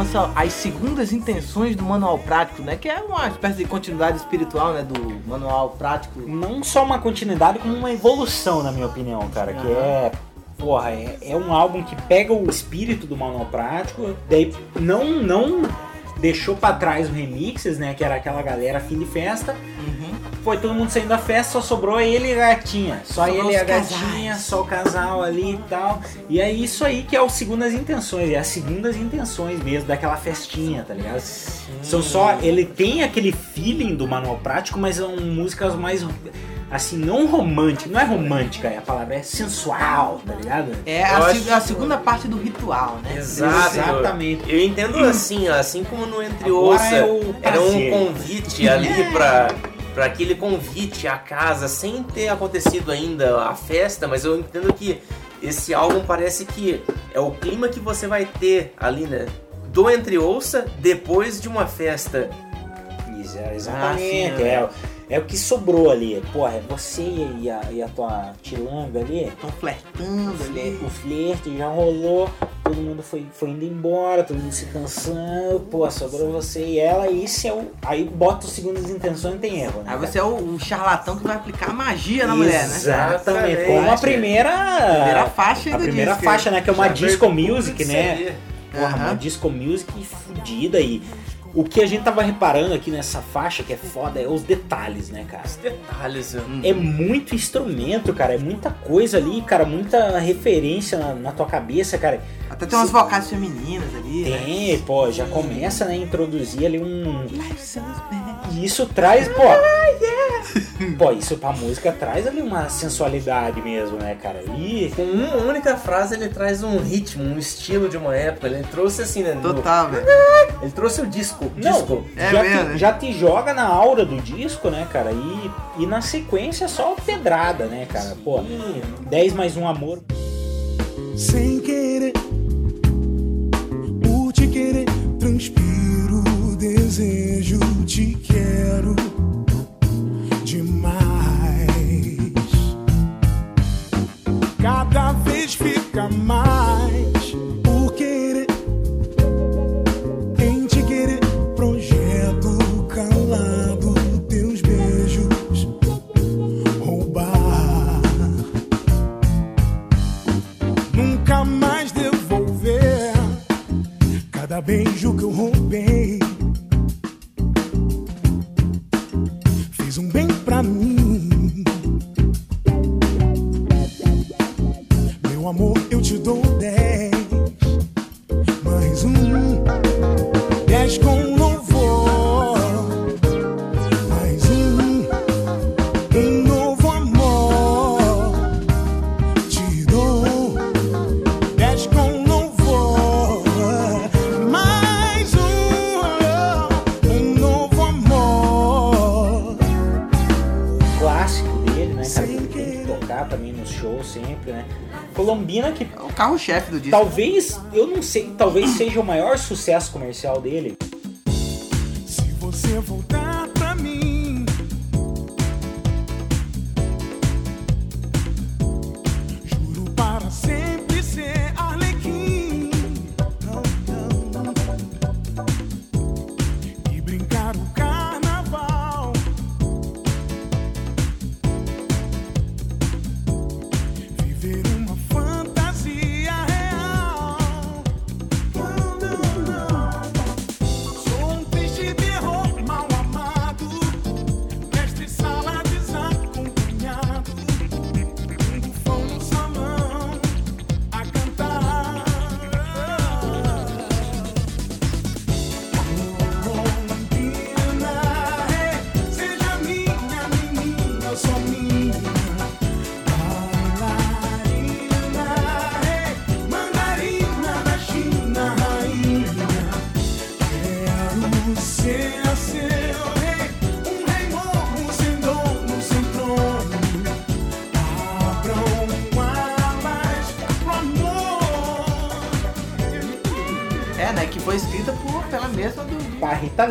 Lança as segundas intenções do Manual Prático, né, que é uma espécie de continuidade espiritual, né, do Manual Prático. Não só uma continuidade, como uma evolução, na minha opinião, cara. Que é. Porra, é, é um álbum que pega o espírito do manual prático, daí não, não deixou pra trás os remixes, né? Que era aquela galera fim de festa. Foi todo mundo saindo da festa, só sobrou ele e a gatinha. Só Sobrou ele e a os gatinha, só o casal ali e tal. E é isso aí que é o segundas intenções, é as segundas intenções mesmo, daquela festinha, tá ligado? São só. Ele tem aquele feeling do manual prático, mas são músicas mais. Assim, não romântica, não é romântica, é a palavra é sensual, tá ligado? É a, se- a segunda parte do ritual, né? Exato. Exatamente. Eu entendo assim, ó, assim como no Entre Agora Ouça é o era um prazer. convite ali (laughs) pra, pra aquele convite à casa, sem ter acontecido ainda a festa, mas eu entendo que esse álbum parece que é o clima que você vai ter ali, né? Do Entre Ouça depois de uma festa. É, exatamente. Ah, sim, é, é o que sobrou ali. Porra, é você e a, e a tua tilanga ali. Estão flertando ali. O flerte já rolou, todo mundo foi, foi indo embora, todo mundo se cansando. Pô, sobrou você e ela, e isso é o. Aí bota os segundas intenções, não tem erro, né? Aí você é o, o charlatão que vai aplicar magia na mulher, né? Exatamente. Como a primeira. Primeira faixa aí A primeira disco, faixa, né? Que é uma Já disco music, né? Porra, uma Aham. disco music fodida aí. O que a gente tava reparando aqui nessa faixa, que é foda, é os detalhes, né, cara? Os detalhes, É muito instrumento, cara. É muita coisa ali, cara. Muita referência na, na tua cabeça, cara. Até tem umas vocais femininas ali, né? Tem, pô, já começa né, a introduzir ali um. E isso traz, pô. Pô, isso pra música traz ali uma sensualidade mesmo, né, cara? E. Com uma única frase ele traz um ritmo, um estilo de uma época. Ele trouxe assim, né? no- Total, velho. Ele trouxe o disco. Não, disco. já, te, já te joga na aura do disco, né, cara? E, e na sequência só pedrada, né, cara? Pô, 10 mais um amor. sem querer. Por te querer, transpiro o desejo, te quero demais. Cada vez fica mais amor, eu te dou Colombina que. É o carro-chefe do disco. Talvez, eu não sei, talvez seja o maior sucesso comercial dele. Se você voltar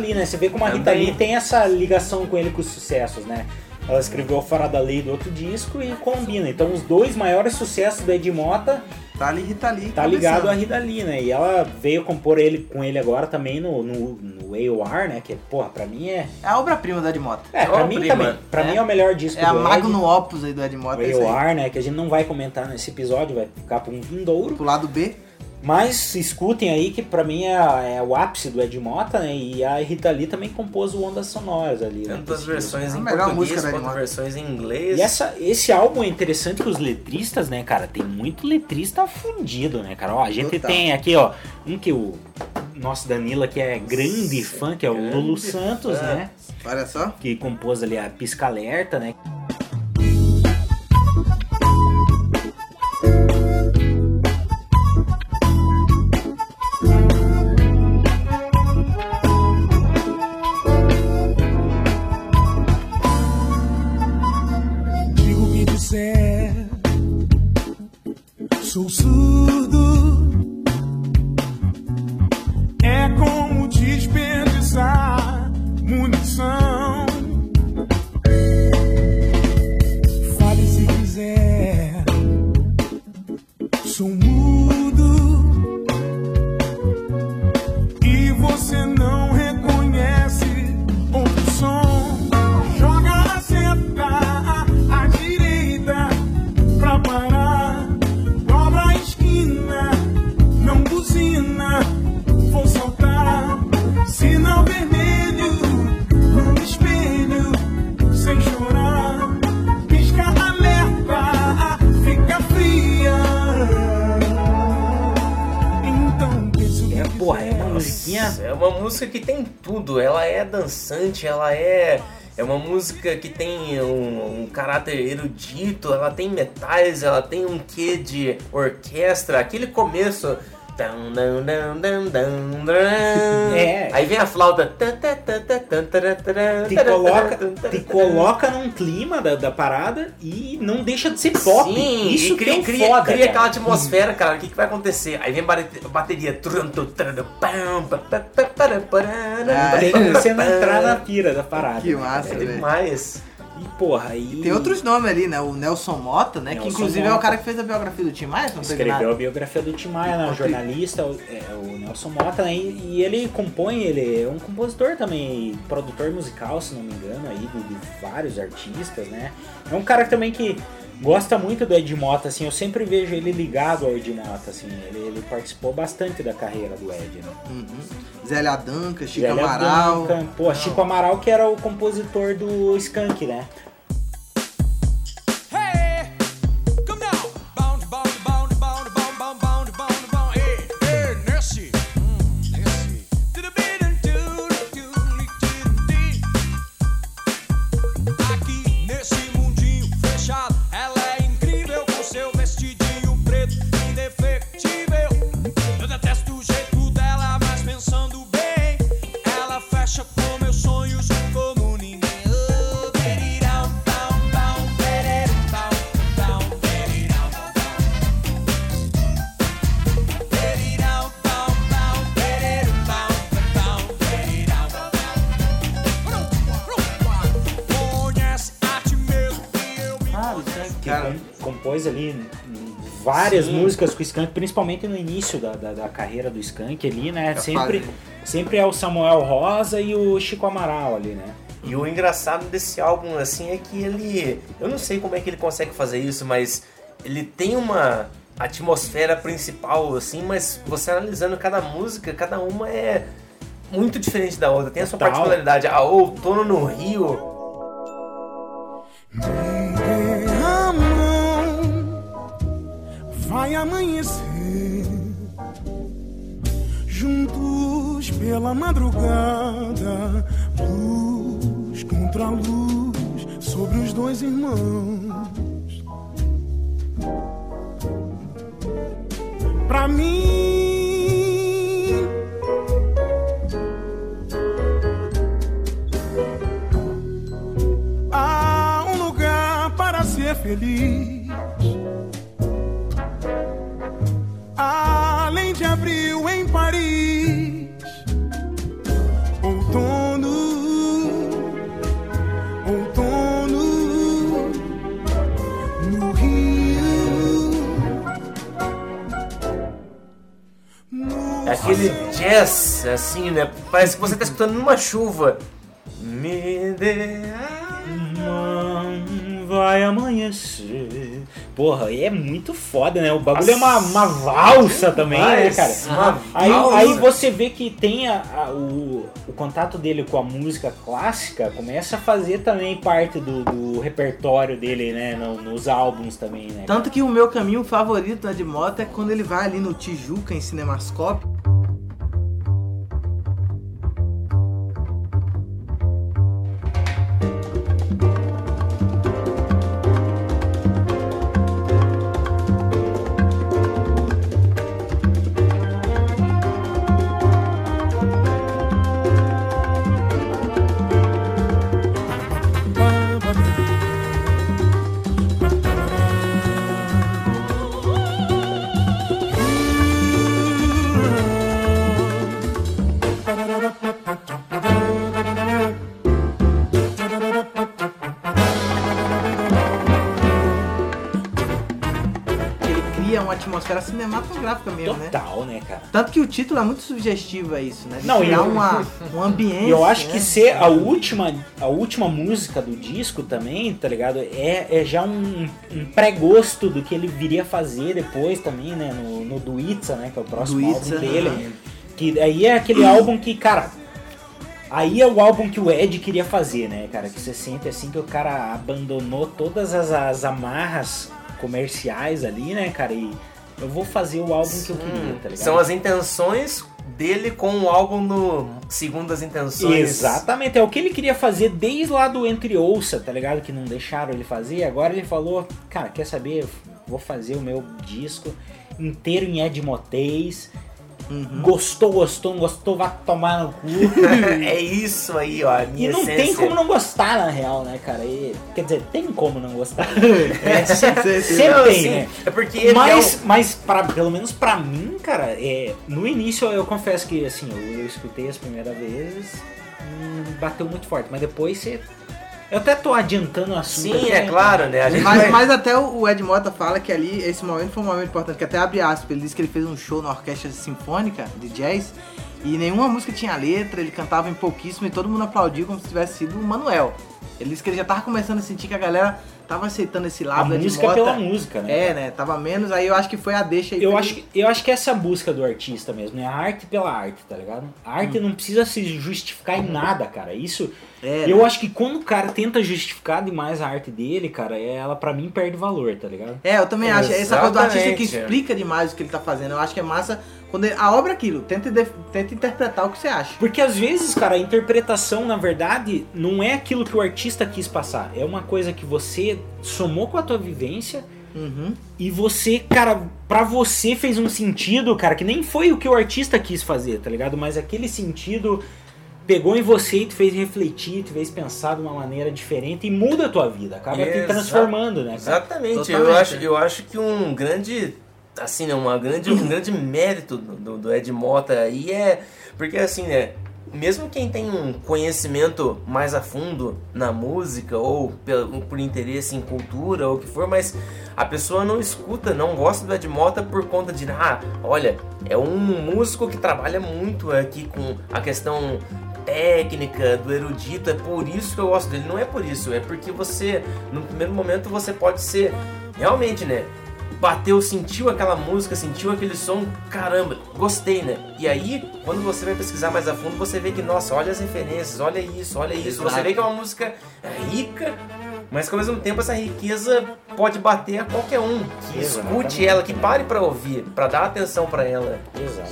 Lee, né? Você vê como a Rita Também. Lee tem essa ligação com ele com os sucessos, né? Ela escreveu Fora da Lei do outro disco e combina. Então os dois maiores sucessos do Ed Mota Tá ali, Rita Lee. tá cabeção. ligado a Rita Lee, né? E ela veio compor ele com ele agora também no, no, no AOR, né? Que, porra, pra mim é. É a obra-prima do Ed Mota. É, pra mim Obra-prima. também. Pra mim é o melhor disco É a do Ed. Magno Opus aí do Ed O Mota. é. AOR, né? Que a gente não vai comentar nesse episódio, vai ficar pra um vindouro. Pro lado B. Mas escutem aí que pra mim é, é o ápice do Ed Mota, né? E a Rita Lee também compôs o Ondas Sonoras ali. né? Tanto as versões A em melhor português quanto versões em inglês. E essa, esse álbum é interessante que os letristas, né, cara, tem muito letrista fundido, né, cara? Ó, a gente Total. tem aqui, ó, um que o nosso Danila, que é grande fã, que é o Lulu Santos, fã. né? Olha só. Que compôs ali a Pisca Alerta, né? Ela é. É uma música que tem um, um caráter erudito, ela tem metais, ela tem um quê de orquestra. Aquele começo. É. Aí vem a flauta. Te coloca, te coloca num clima da, da parada e não deixa de ser pop. Sim, Isso e cria, que é cria, foda, cria aquela atmosfera, cara. O que, que vai acontecer? Aí vem bate- bateria. Para, Tem que você não entrar na pira da parada. Que massa, É velho. demais. E porra, aí. Tem outros nomes ali, né? O Nelson Mota, né? Nelson que inclusive é Mota. o cara que fez a biografia do Tim Maia, não Escreveu a biografia do Tim Maia, né? O jornalista, o, é, o Nelson Mota, né? E, e ele compõe, ele é um compositor também, produtor musical, se não me engano, aí, de, de vários artistas, né? É um cara também que gosta muito do Ed Mota, assim, eu sempre vejo ele ligado ao Ed Mota, assim, ele, ele participou bastante da carreira do Ed, né? Uhum. Zélia Danca, Chico Zélia Amaral. Duncan, pô, Chico Amaral que era o compositor do Skank, né? Várias Sim. músicas com o Skank, principalmente no início da, da, da carreira do Skank ali, né? É Sempre, sempre é o Samuel Rosa e o Chico Amaral ali, né? E o engraçado desse álbum, assim, é que ele. Eu não sei como é que ele consegue fazer isso, mas ele tem uma atmosfera principal, assim, mas você analisando cada música, cada uma é muito diferente da outra. Tem a sua Total. particularidade. A Outono no Rio. Amanhecer juntos pela madrugada, luz contra luz sobre os dois irmãos. Pra mim, há um lugar para ser feliz. Aquele jazz, assim, né? Parece que você tá escutando numa chuva. Me dê Não vai amanhecer. Porra, e é muito foda, né? O bagulho é uma, uma valsa também, né, cara? Aí, aí você vê que tem a- a- o, o contato dele com a música clássica, começa a fazer também parte do, do repertório dele, né? no- nos álbuns também, né? Tanto que o meu caminho favorito da de moto é quando ele vai ali no Tijuca, em Cinemascope. Tanto que o título é muito sugestivo a isso, né? De Não, criar eu- uma, (laughs) um ambiente. Eu acho né? que ser a última, a última música do disco também, tá ligado? É, é já um, um pré-gosto do que ele viria fazer depois também, né? No, no do Itza, né? Que é o próximo álbum Itza, dele. Que aí é aquele álbum que, cara. Aí é o álbum que o Ed queria fazer, né, cara? Que você sente assim que o cara abandonou todas as, as amarras comerciais ali, né, cara? E eu vou fazer o álbum que eu queria, tá ligado? São as intenções dele com o álbum no Segundo as Intenções. Exatamente, é o que ele queria fazer desde lá do Entre Ouça, tá ligado? Que não deixaram ele fazer. Agora ele falou, cara, quer saber? Vou fazer o meu disco inteiro em Edmotês. Uhum. Gostou, gostou, não gostou, vai tomar no cu. (laughs) é isso aí, ó. E não essência. tem como não gostar, na real, né, cara? E, quer dizer, tem como não gostar. (laughs) É, (laughs) sempre Não, tem, né? É porque ele mas, é um- mas pra, pelo menos pra mim, cara, é, no início eu confesso que assim, eu, eu escutei as primeiras vezes, hum, bateu muito forte, mas depois você. Eu até tô adiantando o assunto. Sim, é claro, né? A gente Mas, vai- mas até o Ed Mota fala que ali, esse momento foi um momento importante, que até abre aspas, ele disse que ele fez um show na orquestra sinfônica de jazz e nenhuma música tinha letra, ele cantava em pouquíssimo e todo mundo aplaudiu como se tivesse sido o Manuel. Ele disse que ele já tava começando a sentir que a galera tava aceitando esse lado A música Mota. pela música, né? É, né? Tava menos, aí eu acho que foi a deixa aí. Eu acho, ele- eu acho que essa é a busca do artista mesmo, né? A arte pela arte, tá ligado? A arte Hum. não precisa se justificar em nada, cara. Isso. É, eu né? acho que quando o cara tenta justificar demais a arte dele, cara, ela pra mim perde valor, tá ligado? É, eu também acho. Essa coisa do artista que explica demais o que ele tá fazendo. Eu acho que é massa quando ele- a obra é aquilo. Tenta, tenta interpretar o que você acha. Porque às vezes, cara, a interpretação, na verdade, não é aquilo que o artista quis passar. É uma coisa que você somou com a tua vivência Uhum. e você, cara, pra você fez um sentido, cara, que nem foi o que o artista quis fazer, tá ligado? Mas aquele sentido pegou em você e te fez refletir, te fez pensar de uma maneira diferente e muda a tua vida. Acaba te Exa- transformando, né, cara? Exatamente. Eu acho, eu acho que um grande, assim, né, uma grande, um grande mérito do, do- Ed Mota aí é porque assim, né, mesmo quem tem um conhecimento mais a fundo na música ou pelo- por interesse em cultura ou o que for, mas a pessoa não escuta, não gosta do Ed Mota por conta de, ah, olha, é um músico que trabalha muito aqui com a questão técnica, do erudito, é por isso que eu gosto dele. Não é por isso, é porque você, no primeiro momento, você pode ser realmente, né? Bateu, sentiu aquela música, sentiu aquele som, caramba, gostei, né? E aí, quando você vai pesquisar mais a fundo, você vê que, nossa, olha as referências, olha isso, olha isso. Você Exato. vê que é uma música rica, mas que ao mesmo tempo essa riqueza pode bater a qualquer um que escute Exatamente. ela, que pare pra ouvir, pra dar atenção pra ela.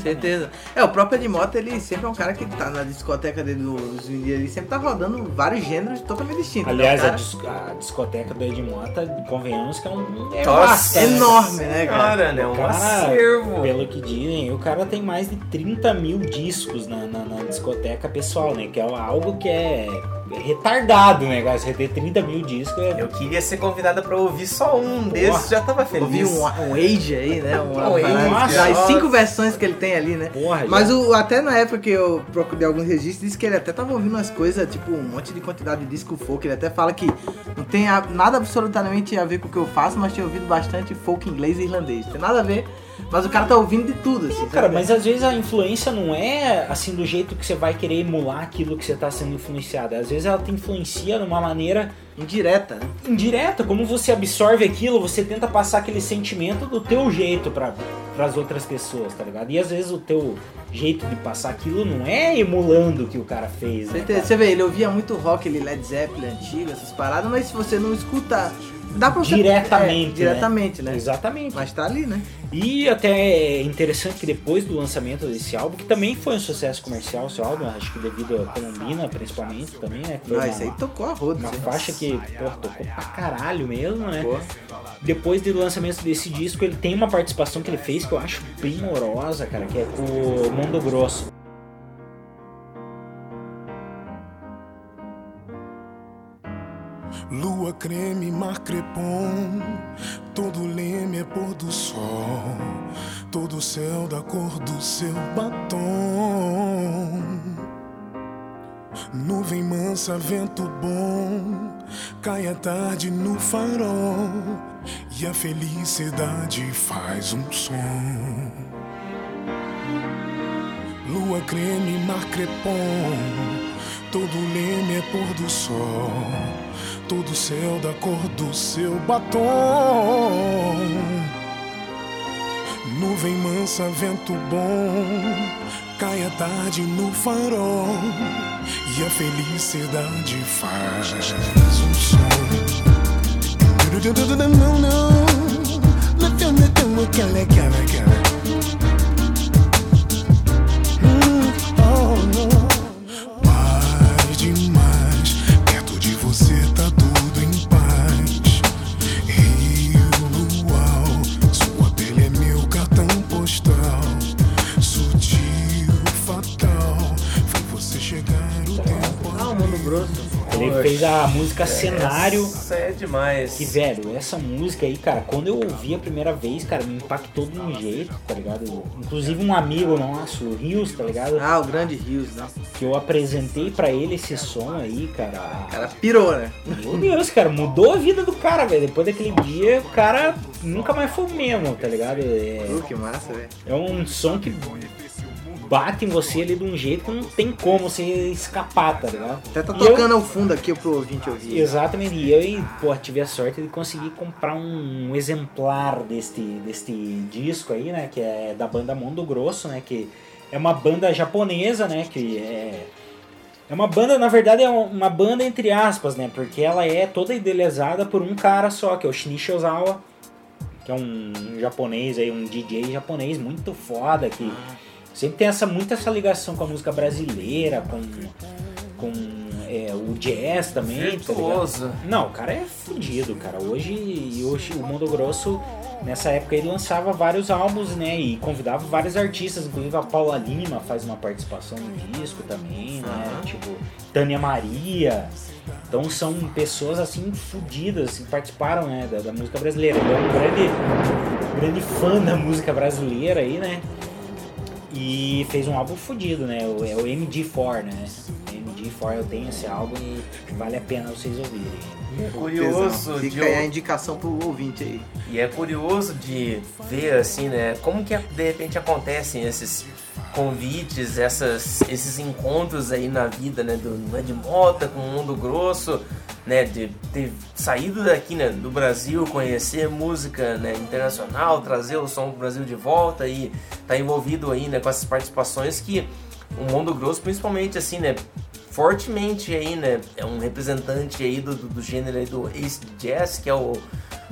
Certeza. É, o próprio Ed Mota, ele sempre é um cara que tá na discoteca dele, dos vídeos, ele sempre tá rodando vários gêneros totalmente distintos. Aliás, né? a, dis- a discoteca do Ed Mota, convenhamos que é um é Nossa, né? enorme, né, cara? Cara, né? Um cara, acervo. Pelo que dizem, o cara tem mais de 30 mil discos na, na, na discoteca pessoal, né? Que é algo que é retardado, né, cara? Você ter 30 mil discos é. Eu queria ser convidada pra ouvir só um desses, já tava feliz. Ouvi um, um Age aí, né? Um, Um Age, Nossa, as nossa. cinco versões que ele tem ali, né? Porra, Mas o, até na época que eu procurei alguns registros, disse que ele até tava ouvindo umas coisas, tipo, um monte de quantidade de disco folk. Ele até fala que não tem a- nada absolutamente a ver com o que eu faço, mas tinha ouvido bastante folk inglês e irlandês. Tem nada a ver, Mas o cara tá ouvindo de tudo, assim. Cara, sabe? mas às vezes a influência não é assim do jeito que você vai querer emular aquilo que você tá sendo influenciado. Às vezes ela te influencia de uma maneira Indireta, né? indireta, como você absorve aquilo, você tenta passar aquele sentimento do teu jeito para as outras pessoas, tá ligado? E às vezes o teu jeito de passar aquilo não é emulando o que o cara fez, Você, né? cara? você vê, ele ouvia muito rock, ele Led Zeppelin antigo, essas paradas, mas se você não escuta. Dá pra você. Diretamente, É, diretamente, né? Exatamente. Mas tá ali, né? E até é interessante que depois do lançamento desse álbum, que também foi um sucesso comercial, seu álbum, acho que devido a Colombina, principalmente, também, né? foi uma- isso aí tocou a roda. Uma faixa que, pô, tocou pra caralho mesmo, né? Tocou. Depois do lançamento desse disco, ele tem uma participação que ele fez que eu acho primorosa, cara, que é com o Mundo Grosso. Lua creme, mar crepom, todo leme é pôr do sol, todo céu da cor do seu batom. Nuvem mansa, vento bom, cai a tarde no farol. E a felicidade faz um som. Lua creme, mar crepom, todo leme é pôr do sol, todo céu da cor do seu batom. Nuvem mansa, vento bom, cai a tarde no farol e a felicidade faz um som. Não, não, não tem não tem aquela, aquela, aquela. Hum, Ele fez a música Cenário. Isso é demais. Que, velho, essa música aí, cara, quando eu ouvi a primeira vez, cara, me impactou de um jeito, tá ligado? Inclusive um amigo nosso, o Rios, tá ligado? Ah, o grande Rios, né? Que eu apresentei pra ele esse som aí, cara. O cara pirou, né? Meu Deus, cara, mudou a vida do cara, velho. Depois daquele dia, o cara nunca mais foi o mesmo, tá ligado? É, Uh, que massa, velho. é um som que bate em você ali de um jeito que não tem como você escapar, tá ligado? Até tá E eu- tocando ao fundo aqui pro ouvinte ouvir. Exatamente, e eu e, pô, tive a sorte de conseguir comprar um exemplar deste, deste disco aí, né, que é da banda Mundo Grosso, né, que é uma banda japonesa, né, que é... É uma banda, na verdade, é uma banda entre aspas, né, porque ela é toda idealizada por um cara só, que é o Shinichi Ozawa, que é um japonês aí, um DJ japonês muito foda, que sempre tem essa, muito essa ligação com a música brasileira, com, com é, o jazz também. tá? Virtuoso. Não, o cara é fudido, cara. Hoje, e hoje o Mundo Grosso, nessa época, ele lançava vários álbuns, né? E convidava vários artistas, inclusive a Paula Lima faz uma participação no disco também, né? Tipo, Tânia Maria. Então são pessoas assim fudidas que participaram né, da, da música brasileira. Ele é um grande, grande fã da música brasileira aí, né? E fez um álbum fudido, né? O, é o MD4, né? MD4 eu tenho esse álbum e vale a pena vocês ouvirem. É curioso de Fica aí a indicação pro ouvinte aí. E é curioso de ver assim, né, como que de repente acontecem esses convites, essas, esses encontros aí na vida, né, do né, de Mota com o Mundo Grosso, né, de ter saído daqui, né, do Brasil, conhecer música, né, internacional, trazer o som do Brasil de volta e tá envolvido aí, né, com essas participações que o Mundo Grosso, principalmente assim, né, fortemente aí, né, é um representante aí do, do, do gênero aí do Ace Jazz, que é o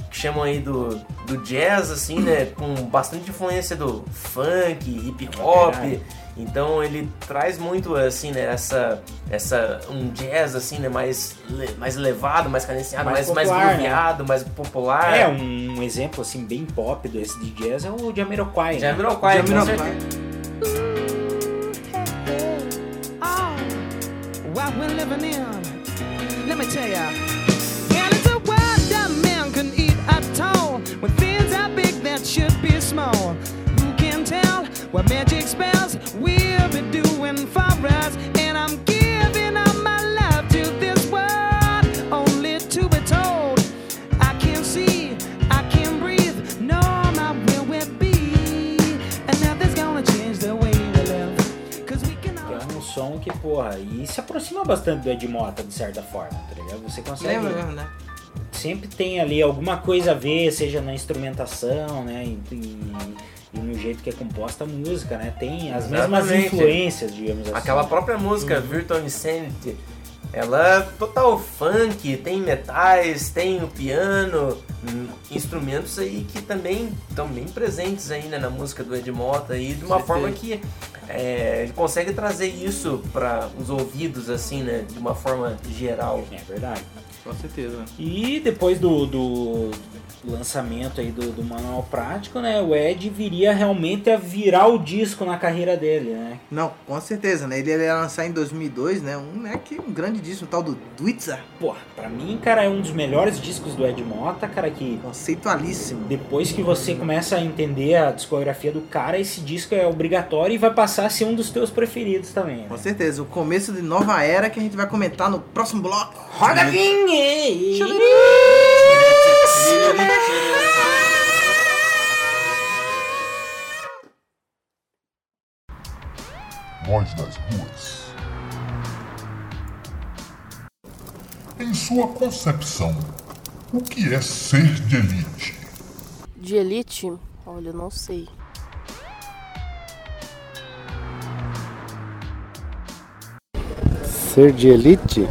que chamam aí do, do jazz, assim, né, com bastante influência do funk, hip hop. Caralho. Então ele traz muito assim, né, essa essa um jazz assim, né, mais mais elevado, mais cadenciado, mais Mais mais, popular, né? grooveado, mais popular. É, um exemplo assim bem pop desse de jazz é o Jamiroquai. né? Jamiroquai, Jamiroquai. What we're living in. Let me tell ya. And it's a world that man can eat at all. When things are big that should be small. Who can tell what magic spells we'll be doing for porra, e se aproxima bastante do Ed Mota, de certa forma, tá ligado? Você consegue. Lembra mesmo, né? Sempre tem ali alguma coisa a ver, seja na instrumentação, né? E, e- e no jeito que é composta a música, né? Tem as mesmas Exatamente. influências, digamos assim. Aquela própria música, Virtual Insanity, ela é total funk, tem metais, tem o piano, hum, instrumentos aí que também estão bem presentes aí né, na música do Ed Mota e de uma Certeza. forma que é, ele consegue trazer isso para os ouvidos assim, né, de uma forma geral. É verdade. Com certeza. E depois do, do lançamento aí do, do Manual Prático, né? O Ed viria realmente a virar o disco na carreira dele, né? Não, com certeza, né? Ele ia lançar em 2002, né? Um, né, que um grande disco, um tal do Dwitzer. Porra, pra mim, cara, é um dos melhores discos do Ed Mota, cara, que... Conceitualíssimo. Depois que você começa a entender a discografia do cara, esse disco é obrigatório e vai passar a ser um dos teus preferidos também, né? Com certeza, o começo de nova era que a gente vai comentar no próximo bloco. Roda a vinheta! Voz das ruas. Em sua concepção, o que é ser de elite? De elite? Olha, eu não sei. Ser de elite?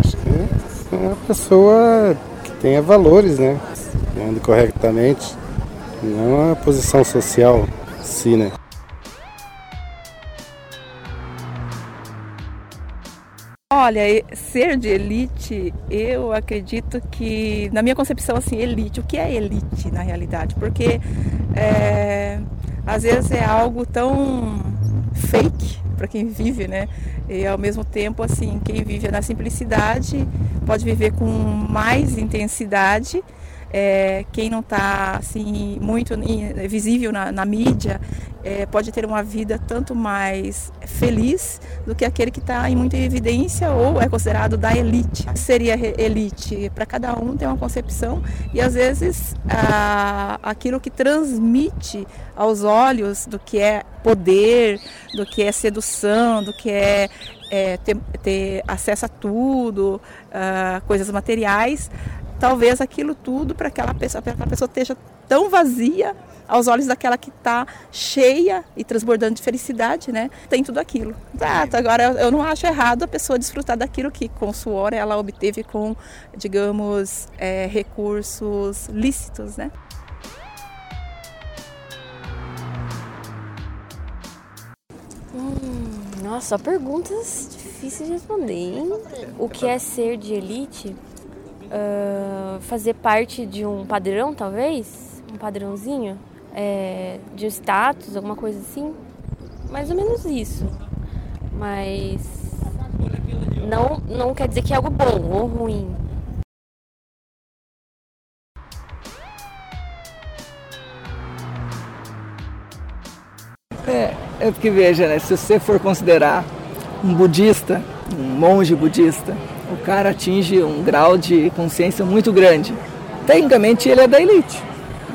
Acho que é uma pessoa tenha valores, né? Ande corretamente. Não a posição social em si, né? Olha, ser de elite, eu acredito que, na minha concepção, assim, elite, o que é elite na realidade? Porque é, às vezes é algo tão fake para quem vive, né? E ao mesmo tempo, assim, quem vive na simplicidade pode viver com mais intensidade. É, quem não está assim muito visível na, na mídia é, pode ter uma vida tanto mais feliz do que aquele que está em muita evidência ou é considerado da elite. Seria elite para cada um tem uma concepção e às vezes a- aquilo que transmite aos olhos do que é poder, do que é sedução, do que é, é, ter, ter acesso a tudo, coisas materiais, talvez aquilo tudo para aquela pessoa, para aquela pessoa esteja tão vazia aos olhos daquela que está cheia e transbordando de felicidade, né? Tem tudo aquilo. Exato. Agora eu- não acho errado a pessoa desfrutar daquilo que com suor ela obteve com, digamos, é, recursos lícitos, né? Hum, nossa, perguntas difíceis de responder, hein? O que é ser de elite? Ah, fazer parte de um padrão, talvez? Um padrãozinho? É, de status, alguma coisa assim? Mais ou menos isso. Mas não, não quer dizer que é algo bom ou ruim. É, é porque veja, né? Se você for considerar um budista, um monge budista, o cara atinge um grau de consciência muito grande. Tecnicamente ele é da elite,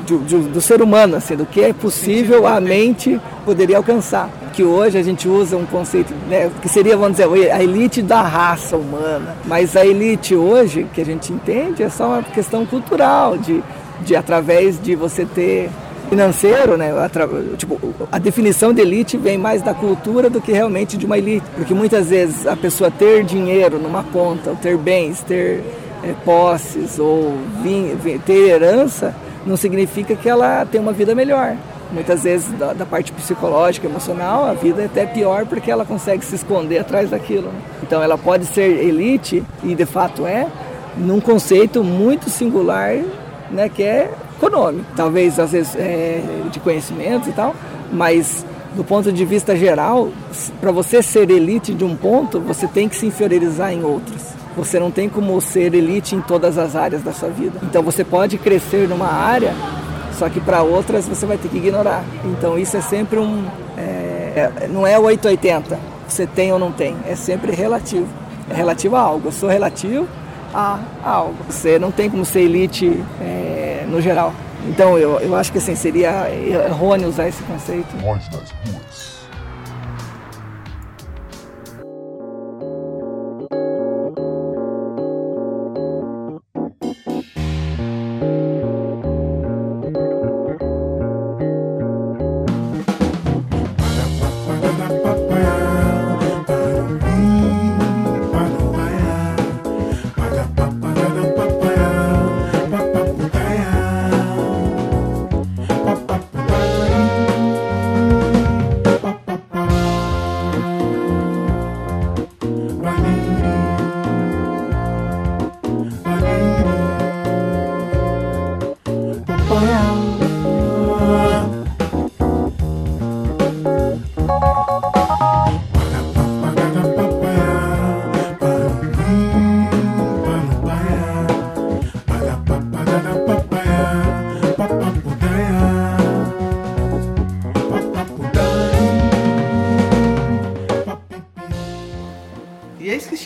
do, do- do ser humano, assim, do que é possível a mente poderia alcançar. Que hoje a gente usa um conceito né, que seria, vamos dizer, a elite da raça humana. Mas a elite hoje, que a gente entende, é só uma questão cultural, de, de através de você ter financeiro, né? Tipo, a definição de elite vem mais da cultura do que realmente de uma elite, porque muitas vezes a pessoa ter dinheiro numa conta, ou ter bens, ter eh, posses ou vim- vi- ter herança, não significa que ela tem uma vida melhor. Muitas vezes da, da parte psicológica, emocional, a vida é até pior porque ela consegue se esconder atrás daquilo. né? Então ela pode ser elite e de fato é num conceito muito singular, né, que é econômico, talvez às vezes é, de conhecimentos e tal, mas do ponto de vista geral, para você ser elite de um ponto, você tem que se inferiorizar em outros. Você não tem como ser elite em todas as áreas da sua vida. Então você pode crescer numa área, só que para outras você vai ter que ignorar. Então isso é sempre um. é, é- não é 880, você tem ou não tem, é sempre relativo. É relativo a algo. Eu sou relativo a algo. Você não tem como ser elite é, no geral. Então eu, eu acho que assim, seria errôneo usar esse conceito. Das ruas.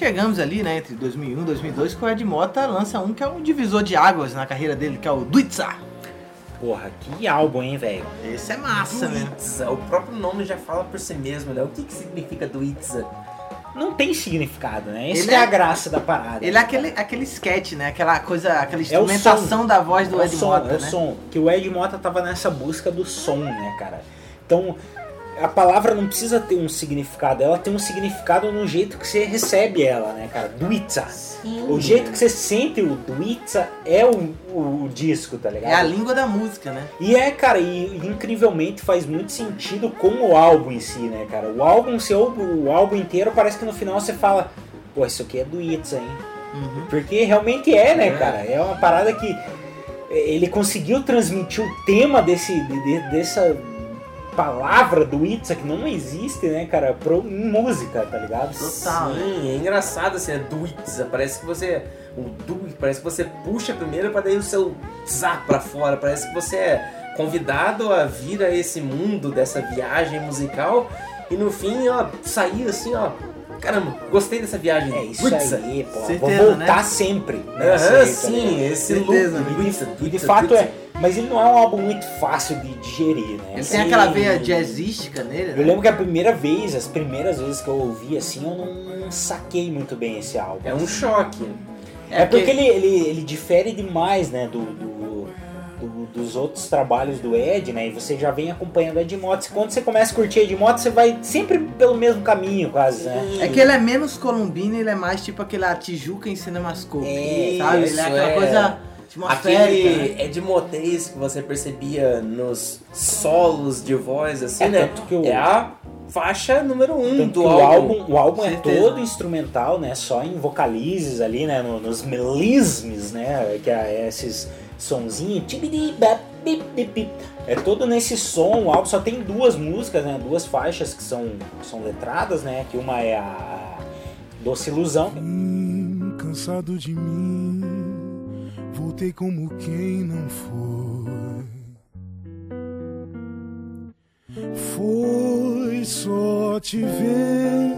Chegamos ali, né, entre 2001 e 2002, que o Ed Mota lança um que é um divisor de águas na carreira dele, que é o Duitza. Porra, que álbum, hein, velho? Esse é massa, né? O próprio nome já fala por si mesmo, né? O que, que significa Duitza? Não tem significado, né? Ele é, é- a graça da parada. Ele é aquele, aquele sketch, né? Aquela coisa, aquela É o instrumentação som. da voz do é o Ed som, Mota, é o né? som. Que o Ed Mota tava nessa busca do som, né, cara? Então, a palavra não precisa ter um significado, ela tem um significado no jeito que você recebe ela, né, cara? Duitza. O jeito que você sente o Duitza é o, o, disco, tá ligado? É a língua da música, né? E é, cara, e incrivelmente faz muito sentido com o álbum em si, né, cara? O álbum, ouve o álbum inteiro, parece que no final você fala, pô, isso aqui é do Itza, hein? Porque realmente é, né, É. cara? É uma parada que ele conseguiu transmitir o tema desse, de- de- dessa palavra do Itza, que não existe, né, cara, pro, em música, tá ligado? Sim, é engraçado assim, é Duitza. Parece que você. O Duit, parece que você puxa primeiro pra daí o seu zá pra fora. Parece que você é convidado a vir a esse mundo dessa viagem musical e no fim, ó, sair assim, ó. Caramba, gostei dessa viagem. É isso Duitza. aí, pô. Certeza, Vou voltar né? sempre. Aham, nessa aí, tá sim, ligado? esse Certeza, loop. né? Duitza, E de fato Duitza. é. Mas ele não é um álbum muito fácil de digerir, né? Ele Assim, tem aquela veia jazzística nele, Eu né? lembro que a primeira vez, as primeiras vezes que eu ouvi assim, eu não saquei muito bem esse álbum. É um choque. É porque ele, ele, ele difere demais, né, do, do- do- dos outros trabalhos do Ed, né, e você já vem acompanhando Ed Mota. Quando você começa a curtir Ed Mota, você vai sempre pelo mesmo caminho, quase, né? É que ele é menos colombino, ele é mais tipo aquela Tijuca em cinemascope, É, sabe? Ele isso, é aquela é. coisa. Aquele né? Ed Motez que você percebia nos solos de voz, assim, É, né? tanto que o- É a faixa número um Tanto do álbum. álbum, o álbum é todo instrumental, né? Só em vocalizes ali, né? no- nos melismes, né? Que é esses sonzinhos. É todo nesse som. O álbum só tem duas músicas, né? Duas faixas que são, são letradas, né? Que uma é a Doce Ilusão. cansado de mim, voltei como quem não foi. Foi só te ver,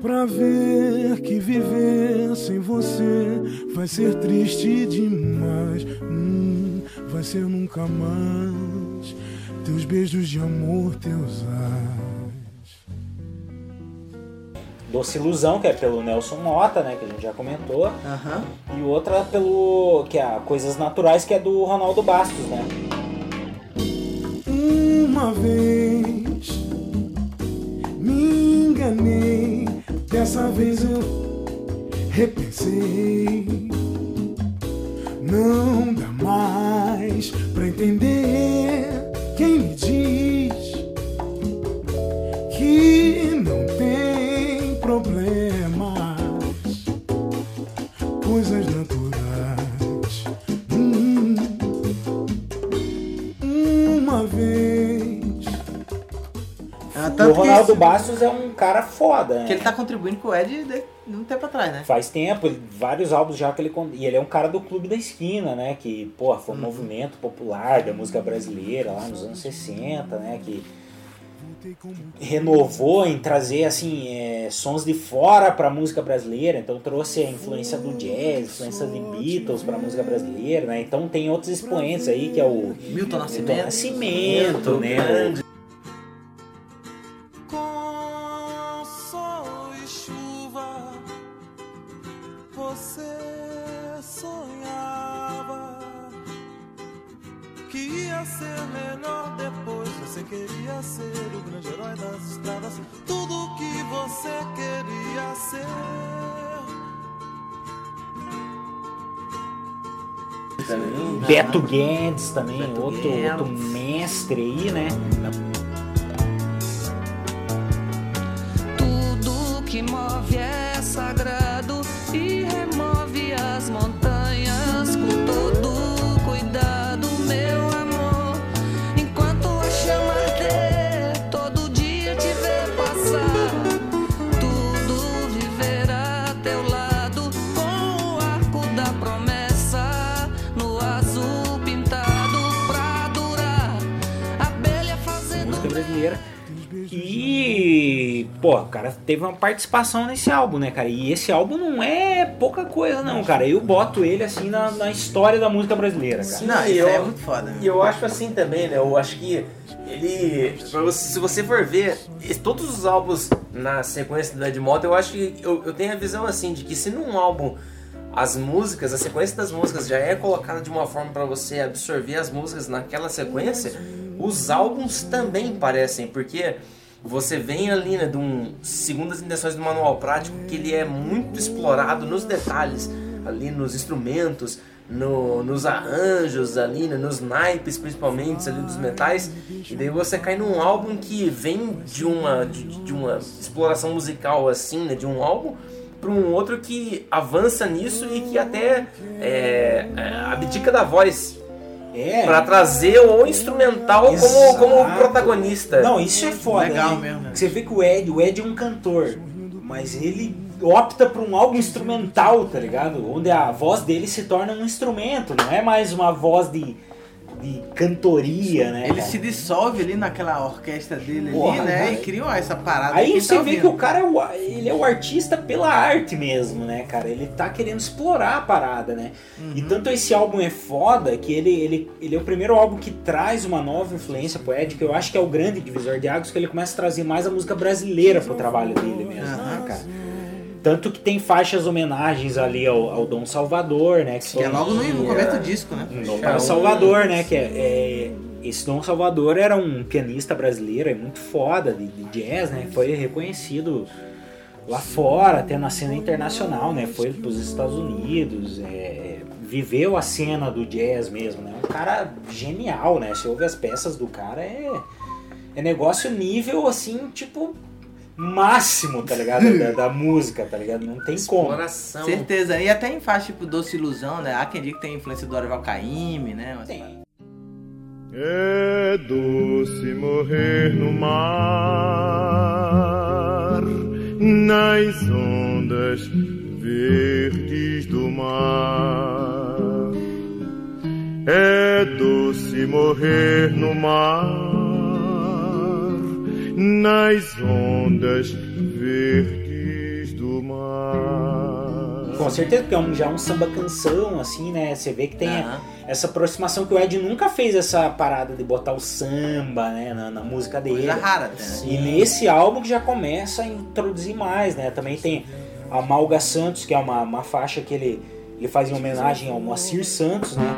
pra ver que viver sem você vai ser triste demais. Hum, vai ser nunca mais. Teus beijos de amor, teus ais. Doce Ilusão, que é pelo Nelson Mota, né? Que a gente já comentou. Aham. E outra pelo. que é a Coisas Naturais, que é do Ronaldo Bastos, né? Uma vez me enganei, dessa vez eu repensei. Não dá mais pra entender quem me diz que O tanto que Ronaldo Bastos é um cara foda, né? Que ele tá contribuindo com o Ed de de um tempo atrás, né? Faz tempo, ele- vários álbuns já que ele. E ele é um cara do Clube da Esquina, né? Que, pô, foi um movimento popular da música brasileira lá nos anos 60, né? Que renovou em trazer, assim, é, sons de fora pra música brasileira. Então trouxe a influência do jazz, influência de Beatles pra música brasileira, né? Então tem outros expoentes aí, que é o Milton Nascimento. Milton Nascimento, né? Que ia ser melhor depois. Você queria ser o grande herói das estradas, tudo que você queria ser. Também. Beto Guedes também, Beto outro, Guedes. outro mestre aí, né? Tudo que move é sagrado e pô, o cara teve uma participação nesse álbum, né, cara? E esse álbum não é pouca coisa, não, cara. Eu boto ele, assim, na, na história da música brasileira, cara. Sim, Não, e eu, é muito foda. E eu acho assim também, né? Eu acho que ele. Se você for ver todos os álbuns na sequência do Ed Mota, eu acho que eu, eu tenho a visão assim de que se num álbum as músicas, a sequência das músicas já é colocada de uma forma para você absorver as músicas naquela sequência, os álbuns também parecem, porque você vem ali, né, de um segundas intenções do manual prático que ele é muito explorado nos detalhes, ali nos instrumentos, no- nos arranjos ali, né, nos naipes principalmente ali dos metais, e daí você cai num álbum que vem de uma de, de uma exploração musical assim, né, de um álbum para um outro que avança nisso e que até é, é, abdica da voz É. para trazer o instrumental como, como protagonista. Não, isso é foda. Legal né? mesmo, né? Você vê que o Ed, o Ed é um cantor, mas ele opta por um álbum instrumental, tá ligado? Onde a voz dele se torna um instrumento, não é mais uma voz de, de cantoria, né? Ele cara? se dissolve ali naquela orquestra dele Porra, ali, né? cara. E cria essa parada. Aí você tá vê ouvindo. que o cara é o, ele é o artista pela arte mesmo, né, cara? Ele tá querendo explorar a parada, né? E Uhum. tanto esse álbum é foda que ele, ele, ele é o primeiro álbum que traz uma nova influência pro Ed, que eu acho que é o grande divisor de águas, que ele começa a trazer mais a música brasileira pro trabalho dele mesmo, né, cara? Tanto que tem faixas homenagens ali ao, ao Dom Salvador, né? Que é logo no, no começo do disco, né? Dom Para Salvador, né? Que é, é- esse Dom Salvador era um pianista brasileiro, é muito foda de, de jazz, né? Foi reconhecido lá fora, até na cena internacional, né? Foi para os Estados Unidos, é, viveu a cena do jazz mesmo, né? Um cara genial, né? Você ouve as peças do cara, é, é negócio nível assim, tipo máximo, tá ligado? Da, da música, tá ligado? Não tem como. Exploração. Certeza. E até em faixa tipo Doce Ilusão, né? Há quem diga que tem influência do Orival Caymmi, né? Mas- É doce morrer no mar, nas ondas verdes do mar. É doce morrer no mar, nas ondas verdes do mar. Com certeza, porque é um, já é um samba canção, assim, né? Você vê que tem Aham. essa aproximação que o Ed nunca fez essa parada de botar o samba, né, na, na música dele. Coisa rara né? E nesse álbum que já começa a introduzir mais, né? Também tem a Malga Santos, que é uma, uma faixa que ele, ele faz em homenagem ao Moacir Santos, né?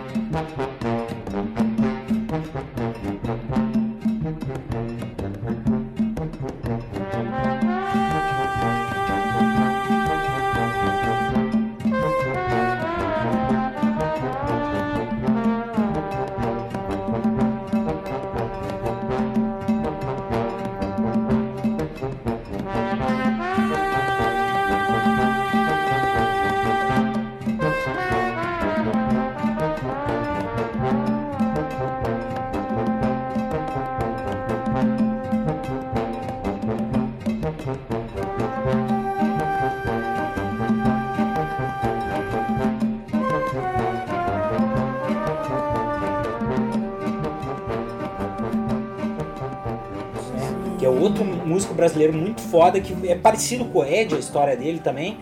Brasileiro muito foda, que é parecido com o Ed, a história dele também.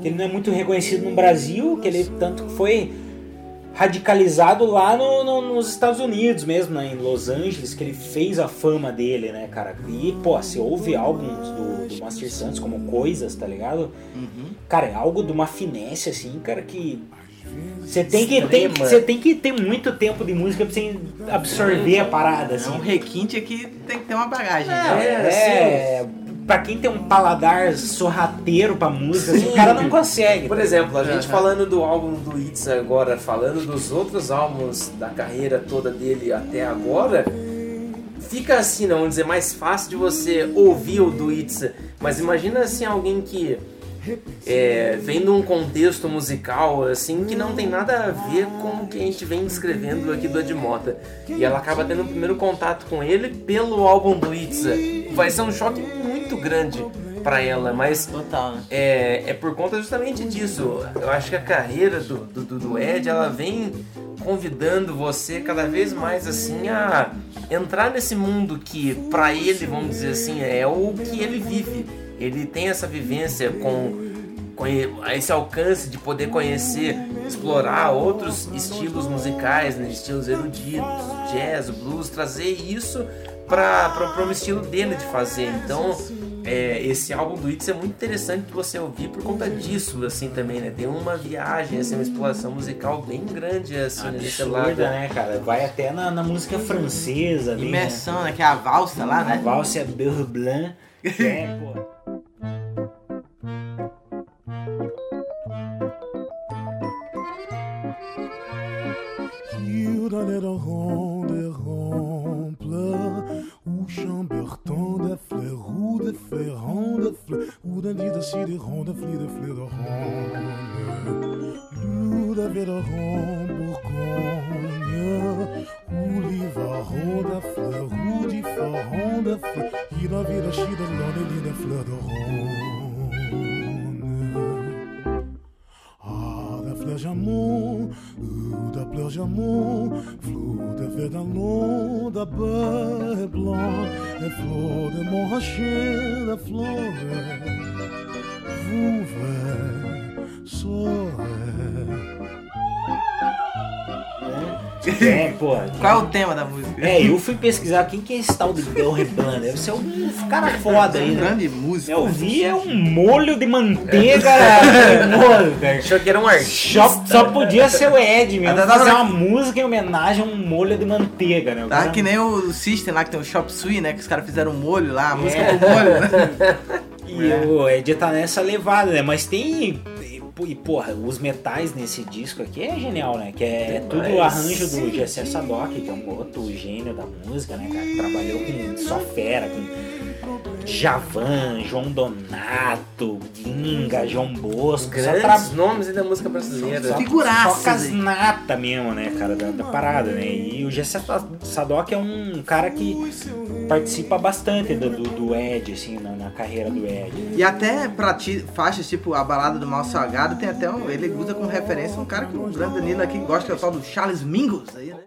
Que ele não é muito reconhecido no Brasil, que ele tanto foi radicalizado lá no- no- nos Estados Unidos mesmo, né, em Los Angeles, que ele fez a fama dele, né, cara? E, pô, você ouve álbuns do, do Master Santos como Coisas, tá ligado? Cara, é algo de uma finesse, assim, cara, que... Você tem que, tem, Extrema. você tem que ter muito tempo de música pra você absorver a parada, É assim. um requinte aqui tem que ter uma bagagem. É, né? é, pra quem tem um paladar sorrateiro pra música, assim, o cara não consegue. Por exemplo, a gente falando do álbum do Itza agora, falando dos outros álbuns da carreira toda dele até agora, fica assim, não vamos dizer, mais fácil de você ouvir o do Itza. Mas imagina assim alguém que é, vem num contexto musical assim que não tem nada a ver com o que a gente vem descrevendo aqui do Edmota. E ela acaba tendo um primeiro contato com ele pelo álbum do Itza. Vai ser um choque muito grande pra ela, mas Total, né? é, é por conta justamente disso. Eu acho que a carreira do, do, do- Ed ela vem convidando você cada vez mais assim a entrar nesse mundo que pra ele, vamos dizer assim, é o que ele vive. Ele tem essa vivência com conhe- esse alcance de poder conhecer, explorar outros estilos musicais, né, estilos eruditos, jazz, blues, trazer isso para um estilo dele de fazer. Então, é, esse álbum do Itz é muito interessante de você ouvir por conta disso, assim, também, né? Tem uma viagem, assim, uma exploração musical bem grande, assim, né, nesse lado. Absurda, né, cara? Vai até na, na música francesa. ali, né? Imersão, né? Que é a valsa lá, A né? valsa é Beurre Blanc. (laughs) é, pô. D'un lit de si de ronde. Fli de pô. Qual é o tema da música? É, eu fui pesquisar quem que é esse tal de Beurre Blanc. Deve ser um cara foda aí, Um né? grande músico. Eu vi é um molho de manteiga. Molho, cara. (laughs) Achou que era um artista. Só, só podia ser o Ed mesmo. Tava Fazer uma música em homenagem a um molho de manteiga, né? Tá que nem o System lá, que tem o Shop Sui, né? Que os caras fizeram um molho lá, a música É. do molho, né? (laughs) E o Ed tá nessa levada, né? Mas tem. E, porra, os metais nesse disco aqui é genial, né? Que é tudo Demais. arranjo do Gessé Sadock, que é um outro gênio da música, né, cara? Trabalhou com só fera, com Javan, João Donato, Ginga, João Bosco. só Grandes tra- nomes da música brasileira. Só, Figuraças, só casnata mesmo, né, cara, da, da parada, né? E o Gessé Sadock é um cara que participa bastante do, do, do Ed, assim, na, na carreira do Ed. E até pra ti, faixas tipo a balada do Mal Salgado, tem até um. Ele usa como referência um cara que o grande Danilo aqui gosta, que é o tal do Charles Mingus aí, né?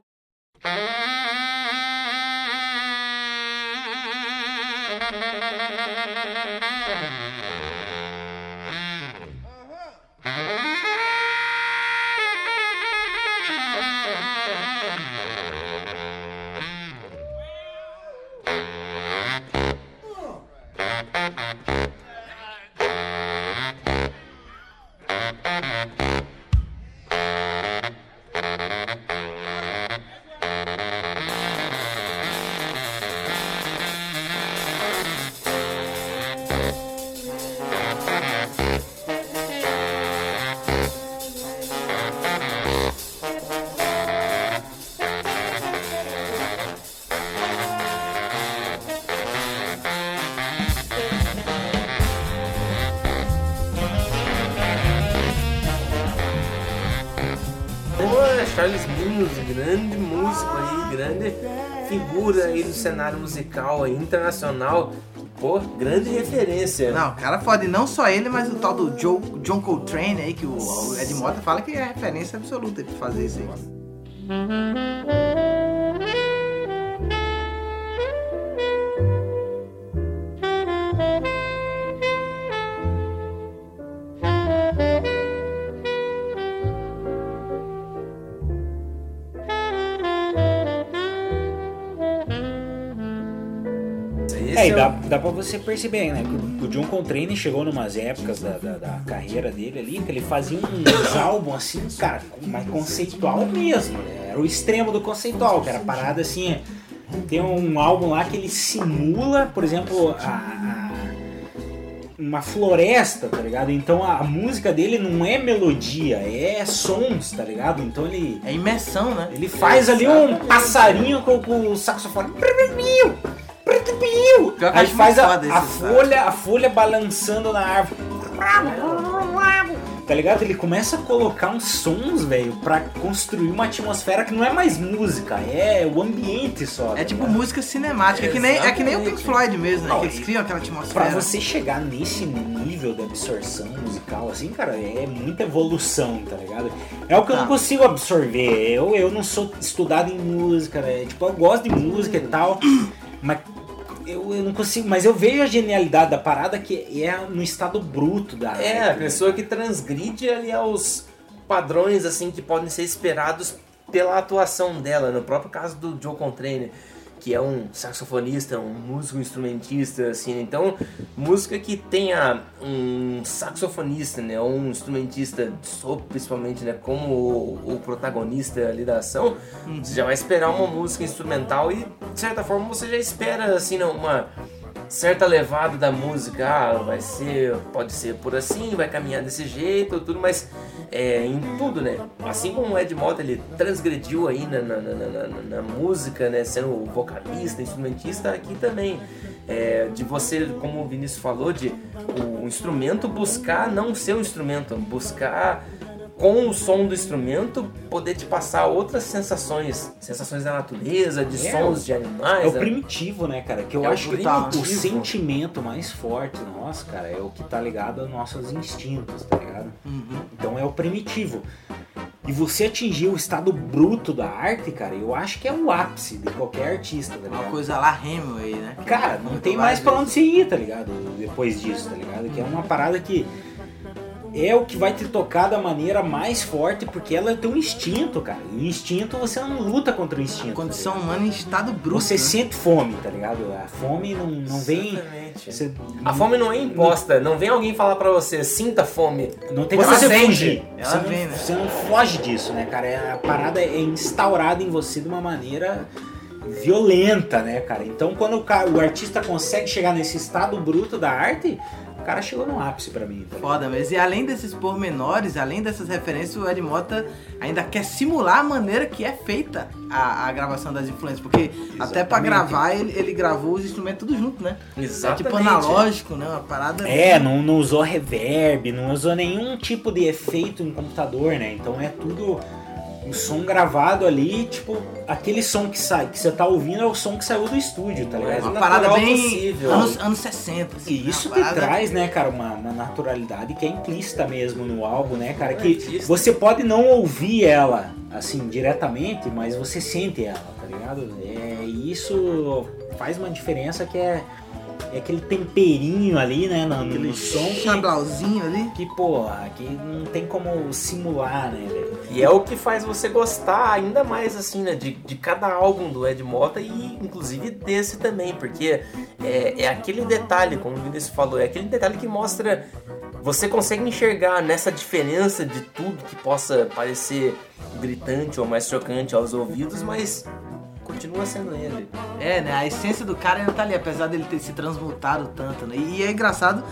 Musical internacional. Pô, grande referência. Não, cara foda, e não só ele, mas o tal do Joe, John Coltrane aí, que o, Ed Mota fala que é referência absoluta pra fazer isso aí. Dá, pra você perceber, né? Que o John Coltrane chegou numas épocas da, da, da carreira dele ali, que ele fazia uns álbuns assim, cara, mais conceitual mesmo. né? Era o extremo do conceitual, que era parada assim. Tem um álbum lá que ele simula, por exemplo, a, uma floresta, tá ligado? Então a, a música dele não é melodia, é sons, tá ligado? Então ele. É imersão, né? Ele faz ali um passarinho com, com o saxofone. Que eu Aí faz a, a folha, a folha balançando na árvore. Tá ligado? Ele começa a colocar uns sons, velho, pra construir uma atmosfera que não é mais música, é o ambiente só. É tá tipo música cinemática, é que, nem, é que nem o Pink Floyd mesmo, né? Não, que eles criam aquela atmosfera. Pra você chegar nesse nível de absorção musical, assim, cara, é muita evolução, tá ligado? É o que eu Tá. não consigo absorver. Eu, eu não sou estudado em música, né? Tipo, eu gosto de música e tal, (clears throat) mas eu, eu não consigo. Mas eu vejo a genialidade da parada que é no estado bruto da É, arte, a pessoa que transgride ali aos padrões assim que podem ser esperados pela atuação dela. No próprio caso do Joe Contrane, que é um saxofonista, um músico instrumentista, assim. Então, música que tenha um saxofonista, né, ou um instrumentista de sopro, principalmente, né, como o, o protagonista ali da ação, você já vai esperar uma música instrumental e, de certa forma, você já espera, assim, né, uma certa levada da música, ah, vai ser, pode ser por assim, vai caminhar desse jeito, tudo, mas é, em tudo, né? Assim como o Ed Mota ele transgrediu aí na, na, na, na- música, né? Sendo vocalista, instrumentista, aqui também. É, de você, como o Vinícius falou, de o instrumento buscar não ser um instrumento, buscar com o som do instrumento poder te passar outras sensações, sensações da natureza, de É, sons de animais. É o né? primitivo, né, cara? Que eu É o acho que tá, o sentimento mais forte nosso, cara, é o que tá ligado aos nossos instintos, tá ligado? Então é o primitivo. E você atingir o estado bruto da arte, cara, eu acho que é o ápice de qualquer artista, tá ligado? Uma coisa lá Hemingway, né? Cara, não tem mais pra onde você ir, tá ligado? Depois disso, tá ligado? Que é uma parada que é o que vai te tocar da maneira mais forte, porque ela é teu instinto, cara. E o instinto você não luta contra o instinto. Condição humana em estado bruto. Você né? sente fome, tá ligado? A fome não, não vem. Exatamente. você- A fome não é imposta, não vem alguém falar pra você, sinta fome. Não tem você como você sente. fugir. Ela você, não, vem, né? você não foge disso, né, cara? É- A parada é instaurada em você de uma maneira violenta, né, cara? Então quando o, ca- o artista consegue chegar nesse estado bruto da arte, o cara chegou no ápice pra mim. Tá? Foda, mas e além desses pormenores, além dessas referências, o Ed Mota ainda quer simular a maneira que é feita a, a gravação das influências. Porque até pra gravar ele, ele gravou os instrumentos tudo junto, né? É Exatamente. tipo analógico, né? Uma parada. É, não, não usou reverb, não usou nenhum tipo de efeito em computador, né? Então é tudo um som gravado ali, tipo, aquele som que sai, que você tá ouvindo é o som que saiu do estúdio, tá ligado? Uma parada bem possível. anos, anos 60. assim, E né? isso parada- traz, né, cara, uma, uma naturalidade que é implícita mesmo no álbum, né, cara? Que você pode não ouvir ela, assim, diretamente, mas você sente ela, tá ligado? É, e isso faz uma diferença que é, é aquele temperinho ali, né, no, no Aquele som que, chablauzinho ali. que, porra, que não tem como simular, né, velho? E é o que faz você gostar ainda mais, assim, né? De, de cada álbum do Ed Mota e inclusive desse também, porque é, é aquele detalhe, como o Vinícius falou, é aquele detalhe que mostra. Você consegue enxergar nessa diferença de tudo que possa parecer gritante ou mais chocante aos ouvidos, mas continua sendo ele. É, né? A essência do cara ainda tá ali, apesar dele ter se transmutado tanto, né? E é engraçado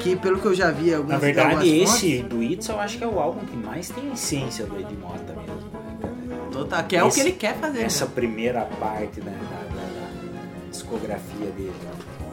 que, pelo que eu já vi algumas Na verdade, esse do It's eu acho que é o álbum que mais tem a essência do Ed Mota mesmo. fontes, total, que é o que Esse- ele quer fazer. Essa né? primeira parte né, da, da- da discografia dele.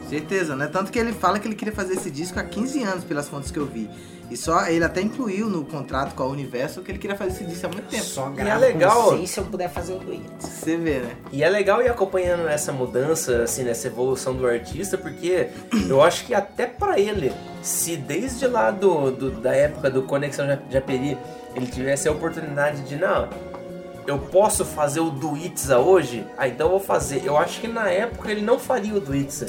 Certeza, né? Tanto que ele fala que ele queria fazer esse disco há 15 anos, pelas fontes que eu vi. E só ele até incluiu no contrato com a Universo que ele queria fazer esse disco há muito tempo. Só E é legal. C se eu puder fazer o do It's. Você vê, né? E é legal ir acompanhando essa mudança, assim, nessa evolução do artista, porque eu acho que até pra ele, se desde lá do, do- da época do Conexão Ja- Japeri ele tivesse a oportunidade de, não, eu posso fazer o do Itza hoje? Ah, então eu vou fazer. Eu acho que na época ele não faria o do Itza.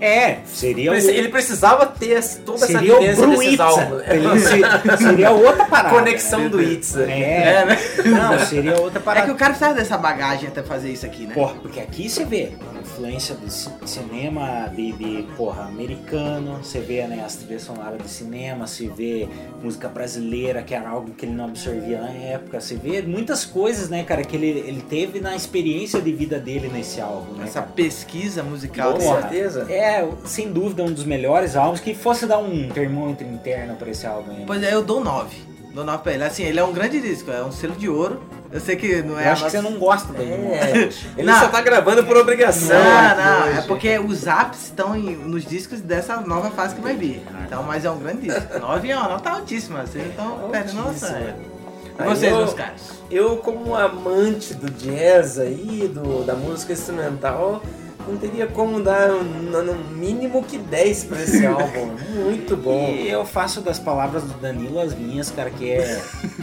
É, seria Preci- o... Ele precisava ter toda Seria essa vivência desses álbuns. Ele seria outra (laughs) parada. Conexão do Itza. É, né? Não, seria outra É parada. que o cara precisa dessa bagagem até fazer isso aqui, né? Porra, porque aqui você vê influência do ci- cinema de, de, porra, americano, você vê né, as trilhas sonoras de cinema, você vê música brasileira, que era algo que ele não absorvia na época, você vê muitas coisas, né, cara, que ele, ele teve na experiência de vida dele nesse álbum, né, Essa cara? pesquisa musical. Com certeza. É, sem dúvida, um dos melhores álbuns, que fosse dar um termômetro interno pra esse álbum aí. Pois é, eu dou 9. Dou 9 pra ele. Assim, ele é um grande disco, é um selo de ouro. Eu sei que não é Eu acho que nossa- você não gosta da É, (laughs) ele Não. só tá gravando por obrigação. Não, não, hoje. é porque os apps estão em- nos discos dessa nova fase que vai vir. Então, mas é um grande disco. 9 é uma nota altíssima, vocês estão perdendo noção. E Aí vocês, eu- meus caros? Eu, como amante do jazz aí, do, da música instrumental, não teria como dar um- no mínimo que 10 pra esse (laughs) álbum. Muito bom. E eu faço das palavras do Danilo as minhas, cara, que é.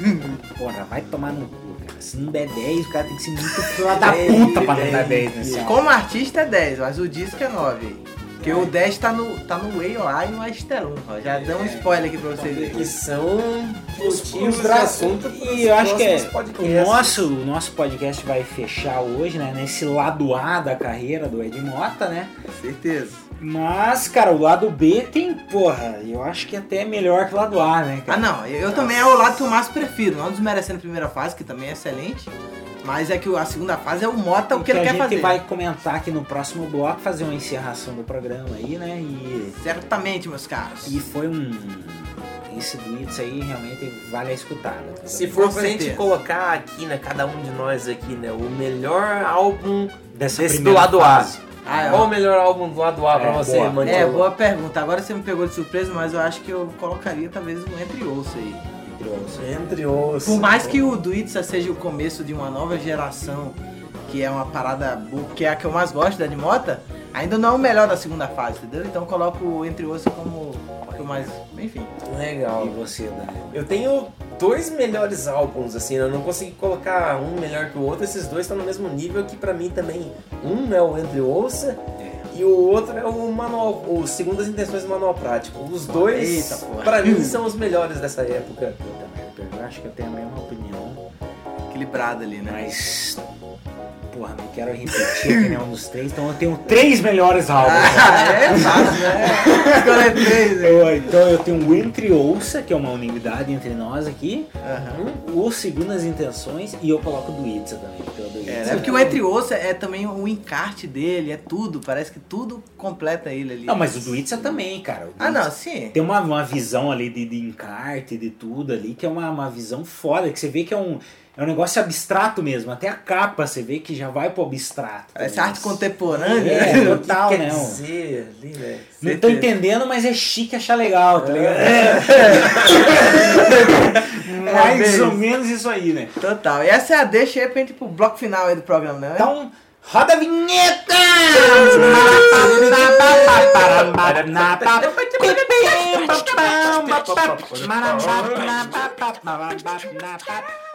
(laughs) Porra, vai tomar no cu, cara. Se não der 10, o cara tem que ser muito (laughs) fila da puta pra não dar 10 nesse álbum. Como artista é 10, mas o disco é 9. Porque o 10 tá no, tá no Way lá e no Astelum. ó. Já dá um spoiler aqui pra vocês verem. Que são motivos de assunto E eu acho que é, próximos o, nosso, o nosso podcast vai fechar hoje, né? Nesse lado A da carreira do Ed Mota, né? Certeza. Mas, cara, o lado B tem, porra, eu acho que até é melhor que o lado A, né, Ah, cara? não, eu, eu também é o lado que eu mais prefiro. Não desmerecendo a primeira fase, que também é excelente. Mas é que a segunda fase é o Mota, o que, que ele a quer gente fazer. vai comentar aqui no próximo bloco, fazer uma encerração do programa aí, né? E, Certamente, meus caros. e foi um. Esse do It's aí realmente vale a escutada. Se for pra gente colocar aqui, né, cada um de nós aqui, né, o melhor álbum Dessa desse do lado fase. A. Ah, é. Qual o melhor álbum do lado A pra É, você, boa. É, boa pergunta. Agora você me pegou de surpresa, mas eu acho que eu colocaria talvez um Entre Ouço aí. Entre outros. Entre os. Por mais que o do Itza seja o começo de uma nova geração, que é uma parada que é a que eu mais gosto da Mota, ainda não é o melhor da segunda fase, entendeu? Então eu coloco o Entre Osso como o que eu mais. Enfim. Legal. E você, Daniel? Eu tenho dois melhores álbuns, assim, eu não consegui colocar um melhor que o outro. Esses dois estão no mesmo nível que pra mim também. Um é o Entre Ouça e o outro é o manual, o Segundas Intenções do Manual Prático. Os dois, Eita, pra mim, são os melhores dessa época. Puta merda, eu acho que eu tenho a mesma opinião. Equilibrado ali, né? Mas. Porra, não quero repetir que nenhum dos três, então eu tenho três melhores álbuns. Ah, (laughs) é fácil, né? (laughs) Três, né? Então eu tenho o Entre Ouça, que é uma unanimidade entre nós aqui, Aham. o Segundas Intenções, e eu coloco o do Itza também. do É, Itza- é porque o Entre Osso é também o encarte dele, é tudo, parece que tudo completa ele ali. Não, mas o do Itza também, cara. Ah, não, sim. Tem uma, uma visão ali de, de encarte, de tudo ali, que é uma, uma visão foda, que você vê que é um, é um negócio abstrato mesmo. Até a capa você vê que já vai pro abstrato. Também. arte contemporânea. É, né? total, Quer né? dizer, né? Não tô entendendo, mas é chique achar legal, tá ligado? (laughs) É Mais bem ou menos isso aí, né? Total. E essa é a deixa aí pra gente ir pro bloco final aí do programa, né? Então, roda a vinheta! (laughs)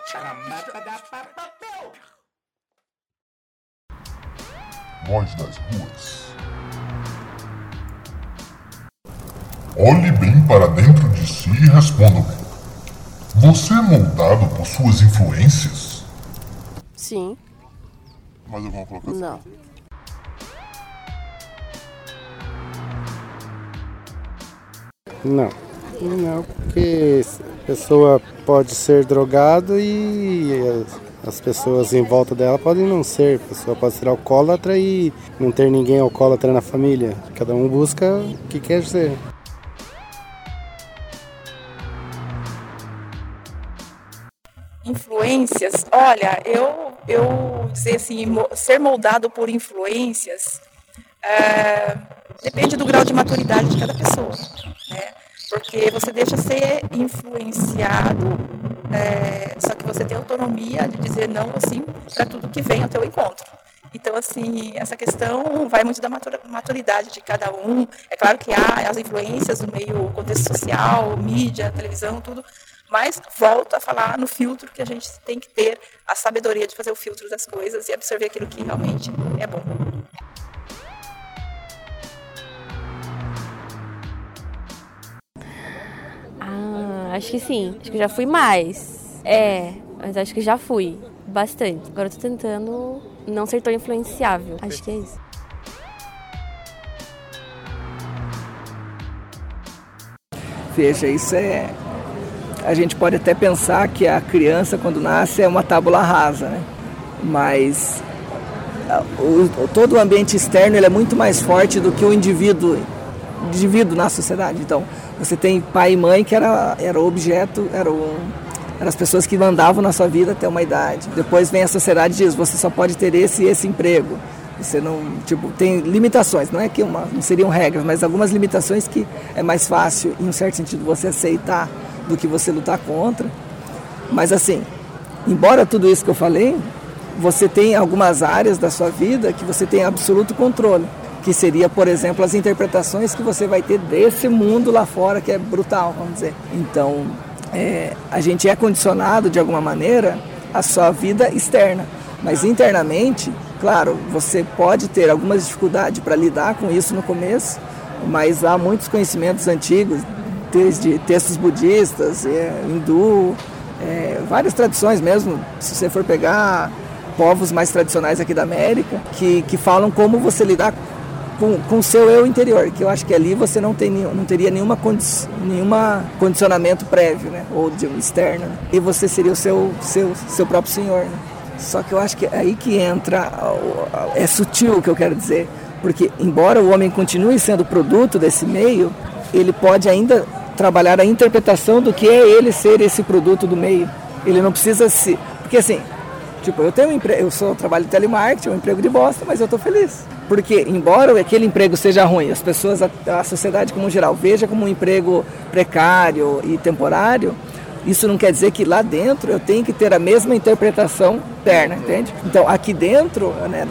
Voz das ruas. Olhe bem para dentro de si e responda-me. Você é moldado por suas influências? Sim. Mais alguma colocação? Não. Não. Não, porque a pessoa pode ser drogado e as, as pessoas em volta dela podem não ser. A pessoa pode ser alcoólatra e não ter ninguém alcoólatra na família. Cada um busca o que quer ser. Influências, olha, eu, eu dizer assim, ser moldado por influências é, depende do grau de maturidade de cada pessoa, né? Porque você deixa ser influenciado, é, só que você tem autonomia de dizer não assim para tudo que vem ao teu encontro. Então, assim, essa questão vai muito da maturidade de cada um. É claro que há as influências no meio contexto social, mídia, televisão, tudo, mas volto a falar no filtro que a gente tem que ter a sabedoria de fazer o filtro das coisas e absorver aquilo que realmente é bom. Ah, acho que sim. Acho que já fui mais. É, mas acho que já fui. Bastante. Agora eu tô tentando não ser tão influenciável. Acho que é isso. Veja, isso é. A gente pode até pensar que a criança, quando nasce, é uma tábula rasa, né? Mas o, todo o ambiente externo ele é muito mais forte do que o indivíduo, indivíduo na sociedade. Então, você tem pai e mãe que era, era o objeto, era o, Eram as pessoas que mandavam na sua vida até uma idade. Depois vem a sociedade e diz: você só pode ter esse e esse emprego. Você não, tipo, tem limitações, não é que uma, não seriam regras, mas algumas limitações que é mais fácil, em um certo sentido, você aceitar do que você lutar contra. Mas assim, embora tudo isso que eu falei, você tem algumas áreas da sua vida que você tem absoluto controle, que seria, por exemplo, as interpretações que você vai ter desse mundo lá fora que é brutal, vamos dizer. Então, é, a gente é condicionado de alguma maneira à sua vida externa, mas internamente, claro, você pode ter algumas dificuldades para lidar com isso no começo, mas há muitos conhecimentos antigos, desde textos budistas, é, hindu, é, várias tradições mesmo, se você for pegar povos mais tradicionais aqui da América, que, que falam como você lidar com, com seu eu interior, que eu acho que ali você não, tem, não teria nenhuma, condi nenhuma condicionamento prévio, né? ou de um externo, né? e você seria o seu, seu, seu próprio senhor. Né? Só que eu acho que é aí que entra, é sutil o que eu quero dizer, porque embora o homem continue sendo produto desse meio, ele pode ainda trabalhar a interpretação do que é ele ser esse produto do meio. Ele não precisa se. Porque assim, tipo, eu tenho um emprego, eu sou trabalho de telemarketing, é um emprego de bosta, mas eu estou feliz. Porque, embora aquele emprego seja ruim, as pessoas, a, a sociedade como geral, veja como um emprego precário e temporário, isso não quer dizer que lá dentro eu tenho que ter a mesma interpretação interna, entende? Então, aqui dentro, né,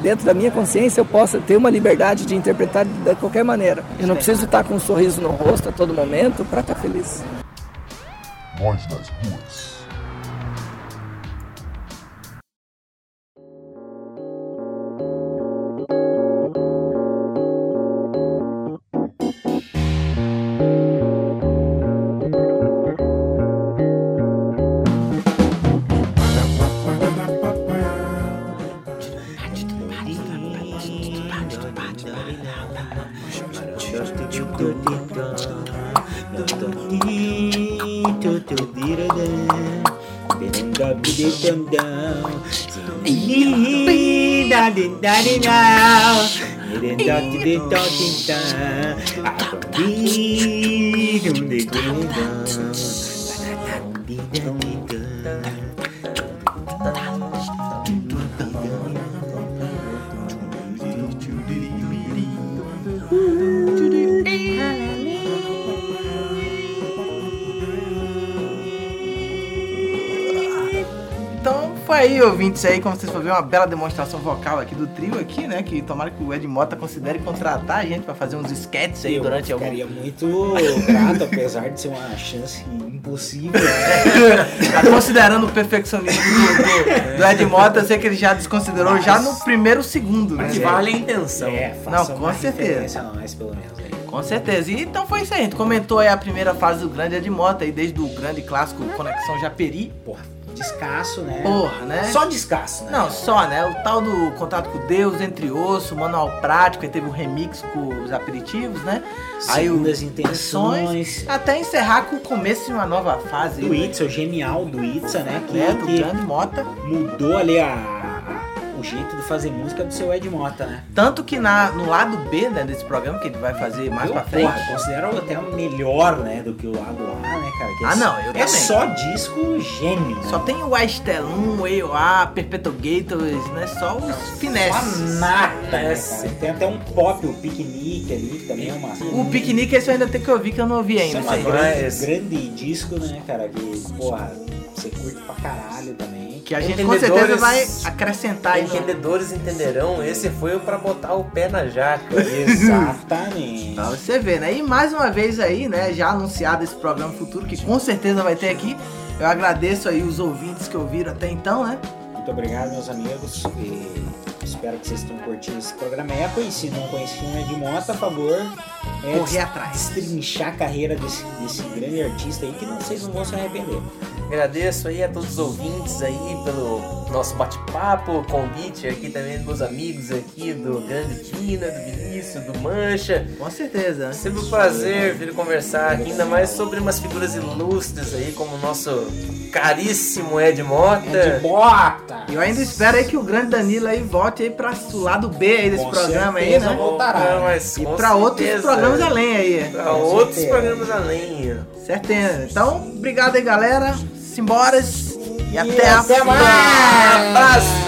dentro da minha consciência, eu posso ter uma liberdade de interpretar de qualquer maneira. Eu não preciso estar com um sorriso no rosto a todo momento para estar feliz. Nós nas ruas. Então ouvintes aí, como vocês foram ver, uma bela demonstração vocal aqui do trio aqui, né? Que tomara que o Ed Mota considere contratar a gente pra fazer uns sketches aí Eu durante algum... ficaria muito grato, apesar de ser uma chance impossível. (laughs) Tá considerando o perfeccionismo do, do, Ed Mota, eu sei que ele já desconsiderou Mas- já no primeiro segundo, né? Mas vale a intenção. É, Não, com certeza. nós, pelo menos. Aí. Com certeza. E então foi isso aí. A gente comentou aí a primeira fase do grande Ed Mota, aí desde o grande clássico Conexão Japeri. Porra, descasso, né? Porra, né? Só descasso, né? Não, só, né? O tal do Contato com Deus, Entre Osso, Manual Prático, aí teve o remix com os aperitivos, né? aí o intenções. Até encerrar com o começo de uma nova fase. Do né? Itza, o genial do Itza, né? Que, É, do que Mota. mudou ali a, jeito de fazer música do seu Ed Mota, né? Tanto que na, no lado B, né, desse programa, que ele vai fazer mais eu, pra frente. Porra, considero até melhor, né, do que o lado A, né, cara? Que é Ah, não, eu É também. só disco gênio, né? Só tem o Astelum, o EOA, Perpetual Gators, né? Só os finesses. Só nata, né, cara? Tem até um pop, o piquenique ali, que também é uma... O piquenique esse eu ainda tenho que ouvir, que eu não ouvi Isso ainda. é uma esse aí. grande, grande disco, né, cara? Que, porra, você curte pra caralho também. Que a gente com certeza vai acrescentar aí no... Entendedores entenderão, esse foi o pra botar o pé na jaca. (laughs) Exatamente. Pra você ver, né? E mais uma vez aí, né, já anunciado esse programa futuro, que com certeza vai ter aqui. Eu agradeço aí os ouvintes que ouviram até então, né? Muito obrigado, meus amigos. E espero que vocês tenham curtido esse programeco. E se não conheciam o Ed Mota, a favor, é Correr atrás. destrinchar a carreira desse, desse grande artista aí, que não, vocês não vão se arrepender. Agradeço aí a todos os ouvintes aí pelo nosso bate-papo, convite aqui também dos meus amigos aqui do Grande Pina, do Vinícius, do Mancha. Com certeza. Sempre um prazer vir conversar aqui, ainda mais sobre umas figuras ilustres aí, como o nosso caríssimo Ed Mota. Ed Bota! E eu ainda espero aí que o grande Danilo aí volte aí pra o lado B aí desse Com programa aí, né? voltará. Não, mas E pra outros programas além aí. Pra Com outros certeza. programas além. Certeza. Então, obrigado aí, galera. Simbora e até, a até próxima. mais. Abraço.